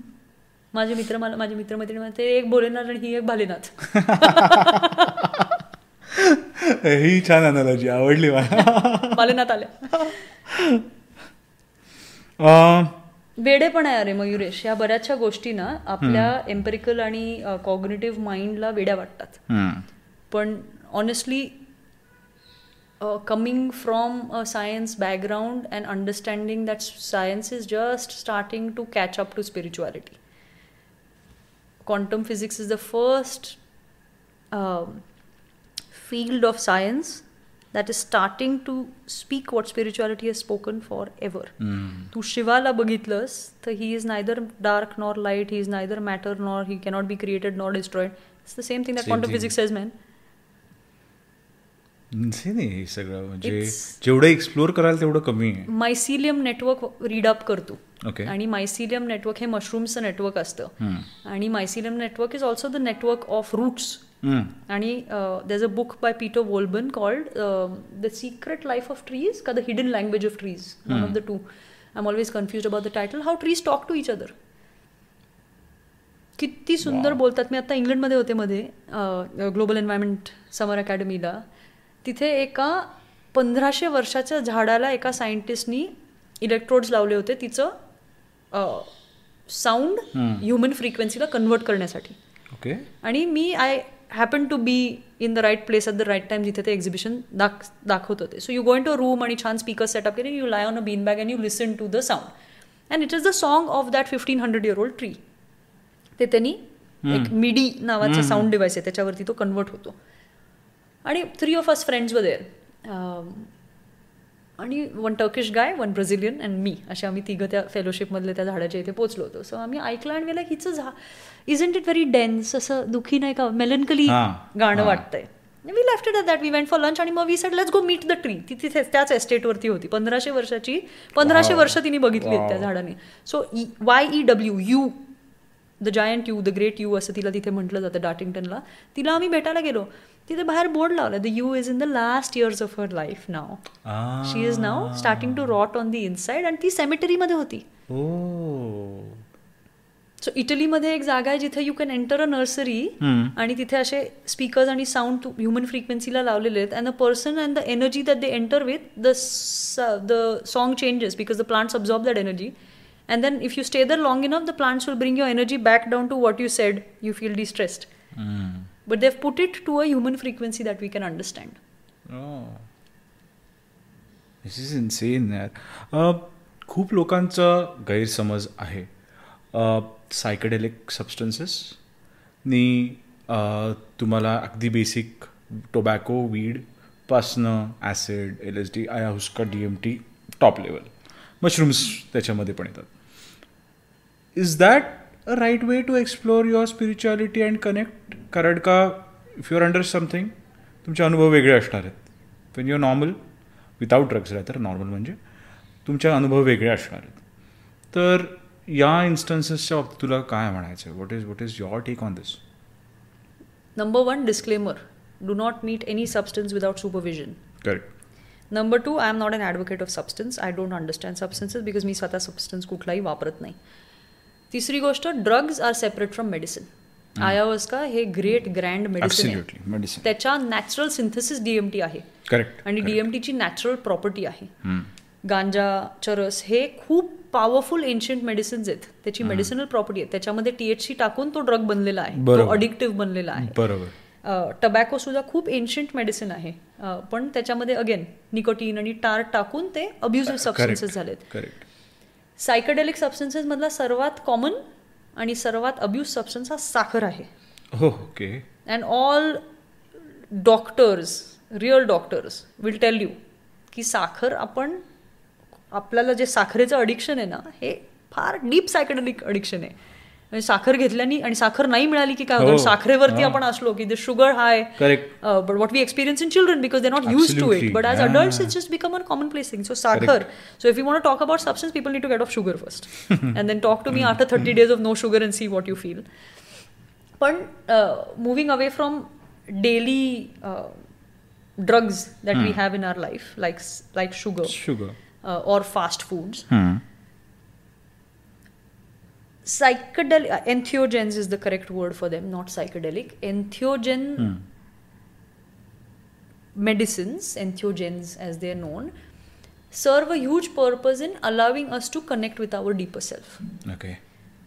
माझे मित्र मला माझे मित्रमैत्रिणी म्हणते एक भोलेनाथ आणि ही एक भालेनाथ. (laughs) ही छान अनालॉजी आवडली मला. भालेनाथ आल्या. वेडे पण आहे अरे मयुरेश या बऱ्याचशा गोष्टी ना आपल्या एम्पेरिकल आणि कॉग्नेटिव्ह माइंडला वेड्या वाटतात. पण honestly coming from a science background and understanding that science is just starting to catch up to spirituality physics is the first um, field of science that is starting to speak what spirituality has spoken forever. तू शिवाला बघितलंस तर he is neither dark nor light he is neither matter nor he cannot be created nor destroyed it's the same thing that Same quantum thing. Physics says man insane आहे हे सगळं म्हणजे It's- जेवढं explore कराल तेवढं कमी आहे mycelium network read up करतो ओके आणि मायसिलियम नेटवर्क हे मशरूम्सचं नेटवर्क असतं आणि mycelium network is also the network of roots आणि there a book by Peter Wohlleben called the secret life of trees का the hidden language of trees one of the two I am always confuse about the title how trees talk to each other किती सुंदर बोलतात. मी आता इंग्लंडमध्ये होते मध्ये global environment summer अकॅडमीला तिथे एका पंधराशे वर्षाच्या झाडाला एका सायंटिस्टनी इलेक्ट्रोड्स लावले होते तिचं साऊंड ह्युमन फ्रिक्वेन्सीला कन्वर्ट करण्यासाठी. ओके आणि मी I happen to be in the right place at the right time जिथे ते एक्झिबिशन दाख दाखवत होते. So you go in to room आणि छान स्पीकर सेटअप केले you lie on a bean bag and you listen to the sound and it is the song of that fifteen hundred year old tree ते त्यांनी एक मिडी नावाचं sound device आहे त्याच्यावरती तो कन्वर्ट होतो. आणि three of us friends were there आणि one Turkish guy one Brazilian and me असे आम्ही तिघं त्या फेलोशिपमधले त्या झाडाच्या इथे पोचलो होतो. सो आम्ही ऐकलं आणि वेळेला हिचं झा इजंट इट व्हेरी डेन्स असं दुःखी नाही का? मेलनकली गाणं. वाटतंय. We left it that we went for lunch आणि मग we said let's go meet the tree ती तिथे त्याच एस्टेटवरती होती. पंधराशे वर्षाची पंधराशे वर्ष तिने बघितली आहेत त्या झाडाने. So Y E W yew the giant yew the great yew असं तिला तिथे म्हटलं जातं डार्टिंग्टनला तिला आम्ही भेटायला गेलो. तिथे बाहेर बोर्ड लावला the yew is in the last years of her life now she is now starting to rot on the inside आणि ती सेमेटरीमध्ये होती. सो इटलीमध्ये एक जागा आहे जिथे you can enter a nursery आणि तिथे असे स्पीकर्स आणि साऊंड ह्युमन फ्रिक्वेन्सीला लावलेले आहेत. And the person and the energy that they enter with the the song changes because the plants absorb that energy and then if you stay there long enough the plants will bring your energy back down to what you said you feel distressed but they've put it to a human frequency that we understand. Understand This is insane, यार uh, खूप लोकांचा गैरसमज आहे. Uh, सायकडेलिक substances नी uh, तुम्हाला अगदी basic tobacco weed पासनं acid L S D ayahuasca D M T top level mushrooms त्याच्यामध्ये पण येतात. Is that right way to explore your spirituality and connect कारण का इफ युअर अंडर समथिंग तुमचे अनुभव वेगळे असणार आहेत. When your normal without drugs राहतर normal म्हणजे तुमचे अनुभव वेगळे असणार आहेत. तर या इन्स्टन्सेसच्या बाबतीत तुला काय म्हणायचं what is what is your take on this number one disclaimer do not meet any substance without supervision correct number two I am not an advocate of substance I don't understand substances because मी स्वतः substance कुठलाही वापरत नाही तिसरी गोष्ट drugs are separate from medicine ayahuasca हे great grand medicine त्याच्या natural synthesis DMT आहे. Correct आणि डीएमटीची नॅचरल प्रॉपर्टी आहे. गांजा चरस हे खूप पॉवरफुल एन्शियंट मेडिसिन्स आहेत. त्याची मेडिसिनल प्रॉपर्टी आहे. त्याच्यामध्ये टीएचसी टाकून तो ड्रग बनलेला आहे. तो. अडिक्टिव्ह बनलेला आहे. बरोबर. टबॅको सुद्धा खूप एन्शियंट मेडिसिन आहे. पण त्याच्यामध्ये अगेन निकोटीन आणि टार टाकून ते अब्युझिव्ह सबस्टन्सेस झालेत. करेक्ट सायकडेलिक सबस्टन्सेस मधला सर्वात कॉमन आणि सर्वात अब्यूज सबस्टन्स हा साखर आहे. हो okay. And all doctors real doctors will tell you की साखर आपण आपल्याला जे साखरेचं अडिक्शन आहे ना हे फार डीप सायकडेलिक अडिक्शन आहे. म्हणजे साखर घेतल्याने आणि साखर नाही मिळाली की काय होतं हो. साखरेवरती हा. आपण असलो की the sugar high correct but what we experience in children because they not use to it Absolutely. But as Yeah. Adults it's just become a common place thing so साखर so if you want talk about substance people need to get off sugar first and then talk to me after thirty days of no sugar and see what you feel पण moving away from daily drugs that we have in our life like like sugar sugar or fast foods. Psychedelic uh, entheogens is the correct word for them, not psychedelic. Entheogen medicines, entheogens as they are known, serve a huge purpose in allowing us to connect with our deeper self. Okay.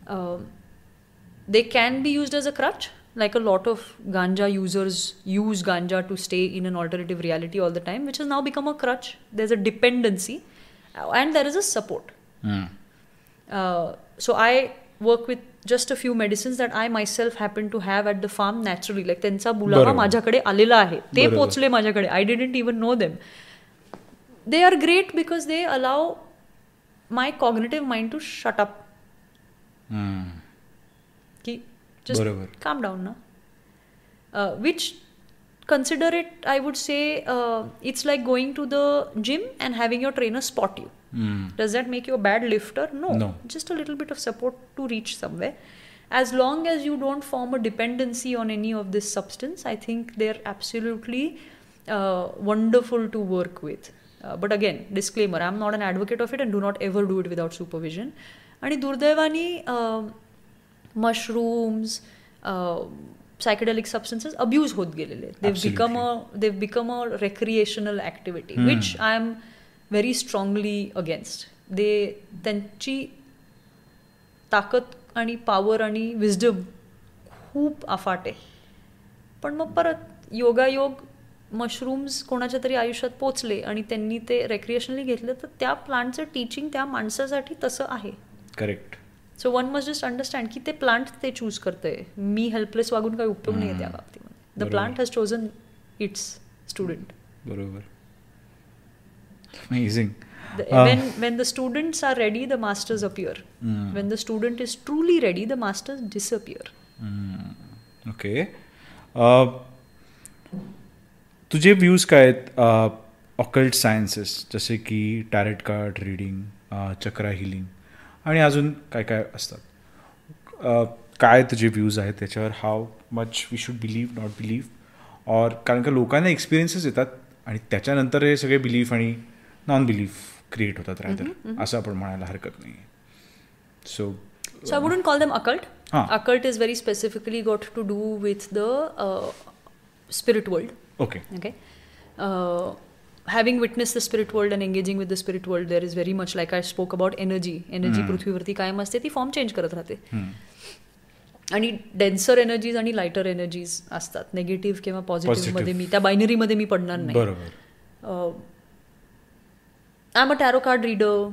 Um, they can be used as a crutch like a lot of ganja users use ganja to stay in an alternative reality all the time which has now become a crutch there's a dependency uh, and there is a support Hmm. uh, so i work with just a few medicines that i myself happen to have at the farm naturally like त्यांचा बुलावा बरोबर. माझ्याकडे आलेला आहे ते बरोबर. पोचले माझ्याकडे I didn't even know them they are great because they allow my cognitive mind to shut up Hmm. की just बरोबर. calm down na uh, which consider it i would say uh, it's like going to the gym and having your trainer spot you Hmm. does that make you a bad lifter no, No. just a little bit of support to reach somewhere as long as you don't form a dependency on any of this substance i think they're absolutely uh, wonderful to work with uh, but again disclaimer i'm not an advocate of it and do not ever do it without supervision आणि दुर्दैवानी mushrooms सायकेडेलिक substances abuse होत गेलेले देव Absolutely. Become a Dev become a recreational activity which I am Very strongly against they त्यांची ताकद आणि power आणि wisdom खूप अफाट आहे. पण मग परत योगायोग मशरूम्स कोणाच्या तरी आयुष्यात पोचले आणि त्यांनी ते रेक्रिएशनली घेतले तर त्या प्लांटचं टीचिंग त्या माणसासाठी तसं आहे. Correct so one must just understand की ते प्लांट ते चूज करतंय. मी हेल्पलेस वागून काही उपयोग नाही आहे त्या बाबतीमध्ये. The. Plant has chosen its student बरोबर. Amazing when when the students are ready the masters appear. When the student is truly ready the masters disappear. Okay तुझे व्ह्यूज काय आहेत ऑकल्ट सायन्सेस जसे की tarot card reading chakra healing आणि अजून काय काय असतात? अ, काय तुझे व्ह्यूज आहेत त्याच्यावर? How much we should believe not believe or कारण का लोकांना एक्सपिरियन्सेस येतात आणि त्याच्यानंतर हे सगळे बिलीफ आणि नॉन बिलीफ क्रिएट होतात रायदर असं आपण म्हणायला हरकत नाही so so I wouldn't call them occult occult is very specifically got to do with the spirit world okay okay having witness the spirit world and engaging with the spirit world there is very much like I spoke about energy energy पृथ्वीवरती कायम असते ती form change करत राहते. Hmm. आणि denser energies आणि lighter energies असतात. Negative किंवा पॉझिटिव्हमध्ये मी त्या बायनरीमध्ये मी पडणार नाही. I am a tarot card reader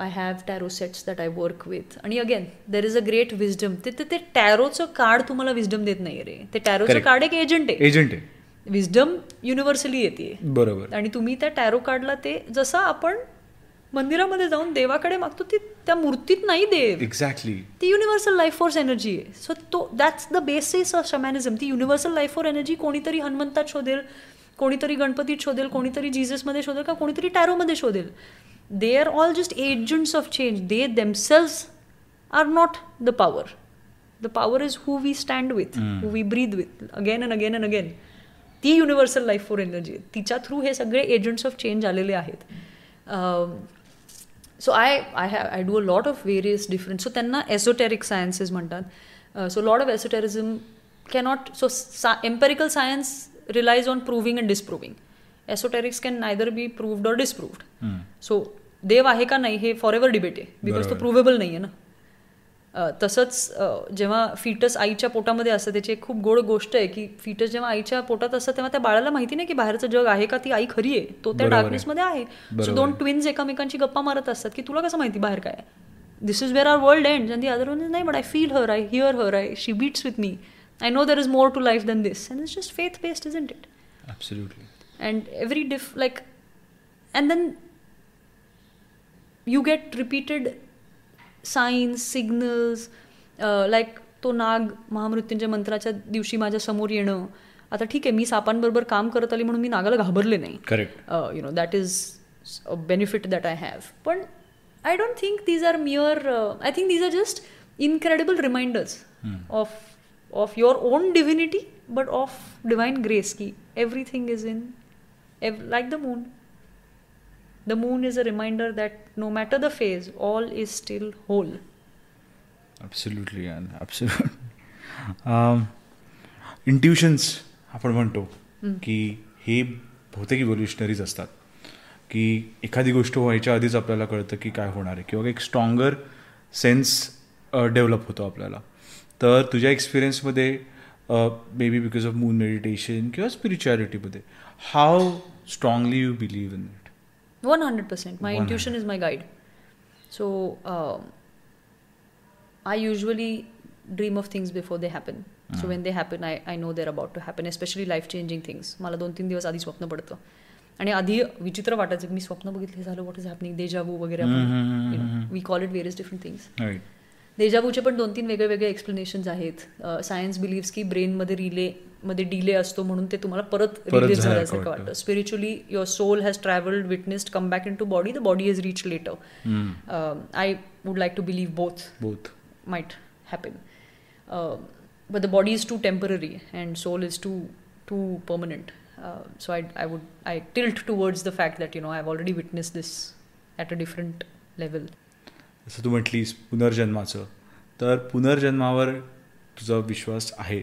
I have tarot sets that I work with आणि again there is a great wisdom ते ते- टॅरोचं कार्ड तुम्हाला विजडम देत नाही रे. ते टॅरोचं. कार्ड एक एजंट आहे. एजंट आहे. विजडम युनिव्हर्सली येते. बरोबर. आणि तुम्ही त्या टॅरो कार्डला ते जसं आपण मंदिरामध्ये जाऊन देवाकडे मागतो ती त्या मूर्तीत नाही देव एक्झॅक्टली ती युनिव्हर्सल लाईफ फोर्स एनर्जी आहे. सो तो that's the basis of shamanism ती युनिव्हर्सल लाईफ फोर्स एनर्जी कोणीतरी हनुमंतात शोधेल कोणीतरी गणपतीत शोधेल कोणीतरी जीजसमध्ये शोधेल का कोणीतरी टॅरोमध्ये शोधेल. They are all just agents of change they themselves are not the power the power is who we stand with who we breathe with again and again and again ती युनिव्हर्सल लाईफ फोर एनर्जी तिच्या through हे सगळे agents of change आलेले आहेत. So I I have I do a lot of various different so त्यांना esoteric sciences म्हणतात. So lot of esoterism cannot so empirical science relies on proving and disproving esoterics can neither be proved or disproved so देव आहे का नाही हे for ever debate आहे. Because तो. Provable नाही आहे ना. तसंच जेव्हा फिटस आईच्या पोटामध्ये असतं त्याची एक खूप गोड गोष्ट आहे की फिटस जेव्हा आईच्या पोटात असतं तेव्हा त्या बाळाला माहिती नाही की बाहेरचं जग आहे का ती आई खरी आहे. तो त्या. डार्कनेसमध्ये आहे. सो दोन. ट्विन्स एकामेकांची गप्पा मारत असतात की तुला कसं माहिती बाहेर काय this is where our world end and the other one नाही but I feel her I hear her I she beats with me I know there is more to life than this and it's just faith based isn't it absolutely and every diff like and then you get repeated signs signals uh, like तो नाग महामृत्यूंच्या मंत्राच्या दिवशी माझ्यासमोर येणं. आता ठीक आहे मी सापांबरोबर काम करत आली म्हणून मी नागाला घाबरले नाही. Correct you know that is a benefit that I have पण I don't think these are mere I think these are just incredible reminders of of your own divinity but of divine grace की everything is in like the moon. The moon is a reminder that no matter the phase all is still whole absolutely absolute intuitions आपण म्हणतो की हे बहुतेक इव्होल्युशनरीज असतात की एखादी गोष्ट व्हायच्या आधीच आपल्याला कळतं की काय होणार आहे किंवा एक स्ट्रॉंगर सेन्स डेव्हलप होतो आपल्याला. तर तुझ्या एक्सपिरियन्समध्ये may be because of moon meditation किंवा स्पिरिच्युअलिटीमध्ये how strongly you believe in it 100% my intuition is my guide. So um, i usually dream of things before they happen. So when they happen I, I know they're about to happen especially life changing things. मला दोन तीन दिवस आधी स्वप्न पडतं. आणि आधी विचित्र वाटायचं की मी स्वप्न बघितले झालं what is happening deja vu वगैरे we call it various different things देजावूचे पण दोन तीन वेगळे वेगळे एक्सप्लेनेशन्स आहेत सायन्स बिलीव्स की ब्रेनमध्ये रिले मध्ये डिले असतो म्हणून ते तुम्हाला परत रिलीज झाल्यासारखं वाटतं. Spiritually your soul has travelled witnessed come back into body the body is reach later I would like to believe both both. Uh, but the body is too temporary and soul is too too permanent. Uh, so I I would I tilt towards the fact that you know I've already witnessed this at a different level. जसं तू म्हटलीस पुनर्जन्माचं. तर पुनर्जन्मावर तुझा विश्वास आहे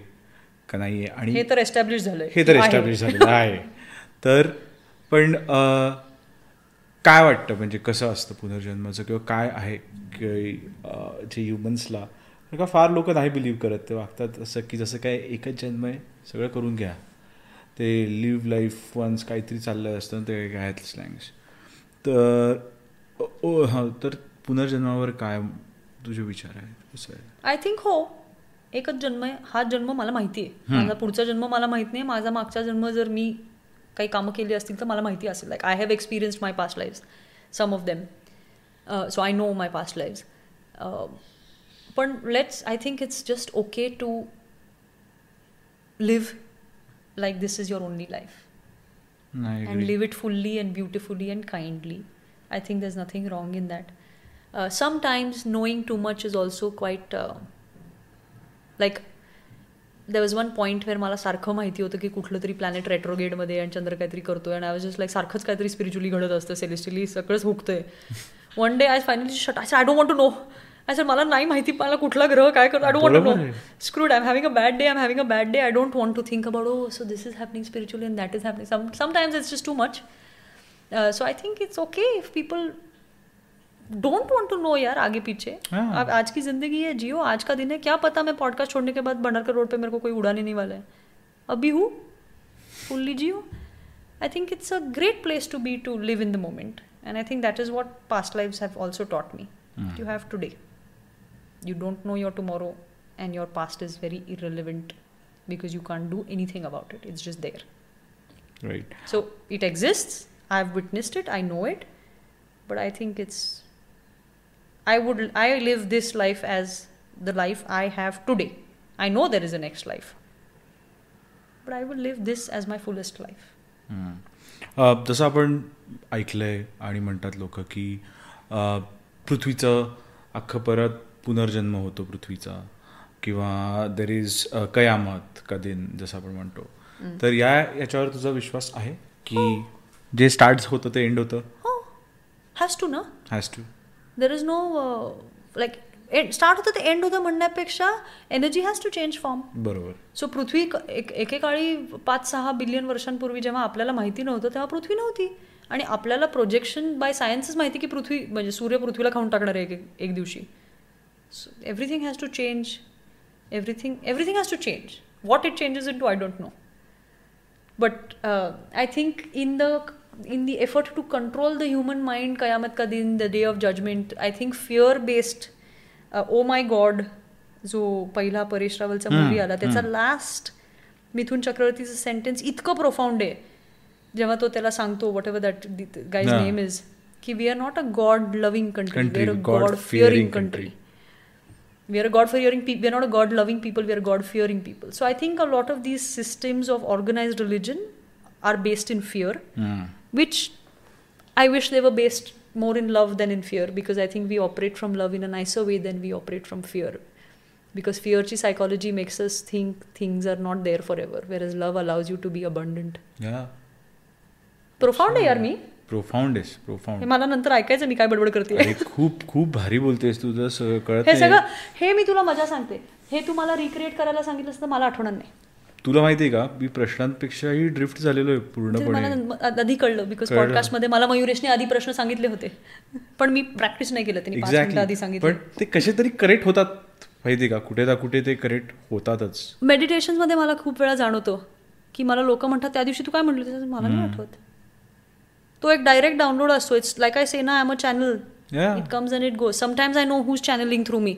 का नाही? आहे आणि हे तर एस्टॅब्लिश झालंय. हे तर. एस्टॅब्लिश झालेलं आहे. तर पण काय वाटतं? म्हणजे कसं असतं पुनर्जन्माचं? किंवा काय आहे? की जे ह्युमन्सला का फार लोक नाही बिलीव्ह करत. ते वागतात असं की जसं काय एकच जन्म आहे सगळं करून घ्या. ते लिव्ह लाईफ वन्स काहीतरी चाललं असतं ते काय आहेत स्लँग्स तर ओ हां तर पुनर्जन्मावर काय तुझे विचार आहे. आय थिंक हो. एकच जन्म आहे. हा जन्म मला माहिती आहे. माझा पुढचा जन्म मला माहीत नाही. माझा मागचा जन्म जर मी काही कामं केली असतील तर मला माहिती असेल. Like I have experience my past lives some of them so I know my past lives पण let's I think it's just okay to live like this is your only life नाही and live it fully and beautifully and kindly. I think there's nothing wrong in that. Uh, sometimes knowing too much is also quite uh, like there was one point where मला सारखं माहिती होतं की कुठलं तरी planet रेट्रोगेटमध्ये आणि चंद्र काहीतरी करतोय आणि आय वॉज जस्ट लाईक सारखंच काहीतरी स्पिरिच्युअली घडत असतं सेलेस्टियली सगळंच हुकतंय one day I finally shut I I don't want to know I sir मला नाही माहिती मला कुठला ग्रह काय करतो आय डोंट वॉन्ट टू बरोबर नो आहे. screwed i'm having a bad day i'm having a bad day i don't want to think about oh so this is happening spiritually and that is happening Some, sometimes it's just too much uh, so i think it's okay if people don't want to know यार आगे पीछे हाँ। अब आज की जिंदगी है जियो आज का दिन है क्या पता मैं पॉडकास्ट छोड़ने के बाद भंडारकर रोड पे मेरे को कोई उड़ाने नहीं वाला है अभी हूँ fully Jio I think it's a great place to be to live in the moment and I think that is what past lives have also taught me you have today you don't know your tomorrow and your past is very irrelevant because you can't do anything about it it's just there right so it exists i've witnessed it i know it but i think it's i would i live this life as the life i have today i know there is a next life but i will live this as my fullest life जसं आपण ऐकलंय आणि म्हणतात लोक की पृथ्वीचं अख्खं परत पुनर्जन्म होतो पृथ्वीचा किंवा देर इज कयामत का दिन जसं आपण म्हणतो तर या याच्यावर तुझा विश्वास आहे की जे स्टार्ट होतं ते एंड होतं oh has to na हॅज टू there is no uh, like start होतं ते एंड होतं म्हणण्यापेक्षा energy has to change form बरोबर. सो पृथ्वी एकेकाळी पाच सहा बिलियन वर्षांपूर्वी जेव्हा आपल्याला माहिती नव्हतं तेव्हा पृथ्वी नव्हती. आणि आपल्याला प्रोजेक्शन बाय सायन्सच माहिती की पृथ्वी म्हणजे सूर्य पृथ्वीला खाऊन टाकणार आहे एक एक दिवशी. Everything has to change everything everything has to change what it changes into I don't know but uh, I think in the in the effort to control the human mind, Kayamat ka din, the day of judgment, I think fear based. Uh, oh my God, जो पहिला Paresh रावलचा movie आला त्याचा last Mithun चक्रवर्तीचं sentence इतकं profound आहे जेव्हा तो त्याला सांगतो whatever that guys Yeah. Name is की we are not a god loving country we Country, are a God god fearing fearing country. Country we are a god fearing people we are not a god loving people we are god fearing people so i think a lot of these systems of organized religion are based in fear Which i wish they were based more in love than in fear because i think we operate from love in a nicer way than we operate from fear because fear chi psychology makes us think things are not there forever whereas love allows you to be abundant या profound hai yaar me profound हे मला नंतर ऐकायचं मी काय बडबड करते खूप खूप भारी बोलतेस तू जर कळत हे. सगळं हे मी तुला मजा सांगते हे तू मला रिक्रिएट करायला सांगितलं असतं मला आठवणार नाही तुला माहितीये का? मी प्रश्नांपेक्षाही ड्रिफ्ट झालेलो आहे ते पूर्णपणे. आधी कळलं बिकॉज कळलं. पॉडकास्टमध्ये मला मयुरेशने आधी प्रश्न सांगितले होते. पण मी प्रॅक्टिस नाही केलं त्यांनी आधी एक्झॅक्टली पण सांगितलं ते कसे तरी करेक्ट होतात माहिती का? कुठे ना कुठे ते करेक्ट होतातच. मेडिटेशनमध्ये मला खूप वेळा जाणवतो की मला लोक म्हणतात त्या दिवशी तू काय म्हटलं होतं?" मला नाही आठवत. तो एक डायरेक्ट डाउनलोड असतो. इट्स लाईक आय से ना I a channel. It comes and it goes sometimes I know who's channelling through me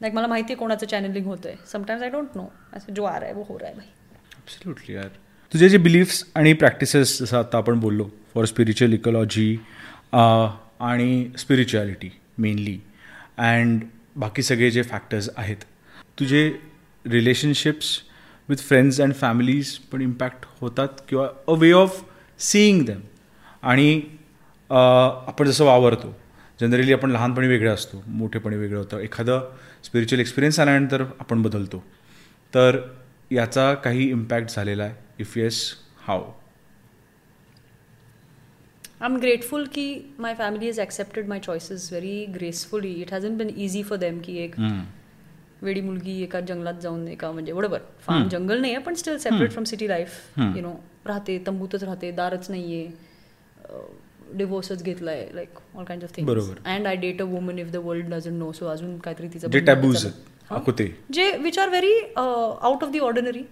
like मला माहिती आहे कोणाचं चॅनलिंग होतंय. समटाईम्स आय डोंट नो असं जो आ रहा है वो हो रहा है भाई. यार. तुझे जे बिलीफ्स आणि प्रॅक्टिसेस जसं आता आपण बोललो फॉर स्पिरिच्युअल इकॉलॉजी आणि स्पिरिच्युअलिटी मेनली अँड बाकी सगळे जे फॅक्टर्स आहेत तुझे relationships with friends and families पण इम्पॅक्ट होतात किंवा a way of seeing them आणि आपण जसं वावरतो जनरली आपण लहानपणी वेगळं असतो मोठेपणी वेगळं होतं. एखादं स्पिरिच्युअल एक्सपिरियन्स आल्यानंतर आपण बदलतो. तर याचा काही इम्पॅक्ट झालेला आहे if yes how I'm grateful की my family has accepted my choices very gracefully. It hasn't been easy for them की एक वेडी मुलगी एका जंगलात जाऊन एका म्हणजे बरोबर. फार्म जंगल नाही आहे पण still separate from city life you know राहते तंबूतच राहते दारच नाहीये. डिवोर्सच घेतलाय like all kind of thing. And I date a woman if the world doesn't know so अजून काहीतरी तिचं जे which are very out of the ordinary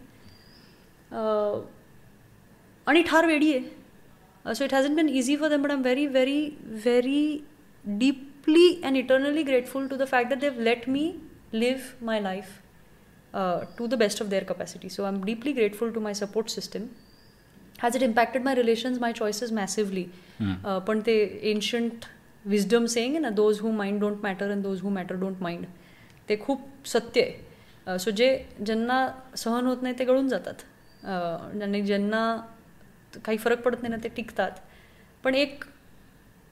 आणि ठार वेडी आहे. So it hasn't been easy for them but am very very very deeply and eternally grateful to the fact that Dev let me live my life to the best of their capacity so I am deeply grateful to my support system has it impacted my relations my choices massively पण ते ancient wisdom saying ना those who mind don't matter and those who matter don't mind ते खूप सत्य आहे. So जे ज्यांना सहन होत नाही ते गळून जातात. अं, आणि ज्यांना काही फरक पडत नाही ना ते टिकतात. पण एक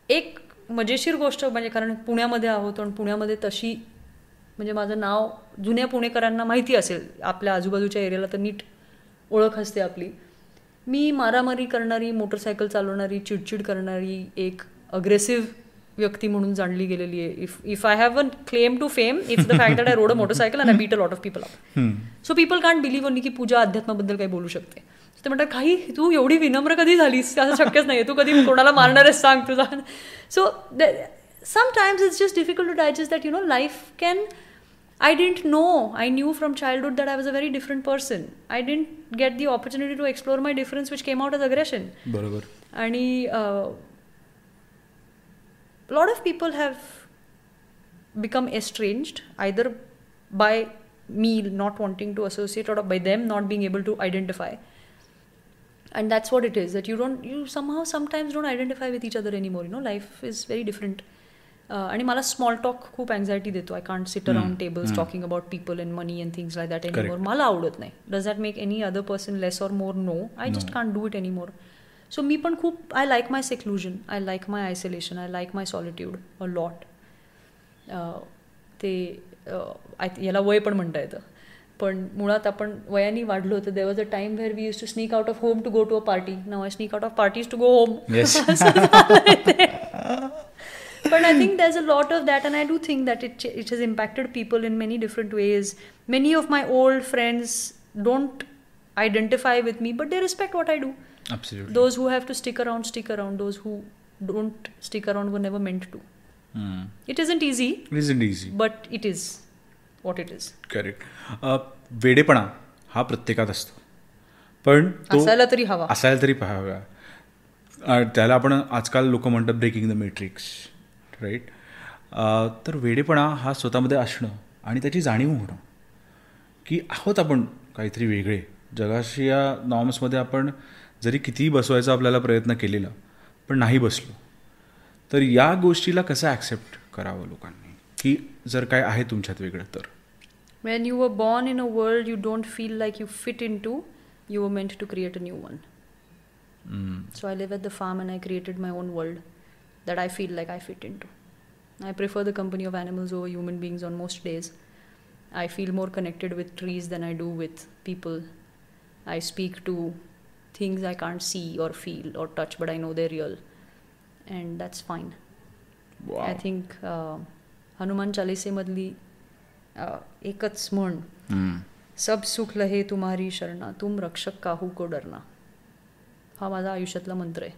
एक मजेशीर गोष्ट म्हणजे कारण पुण्यामध्ये आहोत आणि पुण्यामध्ये तशी म्हणजे माझं नाव जुन्या पुणेकरांना माहिती असेल. आपल्या आजूबाजूच्या एरियाला तर नीट ओळख असते आपली. मी मारामारी करणारी मोटरसायकल चालवणारी चिडचिड करणारी एक अग्रेसिव्ह व्यक्ती म्हणून जाणली गेलेली आहे. If if I have a claim to fame it's the fact that I rode a motorcycle and I beat a lot of people up so people can't believe only की पूजा अध्यात्माबद्दल काही बोलू शकते. ते म्हणतात काही तू एवढी विनम्र कधी झालीस? असं शक्यच नाही तू कधी कोणाला मारणार आहेस सांग तुझा. So sometimes it's just difficult to digest that you know life can I didn't know. I knew from childhood that I was a very different person. I didn't get the opportunity to explore my difference, which came out as aggression. बरोबर And uh, a lot of people have become estranged either by me not wanting to associate or by them not being able to identify. And that's what it is that you don't, you somehow sometimes don't identify with each other anymore. You know, life is very different. Uh, आणि मला small talk खूप anxiety देतो. I can't sit around tables talking about people and money and things like that anymore मला आवडत नाही. Does that make any other person less or more no I just can't do it anymore so मी पण खूप I like my seclusion I like my isolation I like my solitude a lot ते uh, याला वय पण म्हणता येतं. पण मुळात आपण वयाने वाढलो तर there was a time where we used to sneak out of home to go to a party now I sneak out of parties to go home Yes. (laughs) (laughs) but I think there's a lot of that, and I do think that it ch- it has impacted people in many different ways. Many of my old friends don't identify with me, but they respect what I do. Absolutely Those who have to stick around, stick around. Those who don't stick around were never meant to. It isn't easy, isn't easy but it is what it is. Correct वेडेपणा हा प्रत्येकात असतो पण तो असायला तरी हवा असायला तरी पाहावा अ, त्याला आपण आजकाल लोक म्हणतात ब्रेकिंग द मॅट्रिक्स राईट तर वेडेपणा हा स्वतःमध्ये असणं आणि त्याची जाणीव होणं. की आहोत आपण काहीतरी वेगळे. जगाशी या नॉर्म्समध्ये आपण जरी कितीही बसवायचा आपल्याला प्रयत्न केलेला पण नाही बसलो. तर या गोष्टीला कसं ॲक्सेप्ट करावं लोकांनी? की जर काय आहे तुमच्यात वेगळं तर? When you were born in a world you don't feel like you fit into, you were meant to create a new one. So I live at the farm and I created my own world. that I feel like I fit into. I prefer the company of animals over human beings on most days. I feel more connected with trees than I do with people. I speak to things I can't see or feel or touch, but I know they're real. And that's fine Wow. I think Hanuman चालिसेमधली uh, एकच म्हण हम्म. सब सुख लहे तुम्हारी शरणा तुम रक्षक काहू को डरना हा माझा आयुष्यातला मंत्र आहे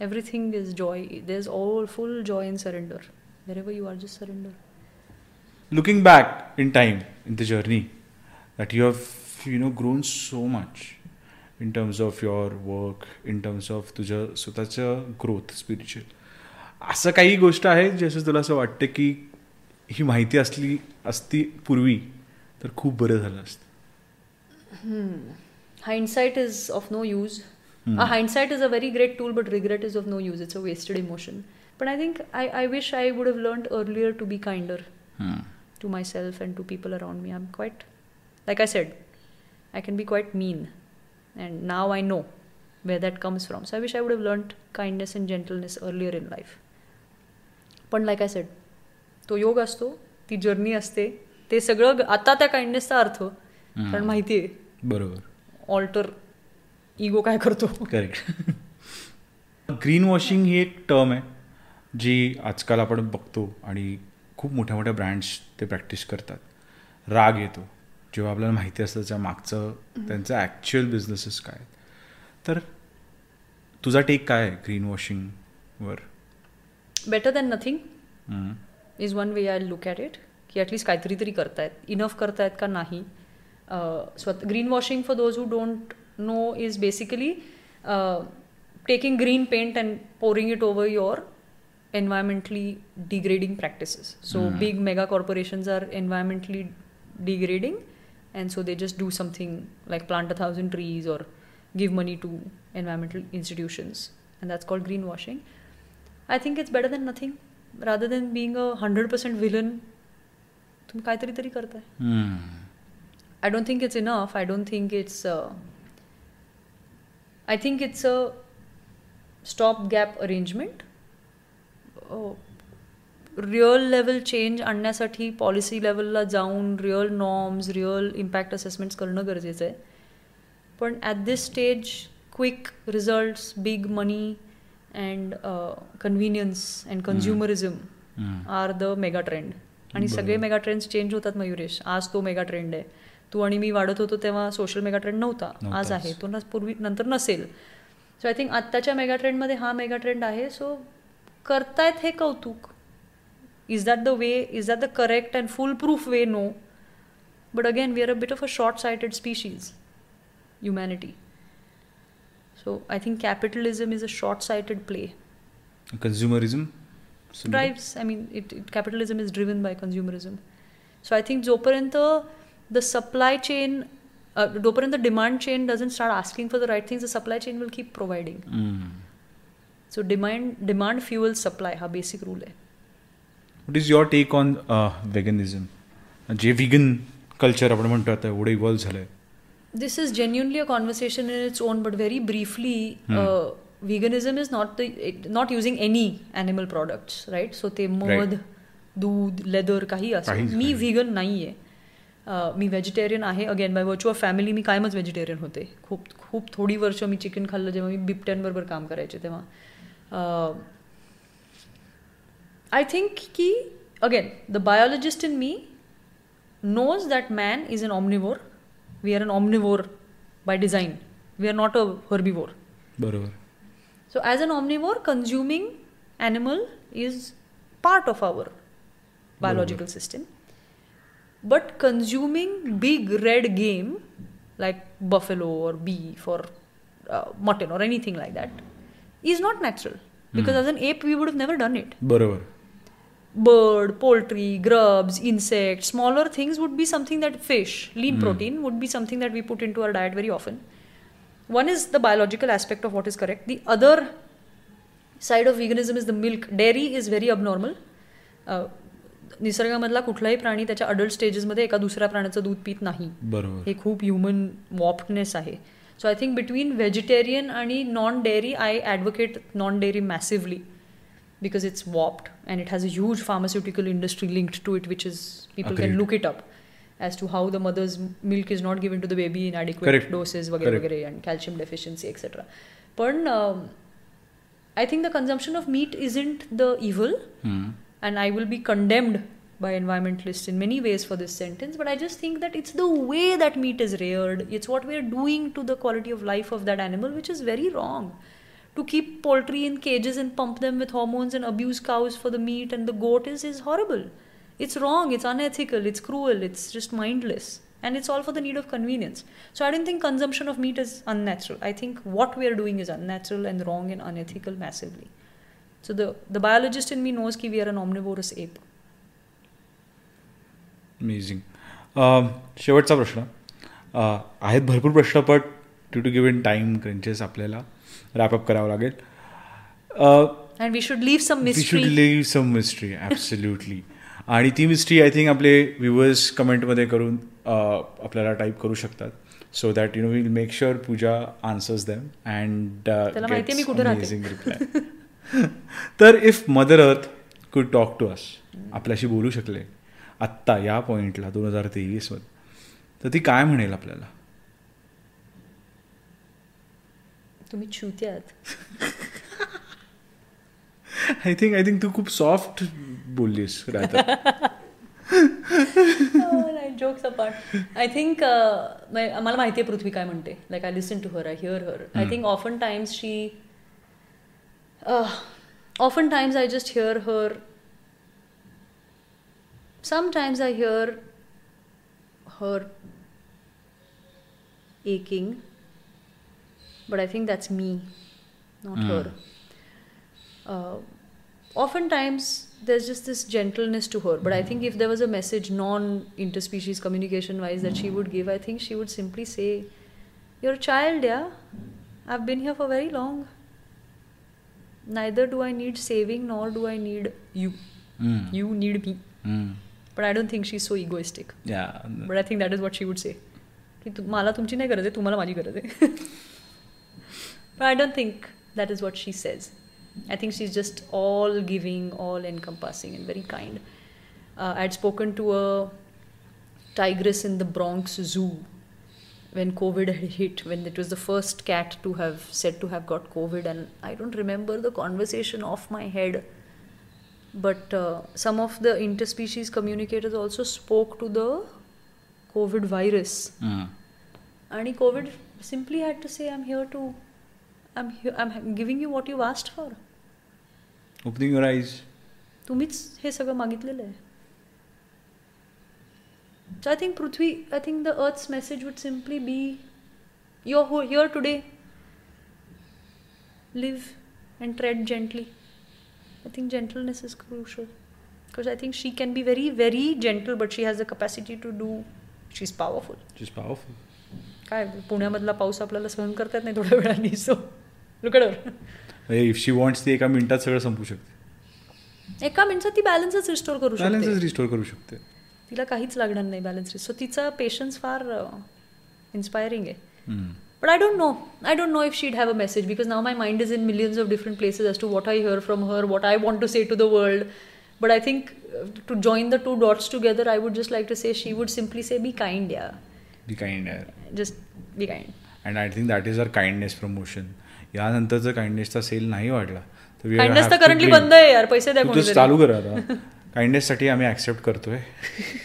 is joy there is all full joy in surrender wherever you are just surrender looking back in time in the journey that you have you know grown so much in terms of your work in terms of तुझं स्वतःचं growth spiritual असं काही गोष्ट आहे जसं तुला असं वाटतं की ही माहिती असली असती पूर्वी तर खूप बरं झालं असतं. Hindsight is of no use. Uh, hindsight is a very great tool, but regret is of no use. It's a wasted emotion. But I think I, I wish I would have learned earlier to be kinder to myself and to people around me. I'm quite, like I said, I can be quite mean. And now I know where that comes from. So I wish I would have learned kindness and gentleness earlier in life. पण like I said तो योग असतो ती journey असते ते सगळं ग- आता त्या काइंडनेसचा अर्थ कारण माहिती आहे बरोबर ऑल्टर इगो काय करतो? करेक्ट ग्रीन वॉशिंग ही एक टर्म आहे जी आजकाल आपण बघतो आणि खूप मोठ्या मोठ्या ब्रँड्स ते प्रॅक्टिस करतात. राग येतो. जेव्हा आपल्याला माहिती असतं त्याच्या मागचं त्यांचं ॲक्च्युअल बिझनेसेस काय. तर तुझा टेक काय आहे green वॉशिंगवर better than nothing is one way I look at it की ॲटलिस्ट काहीतरी तरी करतायत. इनफ करतायत का नाही? स्वत green washing for those who don't No is basically taking green paint and pouring it over your environmentally degrading practices. So big mega corporations are environmentally degrading, and so they just do something like plant a thousand trees or give money to environmental institutions, and that's called greenwashing. I think it's better than nothing, rather than being a hundred percent villain. तुम्ही काहीतरी तरी करताय I don't think it's enough. I don't think it's. Uh, I think it's a stopgap arrangement. Real level change आणण्यासाठी policy लेवलला जाऊन real norms real impact assessments करणं गरजेचं आहे. पण at this stage quick results big money and convenience and consumerism are the mega trend आणि सगळे mega trends change होतात मयुरेश. आज तो मेगा ट्रेंड आहे. तू आणि मी वाढत होतो तेव्हा सोशल मेगा ट्रेंड नव्हता आज. आहे. तो न- पूर्वी नंतर नसेल. सो आय थिंक आत्ताच्या मेगा ट्रेंडमध्ये हा मेगा ट्रेंड आहे. सो करतायत हे कौतुक. Is that the way is that the correct and foolproof way no but again we are a bit of a short sighted species humanity so I think capitalism is a short sighted play consumerism drives i mean it, it capitalism is driven by consumerism. So i think जोपर्यंत the supply chain uh, जोपर्यंत demand chain doesn't start asking for the right things the supply chain will keep providing so demand demand fuels supply हा basic rule आहे what is your take on veganism जे vegan culture आपण म्हणतो आता एवढं evolve झालं आहे this is genuinely a conversation in its own but very briefly uh, veganism is not the it, not using any animal products right so ते मध दूध लेदर काही असो काहीच मी नाही. व्हिगन नाही आहे मी व्हेजिटेरियन आहे. अगेन बाय वर्च्युअर फॅमिली मी कायमच व्हेजिटेरियन होते. खूप खूप थोडी वर्ष मी चिकन खाल्लं जेव्हा मी बिबट्यांबरोबर काम करायचे तेव्हा. आय थिंक की again the biologist in me knows that man is an omnivore we are an omnivore by design we are not a herbivore बरोबर. So as an omnivore consuming animal is part of our biological system but consuming big red game like buffalo or beef or uh, mutton or anything like that is not natural because mm. as an ape we would have never done it Barabar. bird poultry grubs insects smaller things would be something that fish lean mm. protein would be something that we put into our diet very often one is the biological aspect of what is correct the other side of veganism is the milk dairy is very abnormal uh, निसर्गामधला कुठलाही प्राणी त्याच्या adult स्टेजेसमध्ये एका दुसऱ्या प्राण्याचं दूध पित नाही बरोबर हे खूप ह्युमन वॉप्टनेस आहे so I think between vegetarian आणि non dairy I advocate non dairy massively because it's warped and it has a huge pharmaceutical industry linked to it which is people can. Look it up as to how the mother's milk is not given to the baby in adequate. Doses वगैरे. वगैरे and calcium deficiency et cetera पण I think the consumption of meat isn't the evil, and I will be condemned by environmentalists in many ways for this sentence. But I just think that it's the way that meat is reared, it's what we're doing to the quality of life of that animal, which is very wrong. To keep poultry in cages and pump them with hormones and abuse cows for the meat and the goat is, is horrible. It's wrong, it's unethical, it's cruel, it's just mindless. And it's all for the need of convenience. So I don't think consumption of meat is unnatural. I think what we are doing is unnatural and wrong and unethical massively. So the, the biologist in me knows that we are an omnivorous ape. Amazing शेवटचा प्रश्न अ, आहेत भरपूर प्रश्न पण to to give in time crunches आपल्याला wrap up करावं लागेल And we should leave some we should mystery. Leave some mystery absolutely आणि ती मिस्ट्री आय थिंक आपले व्ह्युअर्स कमेंटमध्ये करून अ, आपल्याला टाईप करू शकतात so that you know will make sure Puja answers them and मी कुठे. रिप्लाय (laughs) तर if mother earth could talk to us आपल्याशी बोलू शकले आत्ता या पॉईंटला दोन हजार तेवीसमध्ये तर ती काय म्हणेल आपल्याला? तुम्ही छुते आहात. आय थिंक आय थिंक तू खूप सॉफ्ट बोललीस जोक्स अपार्ट आय थिंक मला माहिती आहे पृथ्वी काय म्हणते. Like I listen to her I hear her I think often times she uh, oftentimes I just hear her. Sometimes I hear her aching, but I think that's me, not mm. her. Uh, oftentimes there's just this gentleness to her, but I think if there was a message, non interspecies communication wise, that she would give, I think she would simply say, You're a child, yeah? I've been here for very long. Neither do I need saving nor do I need you. You need me. But I don't think she's so egoistic. या But I think that is what she would say. की तु- मला तुमची नाही गरज आहे तुम्हाला माझी गरज आहे But I don't think that is what she says. I think she's just all giving, all encompassing, and very kind. Uh, I had spoken to a tigress in the Bronx Zoo when COVID had hit, when it was the first cat to have said to have got COVID, and I don't remember the conversation off my head. But uh, some of the interspecies communicators also spoke to the COVID virus. And COVID simply had to say, I'm here to, I'm, here, I'm giving you what you've asked for. Opening your eyes तुम्हीच हे सगळं मागितलेलं आहे So I think Prithvi, I think the Earth's message would simply be, you're ho- here today. Live and tread gently. I think gentleness is crucial because I think she can be very, very gentle, but she has the capacity to do. She's powerful. Is powerful काय पुण्यामधला पाऊस आपल्याला सहन करता येत नाही थोड्या वेळाने so लुकडवर if she wants ती एका मिनिटात सगळं संपू शकते एका मिनिटात ती बॅलन्सच रिस्टोर करू शकते बॅलन्सच रिस्टोर करू शकते तिला काहीच लागणार नाही बॅलन्स सो तिचा पेशन्स फार इन्स्पायरिंग आहे. But I don't know I don't know if she'd have a message because now my mind is in millions of different places as to what I hear from her what I want to say to the world but I think to join the two dots together I would just like to say she would simply say be kind yeah be kind just be kind and I think that is our kindness promotion यानंतर जर काइंडनेसचा sale नाही वाढला. तर kindness तर to currently. बंद आहे यार पैसे द्या चालू कर आता. (laughs) काइंडनेससाठी आम्ही ऍक्सेप्ट करतोय.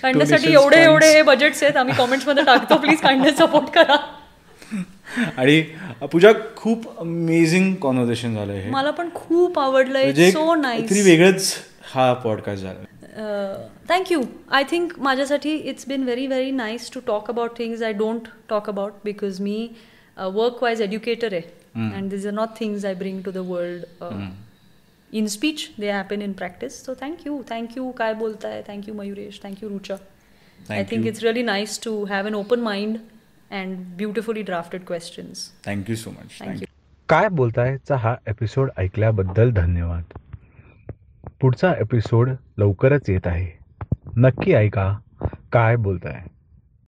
काइंडनेससाठी एवढे एवढे. हे बजेट्स आहेत आम्ही कॉमेंट्समध्ये टाकतो. प्लीज काइंडनेस सपोर्ट करा. आणि पूजा खूप अमेझिंग कॉन्व्हर्सेशन झालं हे. मला पण खूप आवडलं म्हणजे सो काहीतरी नाईस वेगळंच हा पॉडकास्ट झाला. थँक्यू आय थिंक माझ्यासाठी it's been very very nice to talk about things I don't talk about because me work wise educator आहे. And these are not things I bring to the world in speech they happen in practice so thank you thank you काय बोलताय thank you Mayuresh thank you Rucha I Thank think you. It's really nice to have an open mind and beautifully drafted questions thank you so much Thank you. काय बोलतायचा हा episode ऐकल्याबद्दल धन्यवाद. पुढचा episode लवकरच येत आहे. नक्की ऐका. काय बोलताय